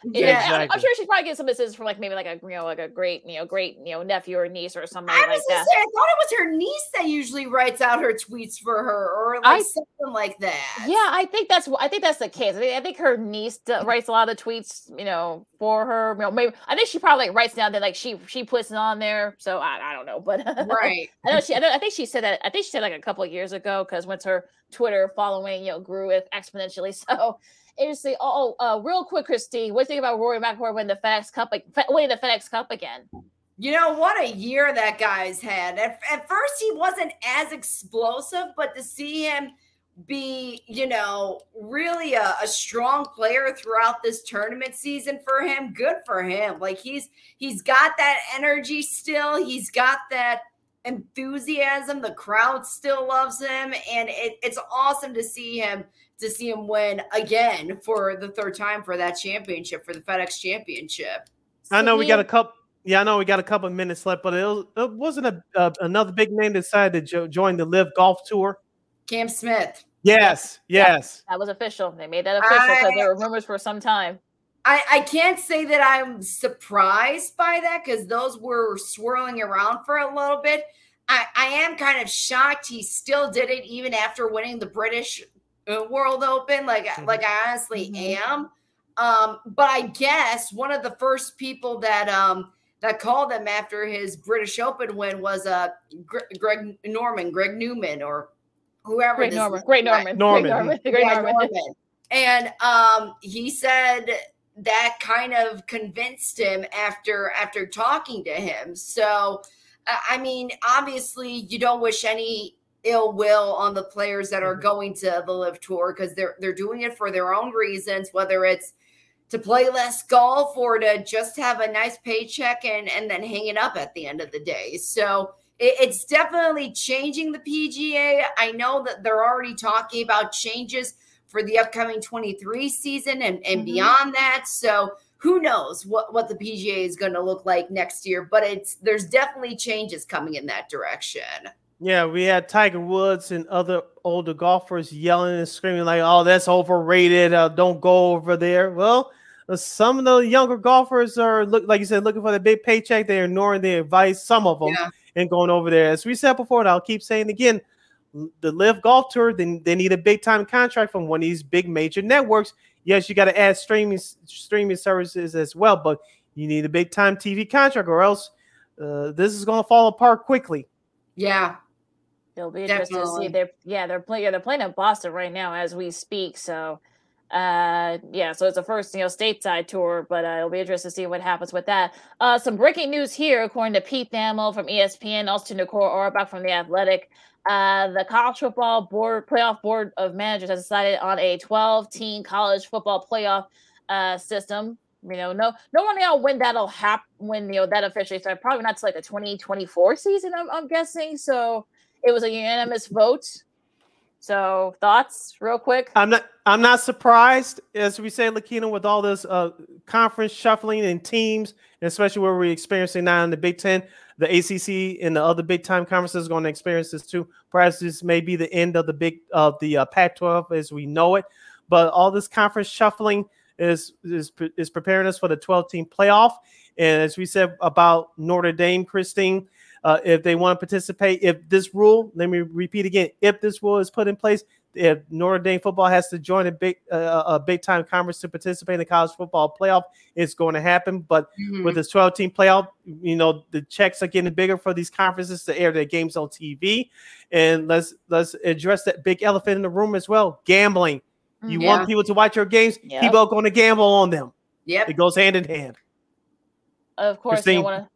yeah, Yeah. I'm- I'm sure she's probably getting some assistance from like maybe like a you know like a great you know great you know nephew or niece or somebody I like was gonna that. say, I thought it was her niece that usually writes out her tweets for her, or like I- something like that. Yeah, I think that's wh- I think that's the case. I think, I think her niece writes a lot of the tweets, you know, for her. You know, maybe I think she probably like writes down that like she she puts it on there. So I, I don't know, but right. I know she. I, know, I think she said that. I think she said like a couple of years ago because once her Twitter following you know grew it exponentially. So it's the oh uh, real quick, Christine. What do you think about Rory McIlroy winning the FedEx Cup? Like, Winning the FedEx Cup again? You know what a year that guy's had. At, at first, he wasn't as explosive, but to see him be, you know, really a, a strong player throughout this tournament season for him, good for him. Like he's he's got that energy still. He's got that enthusiasm. The crowd still loves him, and it, it's awesome to see him to see him win again for the third time for that championship for the FedEx Championship. I know we got a couple. Yeah, I know we got a couple minutes left, but it, was, it wasn't a, uh, another big name decided to jo- join the LIV Golf Tour. Cam Smith. Yes, yes. That was official. They made that official because there were rumors for some time. I, I can't say that I'm surprised by that because those were swirling around for a little bit. I, I am kind of shocked he still did it even after winning the British uh, World Open. Like, Mhm. like I honestly Mhm. am. Um, but I guess one of the first people that um that called him after his British Open win was uh Gre- Greg Norman, Greg Newman, or whoever. Great this Norman. is. Great Right. Norman. Norman. Great Norman. Great Norman. Norman. And um, he said that kind of convinced him after after talking to him. So, uh, I mean, obviously, you don't wish any ill will on the players that are Mhm. going to the LIV Tour because they're they're doing it for their own reasons, whether it's to play less golf or to just have a nice paycheck and and then hang it up at the end of the day. So it, it's definitely changing the PGA. I know that they're already talking about changes for the upcoming 23 season and, and Mhm. beyond that. So who knows what, what the PGA is going to look like next year, but it's there's definitely changes coming in that direction. Yeah, we had Tiger Woods and other older golfers yelling and screaming like, "Oh, that's overrated! Uh, don't go over there." Well, uh, some of the younger golfers are look like you said, looking for the big paycheck. They're ignoring the advice. Some of them Yeah. And going over there. As we said before, and I'll keep saying again, the LIV Golf Tour. They, they need a big time contract from one of these big major networks. Yes, you got to add streaming streaming services as well, but you need a big time TV contract, or else uh, this is going to fall apart quickly. Yeah. It'll be interesting to see. They're yeah, they're playing. Yeah, they're playing in Boston right now as we speak. So, uh, yeah, so it's a first you know stateside tour, but uh, it'll be interesting to see what happens with that. Uh, some breaking news here, according to Pete Thamel from ESPN, also to Nicole Auerbach from the Athletic. Uh, the college football board playoff board of managers has decided on a 12 team college football playoff uh, system. You know, no, no one know when that'll happen. When you know that officially started, probably not to like the 2024 season. I'm, I'm guessing. So it was a unanimous vote. So thoughts, real quick. I'm not. I'm not surprised, as we say, Lakina, with all this uh, conference shuffling and teams, and especially where we're experiencing now in the Big Ten, the ACC and the other big time conferences are going to experience this too. Perhaps this may be the end of the big of the uh, Pac-12 as we know it. But all this conference shuffling is is is preparing us for the 12 team playoff. And as we said about Notre Dame, Christine, uh, if they want to participate, if this rule, let me repeat again, if this rule is put in place, if Notre Dame football has to join a big uh, a big time conference to participate in the college football playoff, it's going to happen. But Mm-hmm. with this 12 team playoff, you know the checks are getting bigger for these conferences to air their games on TV. And let's let's address that big elephant in the room as well: gambling. You Yeah. want people to watch your games, Yep. people are going to gamble on them. Yeah, It goes hand in hand. Of course, you Christine. want to.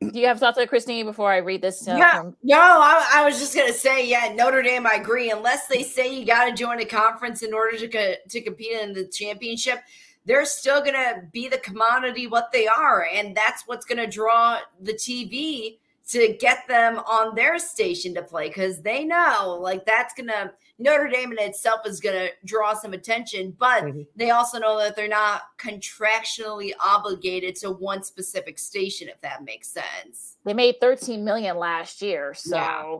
Do you have thoughts on Christine before I read this? Uh, yeah, from- no, I, I, was just gonna say, yeah, Notre Dame. I agree. Unless they say you got to join a conference in order to co- to compete in the championship, they're still gonna be the commodity what they are, and that's what's gonna draw the TV to get them on their station to play because they know like that's gonna Notre Dame in itself is gonna draw some attention, but mm-hmm. they also know that they're not contractually obligated to one specific station, if that makes sense. They made 13 million last year, so yeah.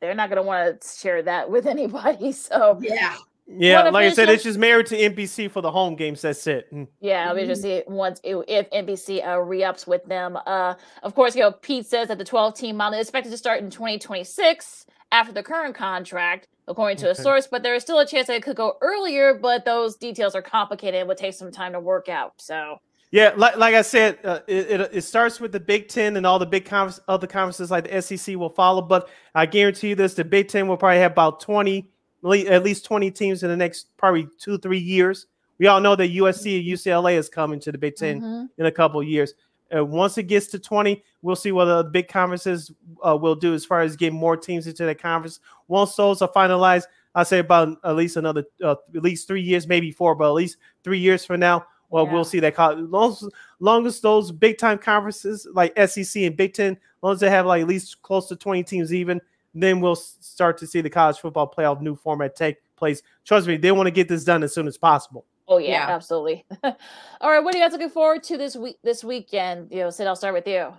they're not gonna want to share that with anybody. So yeah. Yeah, like I said, it's just married to NBC for the home games. That's it. Mm. Yeah, we just see once if NBC uh, re-ups with them. Uh, of course, you know Pete says that the 12 team model is expected to start in 2026 after the current contract, according to okay. a source. But there is still a chance that it could go earlier, but those details are complicated and would take some time to work out. So. Yeah, like, like I said, uh, it, it, it, starts with the Big Ten and all the big conference, other conferences like the SEC will follow. But I guarantee you this: the Big Ten will probably have about 20 at least 20 teams in the next probably two, three years. We all know that USC and UCLA is coming to the Big 10 mm-hmm. in a couple years. And once it gets to 20, we'll see what the big conferences uh, will do as far as getting more teams into the conference. Once those are finalized, I say about at least another, uh, at least three years, maybe four, but at least three years from now, well, yeah. we'll see that. Long, long as those big time conferences like SEC and Big Ten, long as they have like at least close to 20 teams even, then we'll start to see the college football playoff new format take place. Trust me, they want to get this done as soon as possible. Oh yeah, yeah. absolutely. All right, what are you guys looking forward to this week? This weekend, you know, Sid, I'll start with you.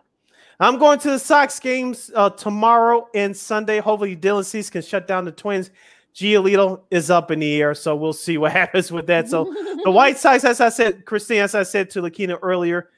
I'm going to the Sox games uh, tomorrow and Sunday. Hopefully, Dylan Cease can shut down the Twins. Giolito is up in the air, so we'll see what happens with that. So the White Sox, as I said, Christine, as I said to Lakina earlier,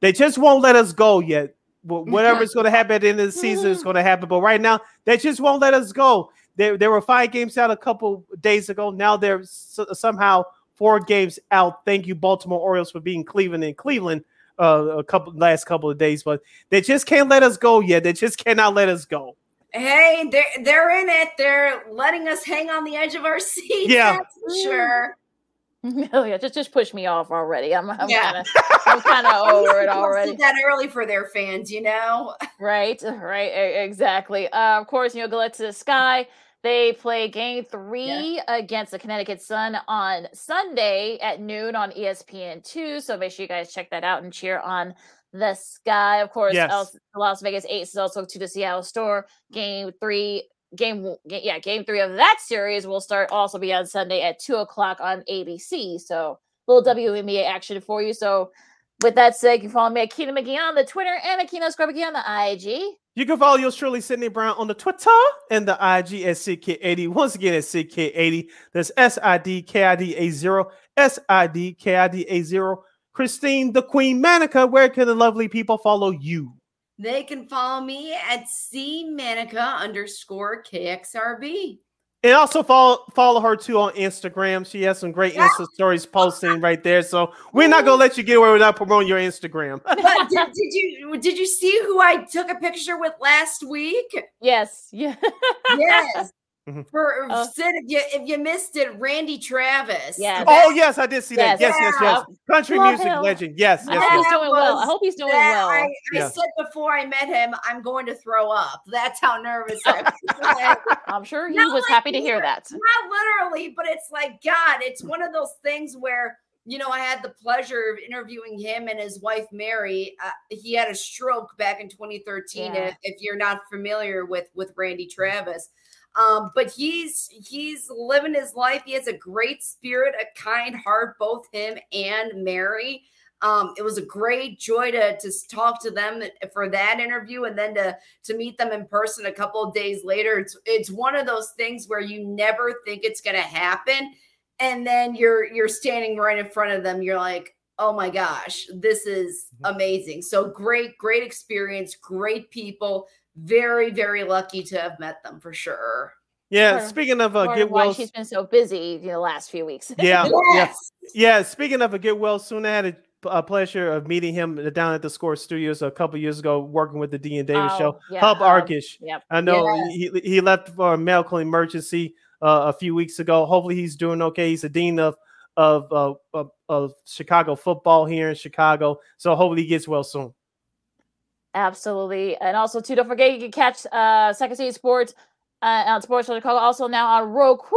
they just won't let us go yet whatever's going to happen at the end of the season is going to happen. But right now, they just won't let us go. They, they were five games out a couple days ago. Now they're somehow four games out. Thank you, Baltimore Orioles, for being Cleveland in Cleveland uh, a couple last couple of days. But they just can't let us go yet. They just cannot let us go. Hey, they're they're in it. They're letting us hang on the edge of our seat. Yeah, sure. Oh yeah, just just push me off already. I'm I'm yeah. kind of I'm kind of over it already. That early for their fans, you know. right, right, exactly. Uh, of course, you know, go to the sky. They play game three yeah. against the Connecticut Sun on Sunday at noon on ESPN two. So make sure you guys check that out and cheer on the sky. Of course, yes. Las Vegas Aces is also to the Seattle Storm. Game three game, yeah, game three of that series will start also be on Sunday at two o'clock on ABC. So little WNBA action for you. So with that said, you can follow me at Keena McGee on the Twitter and at Keena Scrub McGee on the IG. You can follow yours truly, Sydney Brown, on the Twitter and the IG at SidKid80. Once again, at SidKid80. That's S I D K I D A 0. S I D K I D A 0. Christine, the Queen Manica, where can the lovely people follow you? They can follow me at cmanica underscore KXRB. And also follow follow her too on Instagram. She has some great yeah. Insta stories posting right there. So we're not gonna let you get away without promoting your Instagram. but did, did, you did you see who I took a picture with last week? Yes. Yeah. yes. Mm-hmm. For uh, Sid, if you if you missed it, Randy Travis. Yeah. Oh yes, I did see that. Yes, yes, yes. yes. Country Love music him. legend. Yes, yes. I hope he's doing well. I hope he's doing well. I, I yeah. said before I met him, I'm going to throw up. That's how nervous I was. I'm sure he not was like happy to hear that. Not literally, but it's like God. It's one of those things where you know, I had the pleasure of interviewing him and his wife Mary. Uh, he had a stroke back in 2013. Yeah. If, if, you're not familiar with with Randy Travis, um, but he's he's living his life. He has a great spirit, a kind heart, both him and Mary. Um, it was a great joy to to talk to them for that interview, and then to to meet them in person a couple of days later. It's it's one of those things where you never think it's going to happen, and then you're you're standing right in front of them. You're like, oh my gosh, this is mm-hmm. amazing. So great, great experience, great people very, very lucky to have met them for sure. Yeah, speaking of uh, get well, she's been so busy the last few weeks. Yeah, yes. yeah, yeah. Speaking of a get well soon, I had a, a, pleasure of meeting him down at the Score Studios a couple years ago, working with the Dean and Davis oh, show. Yeah, Hub um, Arkush. Yep. I know yes. he he left for a medical emergency uh, a few weeks ago. Hopefully, he's doing okay. He's the dean of of, uh, of of Chicago football here in Chicago, so hopefully he gets well soon. Absolutely. And also, too, don't forget you can catch uh, Second City Sports uh, on Sports Zone Chicago. Also now on Roku,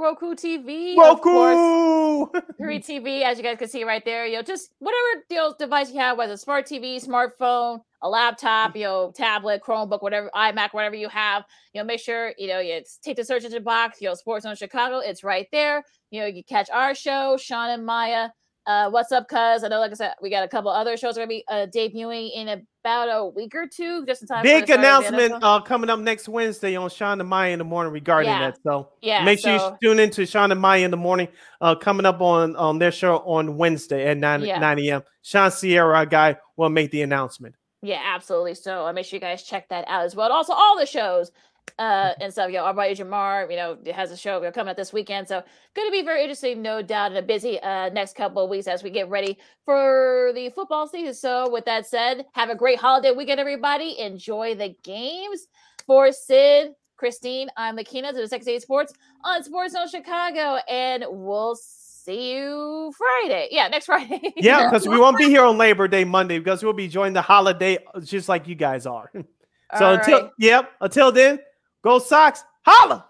Roku TV, Roku, Three TV, as you guys can see right there. You know, just whatever you know, device you have, whether it's smart TV, smartphone, a laptop, you know, tablet, Chromebook, whatever, iMac, whatever you have. You know, make sure you know you take the search engine box. You know, Sports Zone Chicago. It's right there. You know, you catch our show, Sean and Maya. Uh, what's up, cuz? I know, like I said, we got a couple other shows are gonna be uh, debuting in about a week or two, just in time. Big announcement uh, coming up next Wednesday on Sean and Maya in the morning regarding Yeah. that. So Yeah, make sure so- you tune into Sean and Maya in the morning, uh, coming up on on their show on Wednesday at nine Yeah. nine a.m. Sean Sierra, our guy, will make the announcement. Yeah, absolutely. So uh, make sure you guys check that out as well. And also, all the shows uh, and stuff. You know, our buddy Jamar, you know, has a show you know, coming up this weekend. So going to be very interesting, no doubt, in a busy uh, next couple of weeks as we get ready for the football season. So with that said, have a great holiday weekend, everybody. Enjoy the games. For Sid, Christine, I'm Lakina to the Second City Sports on Sports Zone Chicago, and we'll see you Friday. Yeah, next Friday. Yeah, because we won't be here on Labor Day Monday because we'll be enjoying the holiday just like you guys are. so All until right. yep, until then, go Sox, holla.